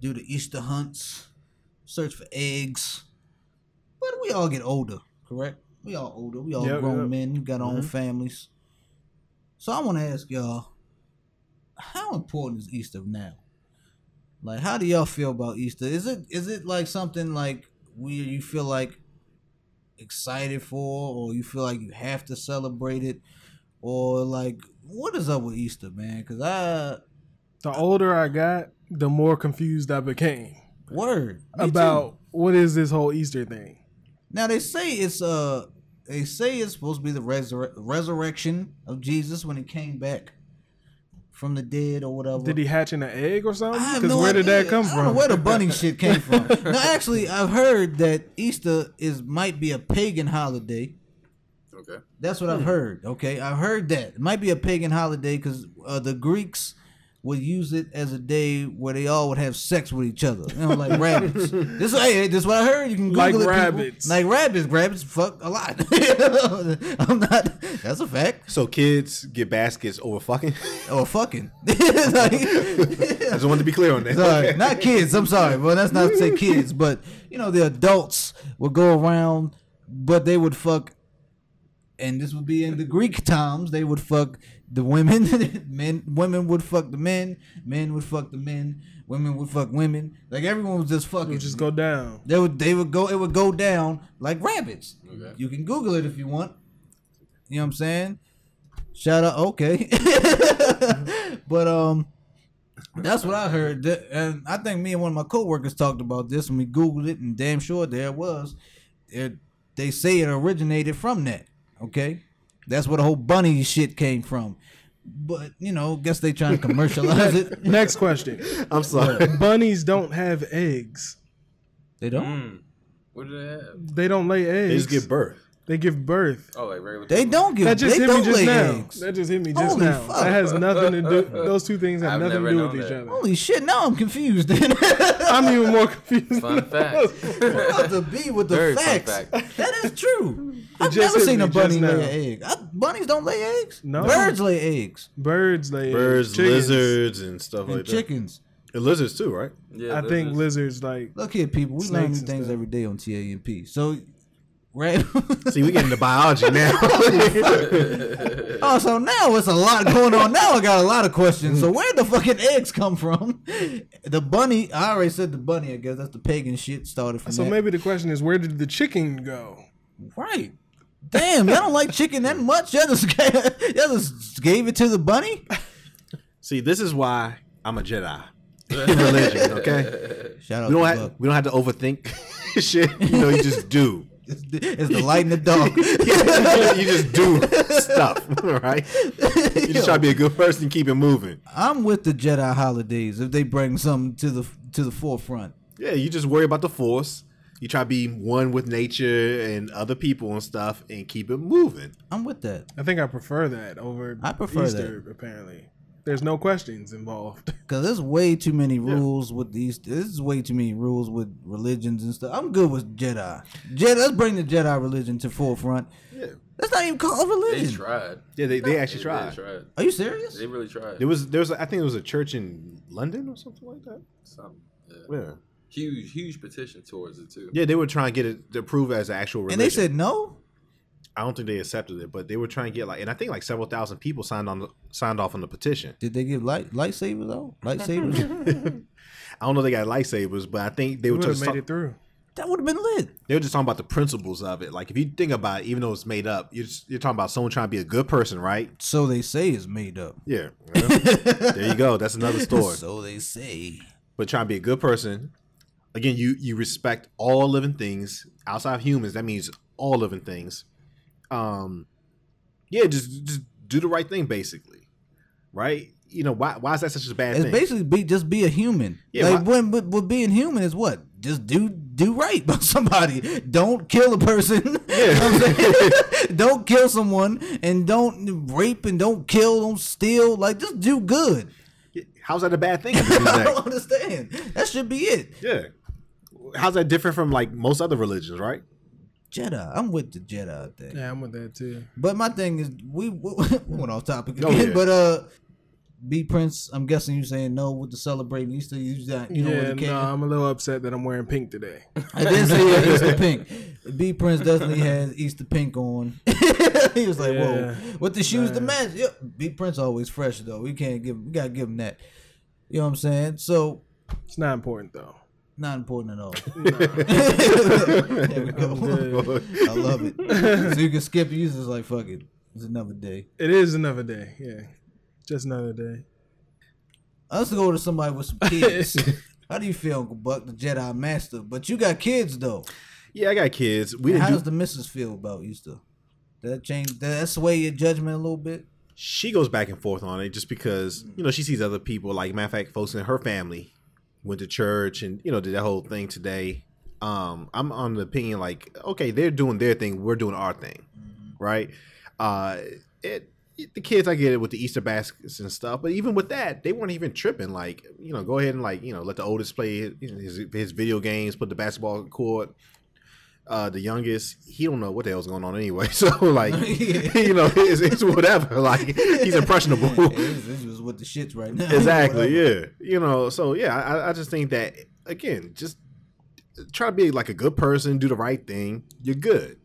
do the Easter hunts, search for eggs. But we all get older, correct? We all older. We all Yep, grown yep. men. We got our own mm-hmm. families. So I want to ask y'all, how important is Easter now? Like, how do y'all feel about Easter? Is it is it like something like we you feel like excited for, or you feel like you have to celebrate it, or like what is up with Easter, man? Because I The older I got, the more confused I became word me too. about what is this whole Easter thing. now they say it's uh they say it's supposed to be the resur- resurrection of Jesus when he came back from the dead or whatever. Did he hatch in an egg or something? Because no where did that come I don't know from? where the bunny shit came from. no, actually, I've heard that Easter is might be a pagan holiday. Okay. That's what I've heard. Okay, I've heard that it might be a pagan holiday because uh, the Greeks would use it as a day where they all would have sex with each other. You know, like rabbits. This hey, this is what I heard. You can Google Like it, people. rabbits. Like rabbits. Rabbits fuck a lot. I'm not. That's a fact. So kids get baskets over fucking. Or fucking. Like- I just wanted to be clear on that. Sorry, Okay. not kids. I'm sorry, but that's not to say kids. But you know, the adults would go around, but they would fuck, and this would be in the Greek times. They would fuck the women. men, women would fuck the men. Men would fuck the men. Women would fuck women. Like everyone was just It fucking. would just go down. They would. They would go. It would go down like rabbits. Okay. You can Google it if you want. You know what I'm saying? Shout out. Okay. but um. That's what I heard, and I think me and one of my coworkers talked about this, and we googled it, and damn sure there it was. It, they say it originated from that. Okay, that's where the whole bunny shit came from. But you know, guess they trying to commercialize it. Next question. I'm sorry. Bunnies don't have eggs. They don't. Mm. What do they have? They don't lay eggs. They just give birth. They give birth. Oh, like regular. They people? don't give. That just they hit me don't just now. eggs. That just hit me just Holy now. fuck. That has nothing to do. Those two things have I've nothing to do known with each other. Holy shit! Now I'm confused. I'm even more confused. Fun fact. about to be with the Very fun facts. fact. That is true. I've just never seen a bunny lay an egg. I, bunnies don't lay eggs. No. birds lay eggs Birds lay Birds, eggs. Chickens. lizards, and stuff and like chickens. that. And lizards too, right? Yeah, I think lizards. lizards like Look here, people. We learn new things stuff. every day on TAMP. So, right. See, we get into biology now. oh, so now it's a lot going on. Now I got a lot of questions. So where the fucking eggs come from? The bunny. I already said the bunny. I guess that's the pagan shit started from so that. maybe the question is where did the chicken go? Right. Damn, y'all don't like chicken that much. Y'all just, y'all just gave it to the bunny. See, this is why I'm a Jedi in religion. Okay, Shout out we don't to have we don't have to overthink shit. You know, you just do. It's the, it's the light in the dark. you just do stuff, right? You just try to be a good person and keep it moving. I'm with the Jedi holidays if they bring something to the to the forefront. Yeah, you just worry about the force. You try to be one with nature and other people and stuff, and keep it moving. I'm with that I think I prefer that over I prefer Easter, apparently. There's no questions involved. because there's way too many rules with these. There's way too many rules with religions and stuff. I'm good with Jedi. Jedi, let's bring the Jedi religion to forefront. Yeah, That's not even called a religion. They tried. yeah, they, they actually They tried. tried. Are you serious? They really tried. There was there was I think it was a church in London or something like that. Something. Yeah. Yeah, Huge, huge petition towards it too. yeah, they were trying to get it approved as an actual religion. And they said no. I don't think they accepted it, but they were trying to get like, and I think like several thousand people signed on signed off on the petition. Did they give light lightsabers though? Lightsabers. I don't know if they got lightsabers, but I think they were just made talk- it through. that would have been lit. they were just talking about the principles of it. Like if you think about it, even though it's made up, you're just, you're talking about someone trying to be a good person, right? So they say it's made up. Yeah, well, there you go. That's another story. So they say. But trying to be a good person, again, you you respect all living things outside of humans. That means all living things. Um, yeah, just just do the right thing, basically, right? You know why? Why is that such a bad It's thing? basically be just be a human. Yeah, like why- when with, being human is what? Just do do right by somebody. Don't kill a person. You know what I'm saying? don't kill someone and don't rape and don't kill, don't steal. Like just do good. How's that a bad thing? at the end of the I don't understand. That should be it. Yeah. How's that different from like most other religions, right? Jedi. I'm with the Jedi thing. Yeah, I'm with that too. But my thing is, we, we went off topic Oh, again. yeah. But uh, B Prince, I'm guessing you saying no with the celebrating Easter. You got you know yeah, what the no, I'm a little upset that I'm wearing pink today. I didn't say yeah, Easter pink. B Prince definitely has Easter pink on. he was like, Yeah. "Whoa, with the shoes to Man. match." Yep, B Prince always fresh though. We can't give, we gotta give him that. You know what I'm saying? So It's not important though. Not important at all. There we go. I'm good. I love it. So you can skip. You just like fuck it. It's another day. It is another day. Yeah, just another day. Let's go to somebody with some kids. How do you feel, Uncle Buck, the Jedi Master? But you got kids though. Yeah, I got kids. We How didn't does do, the missus feel about Easter? Did that change? Did that sway your judgment a little bit? she goes back and forth on it just because you know she sees other people. Like matter of fact, folks in her family went to church and you know did that whole thing today. Um, I'm on the opinion like okay, they're doing their thing, we're doing our thing, right? Uh, it. The kids, I get it with the Easter baskets and stuff, but even with that, they weren't even tripping. Like, you know, go ahead and like, you know, let the oldest play his, his video games, put the basketball court. Uh, the youngest, he don't know what the hell's going on anyway. So like, you know, it's, it's whatever. Like he's impressionable. this, was with the shits right now. exactly. Whatever. Yeah. You know. So yeah, I, I just think that again, just try to be like a good person, do the right thing. You're good.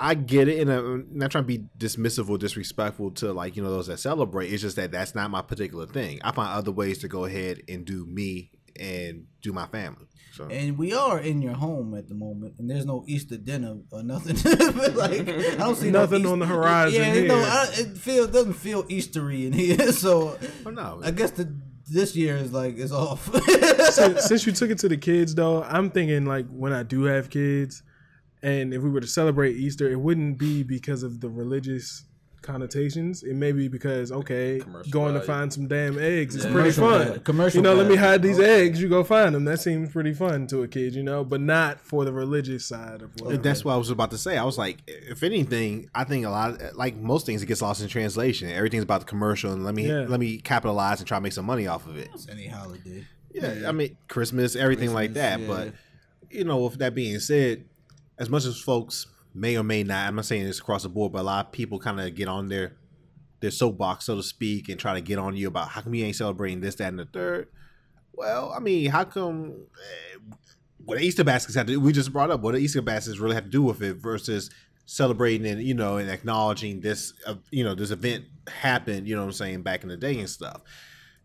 I get it, and I'm not trying to be dismissive or disrespectful to like you know those that celebrate. It's just that that's not my particular thing. I find other ways to go ahead and do me and do my family. So And we are in your home at the moment, and there's no Easter dinner or nothing. like I don't see Nothing Eas- on the horizon Yeah, no. I, it feels doesn't feel Eastery in here. So oh, no, I guess the this year is like it's off. since, since you took it to the kids though, I'm thinking like when I do have kids, and if we were to celebrate Easter, it wouldn't be because of the religious connotations. It may be because okay, Commercial going to find some damn eggs is Yeah. pretty Commercial fun. value. Commercial you know, let me hide these oh. eggs. You go find them. That seems pretty fun to a kid, you know, but not for the religious side of what. That's what I was about to say. I was like, if anything, I think a lot, like most things, it gets lost in translation. Everything's about the commercial, and let me Yeah. let me capitalize and try to make some money off of it. Any holiday. Yeah, I mean Christmas, everything like that. Christmas, But you know, with that being said, as much as folks may or may not, I'm not saying this across the board, but a lot of people kind of get on their their soapbox, so to speak, and try to get on you about how come you ain't celebrating this, that, and the third. Well, I mean, how come? eh, what Easter baskets have to? We just brought up what the Easter baskets really have to do with it versus celebrating and you know and acknowledging this uh, you know this event happened you know what i'm saying back in the day and stuff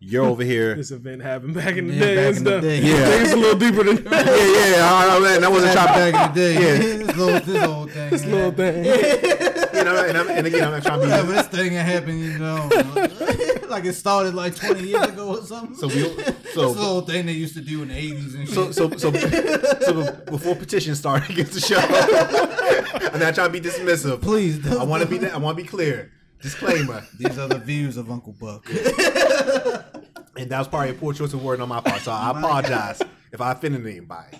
you're over here this event happened back in the Yeah, day back and in the stuff. day. Yeah. I it's a little deeper than that. yeah, yeah. I, I, that wasn't trying back in the day. Yeah. this little, this whole thing. This little thing. you know, and, I'm, and again, I'm not trying to be. Yeah, but this thing that happened, you know, like it started like 20 years ago or something. So we- this so- little thing they used to do in the 80s and shit. So, so, so, so before petition started against the show, I'm not trying to be dismissive. Please, don't. I want to be. I want to be clear. Disclaimer. These are the views of Uncle Buck. And that was probably a poor choice of word on my part. So I apologize if I offended anybody.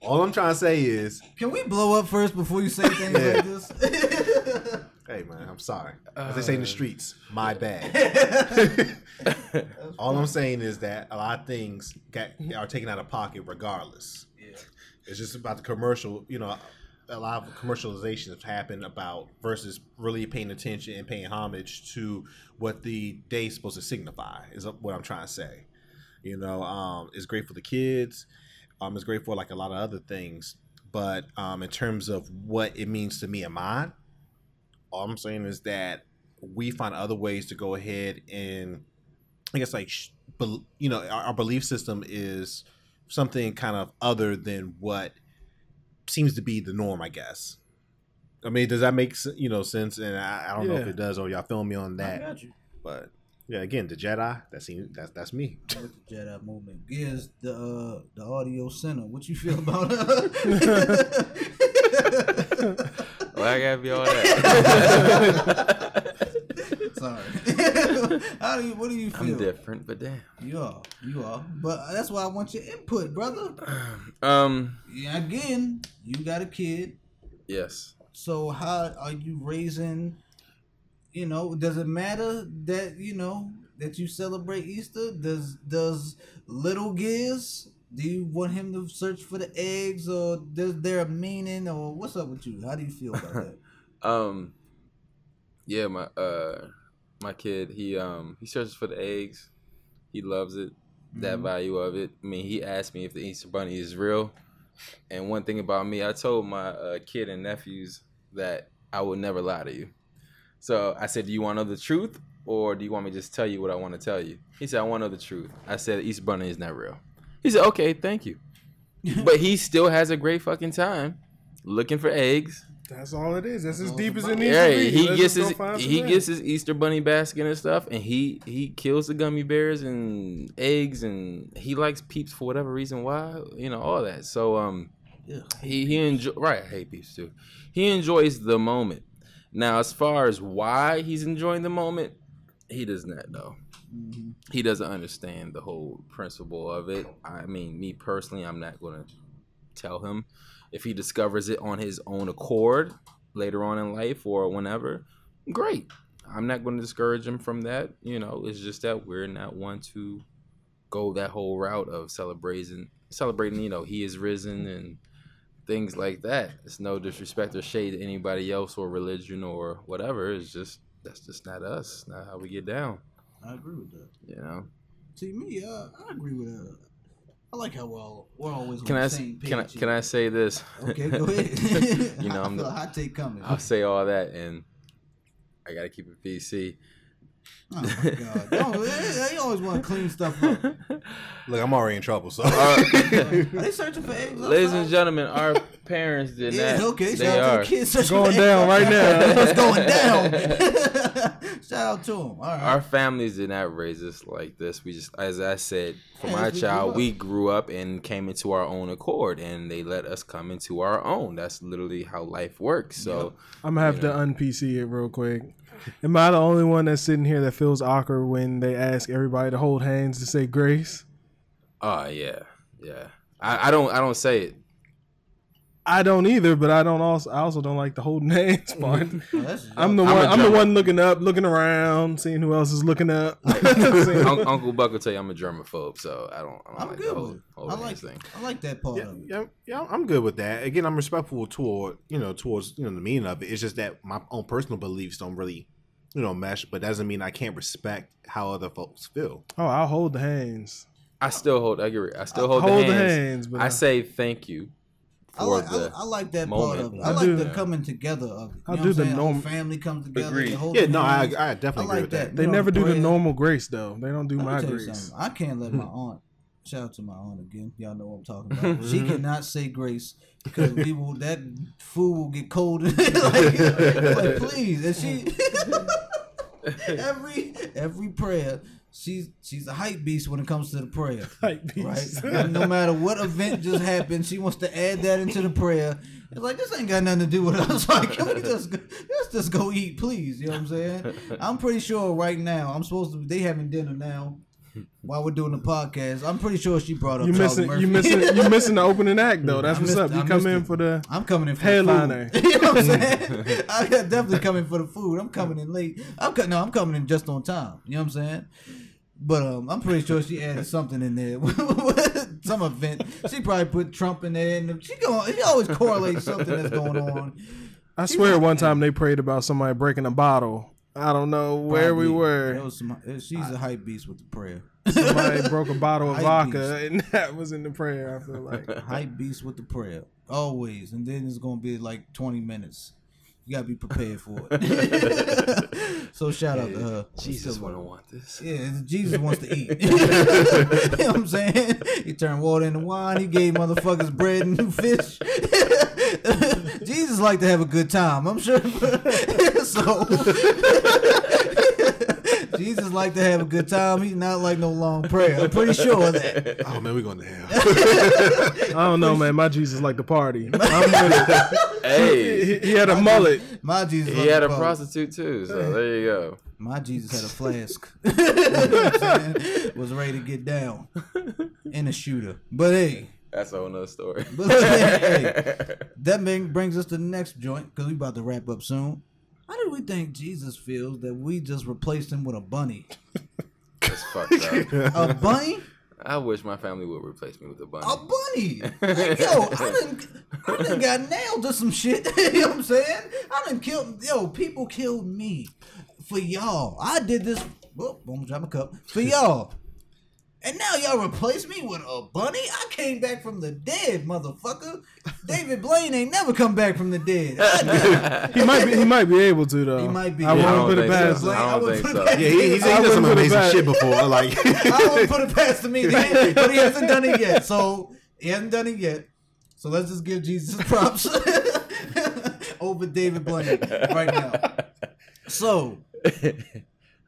All I'm trying to say is, Can we blow up first before you say things Yeah. like this? hey man, I'm sorry. Uh, As they say in the streets, my bad. All I'm saying is that a lot of things got, are taken out of pocket regardless. It's just about the commercial, you know, a lot of commercialization has happened about versus really paying attention and paying homage to what the day is supposed to signify is what I'm trying to say. You know, um, it's great for the kids. Um, it's great for like a lot of other things. But um, in terms of what it means to me and mine, all I'm saying is that we find other ways to go ahead and I guess like you know our, our belief system is something kind of other than what seems to be the norm. I guess. I mean, does that make you know sense? And I, I don't know if it does, or y'all feel me on I that. got you. But yeah, again, the Jedi. That seems that's that's me. With the Jedi movement. Gears, the uh, the audio center. What you feel about it? Why I gotta be all that? Sorry. How do you? What do you feel? I'm different, but damn. You are. You are. But that's why I want your input, brother. Um, Yeah, again, you got a kid. yes. So how are you raising? You know, does it matter that you know that you celebrate Easter? Does does little Giz? Do you want him to search for the eggs, or is there a meaning, or what's up with you? How do you feel about that? Um, yeah, my uh, My kid, he um he searches for the eggs. He loves it. That value of it. I mean, he asked me if the Easter Bunny is real. And one thing about me, I told my uh, kid and nephews that I would never lie to you. So I said, "Do you want to know the truth, or do you want me to just tell you what I want to tell you?" He said, "I want to know the truth." I said, "Easter Bunny is not real." He said, "Okay, thank you." but he still has a great fucking time looking for eggs. That's all it is. That's as deep as it needs Yeah, to be. he Let's gets his he eggs. gets his Easter bunny basket and stuff, and he he kills the gummy bears and eggs, and he likes peeps for whatever reason. Why you know all that? So um, Yeah. he he enjoy right. I hate peeps too. He enjoys the moment. Now, as far as why he's enjoying the moment, he does not know. Mm-hmm. He doesn't understand the whole principle of it. I mean, me personally, I'm not going to tell him if he discovers it on his own accord later on in life or whenever. Great. I'm not going to discourage him from that. You know, it's just that we're not one to go that whole route of celebrating, celebrating. You know, he is risen and things like that. It's no disrespect or shade to anybody else or religion or whatever. It's just that's just not us. Not how we get down. I agree with that. You know. To me, uh, I agree with that. I like how we're we're always on Can the I s- same page. can I can I say this? Okay, go ahead. you know, I I'm the- a hot take coming. I'll say all that, and I gotta keep it PC. Oh my god! No, they, they always want to clean stuff up. Look, I'm already in trouble. So Are they searching for eggs? Ladies and gentlemen, our parents did Yeah, not. okay. They Shout out are. to the kids. searching Going for down eggs right now. it's going down. Shout out to them. All right. Our families did not raise us like this. We just, as I said, for my as we grew child, up. we grew up and came into our own accord, and they let us come into our own. That's literally how life works. So, I'm gonna have to un-PC it real quick. Am I the only one that's sitting here that feels awkward when they ask everybody to hold hands to say grace? oh yeah, yeah. I, I don't, I don't say it. I don't either, but I don't also I also don't like the holding hands mm-hmm. part. Oh, I'm the I'm one I'm the one looking up, looking around, seeing who else is looking up. Un- Uncle Buck will tell you I'm a germaphobe, so I don't, I don't I'm like good the whole, whole I like thing. I like that part yeah, of it. yeah, yeah, I'm good with that. Again, I'm respectful toward you know towards you know the meaning of it. It's just that my own personal beliefs don't really you know mesh, but that doesn't mean I can't respect how other folks feel. oh, I'll hold the hands. I still hold. I agree. I still hold, hold the the hands. hands, but I I- say thank you I like, the. I, I like that moment. part of it. I, I like do. the coming together of it. You I'll know do what I'm the saying? Whole family comes together. Agreed. they hold Yeah, their no, I. I definitely I agree like with that. that. they You know, never do the normal grace though. They don't do my grace. I can't let my aunt. Shout out to my aunt again. Y'all know what I'm talking about. Mm-hmm. she cannot say grace because we will. That food will get cold. like, like, please, and she every every prayer. She's she's a hype beast when it comes to the prayer. Hype Right. And no matter what event just happened, she wants to add that into the prayer. It's like this ain't got nothing to do with us. Like, can we just go, let's just go eat, please? You know what I'm saying? I'm pretty sure right now I'm supposed to. They having dinner now while we're doing the podcast. I'm pretty sure she brought up You missing you missing you missing the opening act though. That's I what's missed- up. You I come in it. for the I'm coming in for Headliner. The food. you know what I'm saying? I definitely coming for the food. I'm coming in late. I'm co- no, I'm coming in just on time. You know what I'm saying? But um, I'm pretty sure she added something in there. Some event. She probably put Trump in there, and she go. She always correlates something that's going on. I swear one time they prayed about somebody breaking a bottle. I don't know where we were. It was some, she's a hype beast with the prayer. Somebody broke a bottle of Hype vodka, and that was in the prayer. I feel like. Hype beast with the prayer. Always. And then it's gonna be like 20 minutes. You gotta be prepared for it. So shout out to her. Jesus Still wouldn't want this. yeah jesus wants to eat. You know what i'm saying? He turned water into wine. He gave motherfuckers bread and fish jesus like to have a good time i'm sure so jesus like to have a good time he's not like no long prayer i'm pretty sure of that Oh man, we're going to hell. I don't know, man. My Jesus like to party. I'm with it. Hey, He, he had a mullet. my jesus he like had a party. prostitute too, so there you go. My Jesus had a flask. You know what I'm saying? Was ready to get down. And a shooter. But hey, That's a whole nother story. but hey, that bring- brings us to the next joint because we about to wrap up soon. How do we think Jesus feels that we just replaced him with a bunny? That's fucked up. A bunny? I wish my family would replace me with a bunny. A bunny? Like, yo, I didn't, I done got nailed to some shit. you know what I'm saying? I didn't kill. yo, people killed me for y'all. I did this. Whoop, boom, drop a cup for y'all. And now y'all replace me with a bunny? I came back from the dead, motherfucker. David Blaine ain't never come back from the dead. He might be. He might be able to though. He might be. I Yeah, I wouldn't don't put it think past. so. him. I don't wouldn't think put it so. past Yeah, he, he's, he's I done some wouldn't put it amazing back. shit before. Like, I wouldn't put it past him either, but he hasn't done it yet. So he hasn't done it yet. So let's just give Jesus props over David Blaine right now. So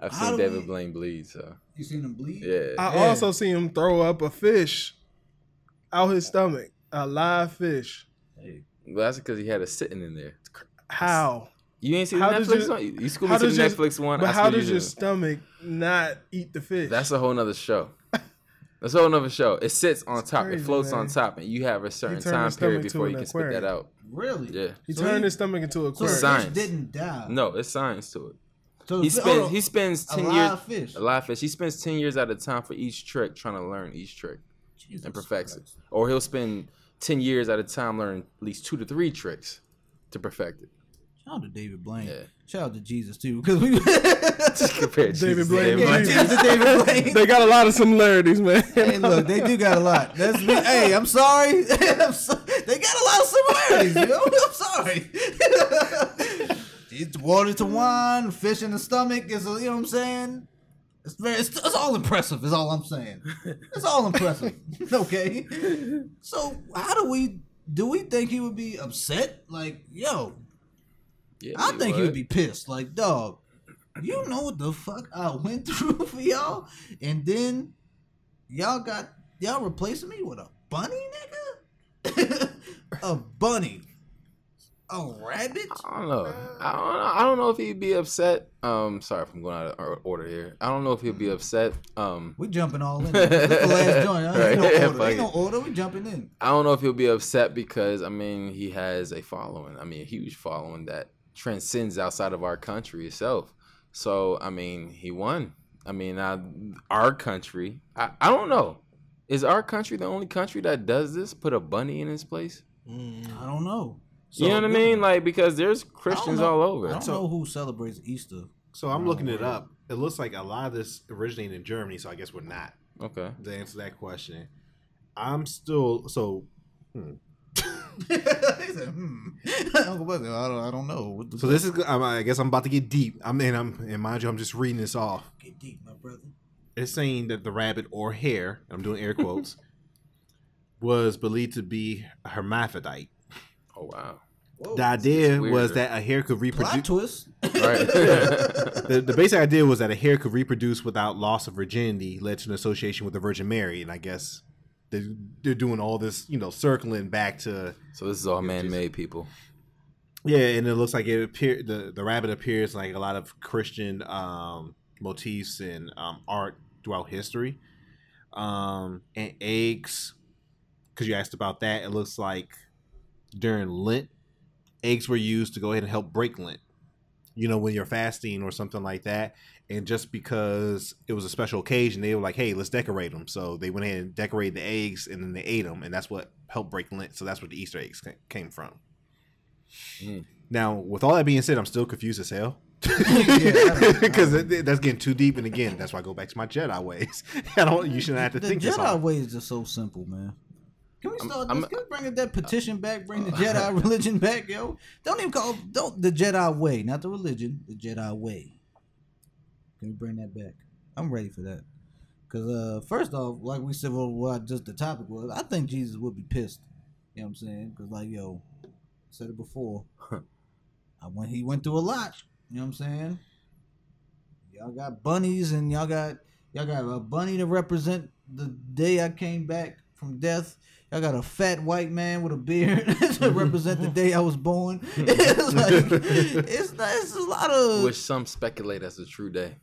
I've seen David we- Blaine bleed, so you seen him bleed? yeah. I Yeah. also see him throw up a fish out his stomach, a live fish. Hey, Well, that's because he had it sitting in there. How? You ain't seen How the does Netflix your- one? You school me to does the your- Netflix one. But I how schooled you does your stomach not eat the fish? That's a whole nother show. That's a whole nother show. It sits on top. crazy, it floats man. on top, and you have a certain time period before you can spit that out. Really? Yeah. he So turned he- his stomach into a So the. Science. fish didn't die. No, it's science to it. So He spends oh, he spends ten live years fish. a live fish. He spends ten years at a time for each trick, trying to learn each trick Jesus and perfects it. Or he'll spend ten years at a time learning at least two to three tricks to perfect it. Shout out to David Blaine. Yeah. Shout out to Jesus too, because we. Compare David Jesus to Blaine. David yeah, Blaine. Jesus David Blaine. they got a lot of similarities, man. Hey, look, they do got a lot. That's me. Hey, I'm sorry. I'm so, they got a lot of similarities. You know? I'm sorry. it's water to wine, fish in the stomach is, you know what I'm saying? It's very, it's, it's all impressive. Is all I'm saying. It's all impressive. okay. So how do we? Do we think he would be upset? Like, yo, Yeah, I think he would be pissed. Like, dog, you know what the fuck I went through for y'all, and then y'all got y'all replacing me with a bunny, nigga. a bunny, a rabbit. I don't know. I don't know. I don't know if he'd be upset. Um, sorry if I'm going out of order here. I don't know if he'd be upset. Um, We jumping all in. This the last joint. Right. Ain't no order. Ain't no order. We jumping in. I don't know if he'll be upset because I mean he has a following. I mean a huge following that transcends outside of our country itself. So I mean he won. I mean now our country. I, I don't know. Is our country the only country that does this? Put a bunny in his place? I don't know. You know what I mean? Like because there's Christians know- all I don't So- know who celebrates Easter. so I'm looking it up. It looks like a lot of this originated in Germany, so I guess we're not. Okay. To answer that question, I'm still so. he said, "Hmm." Uncle Buzz I don't, I don't know. So this is. I'm- I guess I'm about to get deep. I'm and I'm and mind you, I'm just reading this off. get deep, my brother. It's saying that the rabbit or hare, I'm doing air quotes, was believed to be a hermaphrodite. Oh wow. The idea was that a hare could Plot reproduce. twist. Right. the, the basic idea was that a hare could reproduce without loss of virginity, led to an association with the Virgin Mary, and I guess they're, they're doing all this, you know, circling back to so this is all man-made people. yeah, and it looks like it appear the the rabbit appears like a lot of Christian um, motifs and um, art throughout history, um, and eggs. Because you asked about that, it looks like during Lent, eggs were used to go ahead and help break Lent. You know, when you're fasting or something like that, and just because it was a special occasion, they were like, "Hey, let's decorate them." So they went ahead and decorated the eggs, and then they ate them, and that's what helped break Lent. So that's where the Easter eggs came from. Mm. Now, with all that being said, I'm still confused as hell. Yeah, Because that's getting too deep, and again, that's why I go back to my Jedi ways. I don't. You shouldn't have to the think Jedi hard. way is just so simple, man. Can we start I'm- this? Can we bring that petition back? Bring the Jedi religion back, yo. Don't even call don't the Jedi way, not the religion, the Jedi way. Can we bring that back? I'm ready for that. Cause uh, first off, like we said, well, what just the topic was, I think Jesus would be pissed. You know what I'm saying? Cause like, yo, I said it before. I when he went through a lot. You know what I'm saying? Y'all got bunnies and y'all got y'all got a bunny to represent the day I came back from death. Y'all got a fat white man with a beard to represent the day I was born. it's like it's not, it's a lot of Which some speculate as a true day.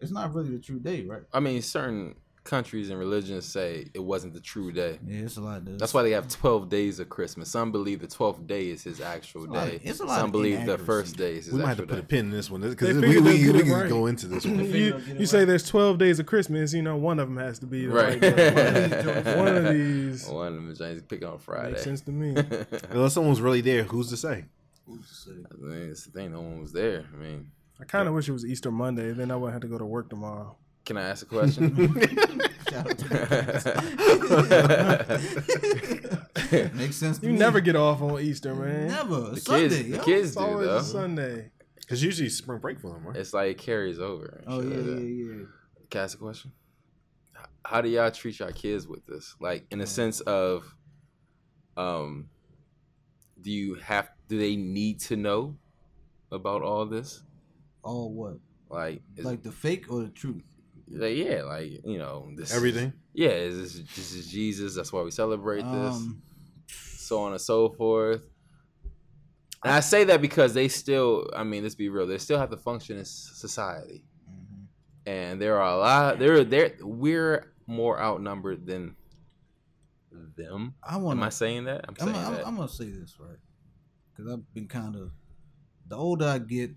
it's not really the true day, right? I mean, certain countries and religions say it wasn't the true day. Yeah, it's a lot of That's why they have 12 days of Christmas. Some believe the 12th day is his actual It's a lot day. of- it's a lot Some of believe the first day is his We might have to actual put a pin in this one because we, figured we, we, can right. go into this one. you you say there's 12 days of Christmas, you know, one of them has to be the Right. right. One of these One of them is James pick on Friday. makes sense to me. Unless someone's really there, who's to say? who's to say? I mean, it's the thing. No one was there. I mean, I kind of wish it was Easter Monday. Then I wouldn't have to go to work tomorrow. Can I ask a question? Shout Makes sense to You me. never get off on Easter, man. Never. the Sunday, kids, the kids It's do always though. Sunday. Because usually spring break for them, right? It's like it carries over. and Oh shit yeah, like yeah, yeah. Can I ask a question? How do y'all treat your kids with this? Like in a sense of, um, do you have? Do they need to know about all this? All what? Like, is, Like the fake or the truth? Like yeah, like you know this Everything. Yeah, is this, this is Jesus? That's why we celebrate this. Um, so on and so forth. And I say that because they still, I mean, let's be real, they still have to function in s- society. mhm. And there are a lot, there, there, we're more outnumbered than them. I want Am I saying that? I'm I'm, saying I'm, that. I'm gonna say this right, because I've been kind of. The older I get,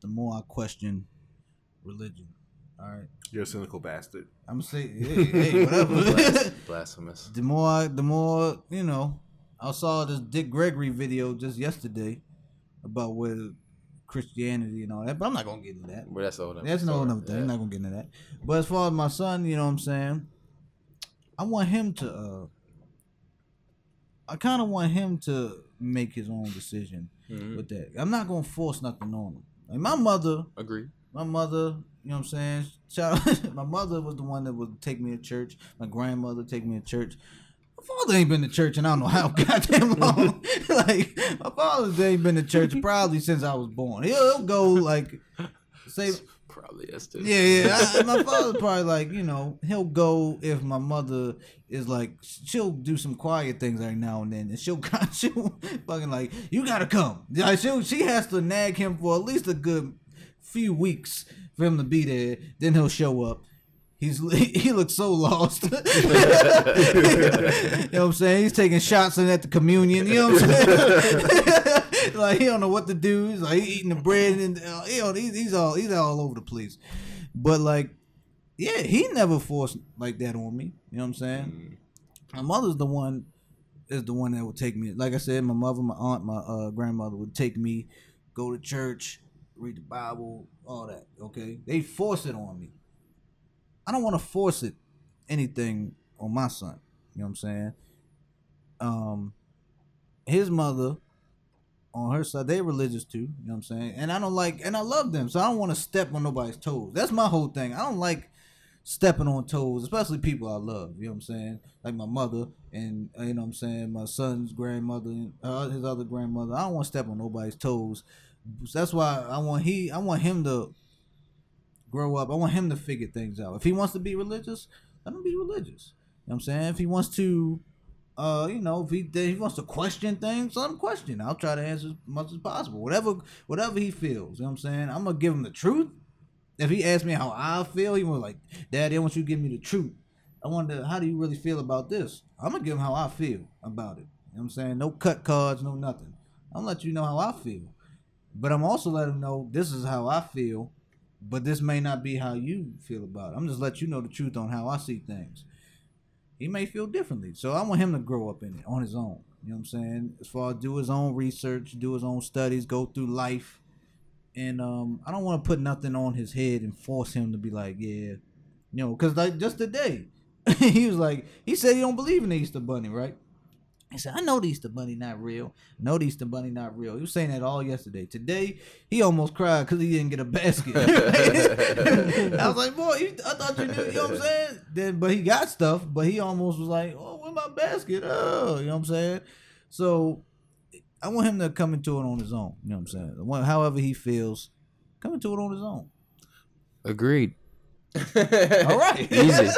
the more I question religion. All right, You're a cynical bastard. I'm gonna say, hey, hey whatever. Blas- blasphemous. the more, I, the more you know. I saw this Dick Gregory video just yesterday about where Christianity and all that, but I'm not gonna get into that. Well, that's all. That's no another thing. I'm not gonna get into that. But as far as my son, you know what I'm saying? I want him to uh I kinda want him to make his own decision Mhm. with that. I'm not gonna force nothing on him. Like my mother, Agree. My mother, you know what I'm saying? My mother was the one that would take me to church. My grandmother take me to church. My father ain't been to church and I don't know how goddamn long. like my father ain't been to church probably since I was born. He'll, he'll go like say Probably is too. yeah, yeah. I, my father's probably like, you know, he'll go if my mother is like, she'll do some quiet things every now and then, and she'll, she'll fucking like, you gotta come. Like, she'll, she has to nag him for at least a good few weeks for him to be there. Then he'll show up. He's he looks so lost. you know what I'm saying? He's taking shots in at the communion. You know what I'm saying? like he don't know what to do. He's like eating the bread and uh, you know he's, he's all he's all over the place. But like, yeah, he never forced like that on me. You know what I'm saying? My mother's the one is the one that would take me. Like I said, my mother, my aunt, my uh, grandmother would take me, go to church, read the Bible, all that. Okay, they force it on me. I don't want to force it anything on my son. You know what I'm saying? Um, his mother on her side, they religious too. You know what I'm saying? And I don't like, and I love them, so I don't want to step on nobody's toes. That's my whole thing. I don't like stepping on toes, especially people I love. You know what I'm saying? Like my mother and you know what I'm saying, my son's grandmother and uh, his other grandmother. I don't want to step on nobody's toes. That's why I want he, I want him to grow up. I want him to figure things out. If he wants to be religious, let him be religious. You know what I'm saying? If he wants to, uh, you know, if he if he wants to question things, let him question. I'll try to answer as much as possible. Whatever whatever he feels. You know what I'm saying? I'm gonna give him the truth. If he asks me how I feel, he was like, Daddy, I want you to give me the truth. I wonder how do you really feel about this? I'm gonna give him how I feel about it. You know what I'm saying? No cut cards, no nothing. I'm gonna let you know how I feel. But I'm also letting him know this is how I feel, but this may not be how you feel about it. I'm just let you know the truth on how I see things. He may feel differently. So I want him to grow up in it on his own. You know what I'm saying? As far as do his own research, do his own studies, go through life. And um, I don't want to put nothing on his head and force him to be like, yeah, you know, because like just today, he was like, he said he don't believe in the Easter Bunny, right? He said, I know the Easter Bunny not real. I know the Easter Bunny not real. He was saying that all yesterday. Today, he almost cried because he didn't get a basket. I was like, boy, you, I thought you knew, you know what I'm saying? Then, but he got stuff, but he almost was like, oh, where my basket? Oh, you know what I'm saying? So I want him to come into it on his own. You know what I'm saying? However he feels, come into it on his own. Agreed. All right. Easy.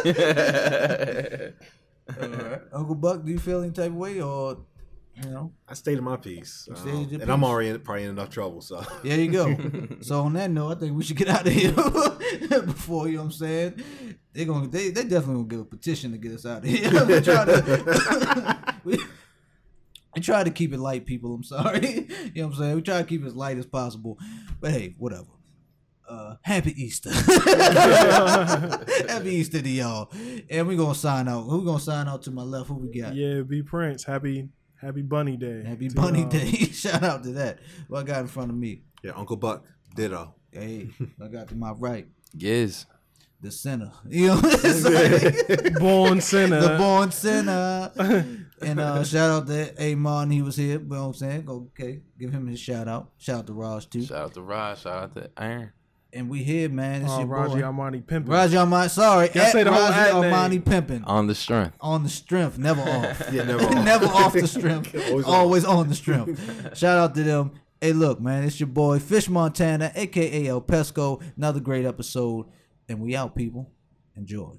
Uncle Buck, do you feel any type of way or, you know? I stayed in my piece, um, stayed your and I'm already in, probably in enough trouble. So There you go. so on that note, I think we should get out of here before you know what I'm saying. They're gonna they they definitely gonna give a petition to get us out of here. we try to we, we try to keep it light, people. I'm sorry. you know what I'm saying? We try to keep it as light as possible. But hey, whatever. Uh, happy Easter. happy Easter to y'all. And we're gonna sign out. Who gonna sign out to my left? Who we got? Yeah, B Prince. Happy Happy Bunny Day. Happy to Bunny y'all. Day. Shout out to that. What I got in front of me. yeah, Uncle Buck, ditto. Hey, I got to my right, Giz. the center. You know what I'm saying? Born sinner. the born sinner. and uh, shout out to Amon, he was here. You know what I'm saying? Okay, give him his shout out. Shout out to Raj too. Shout out to Raj. Shout out to Aaron. And we here, man. It's Oh, your Raji boy. Armani pimping. Raji Armani, sorry. Y'all say the whole Raji ad name. Armani pimping. On the strength. On the strength, never off. Yeah, never off. never off the strength. Always Always, on. on the strength. Shout out to them. Hey, look, man, it's your boy Fish Montana, aka El Pesco. Another great episode, and we out, people. Enjoy.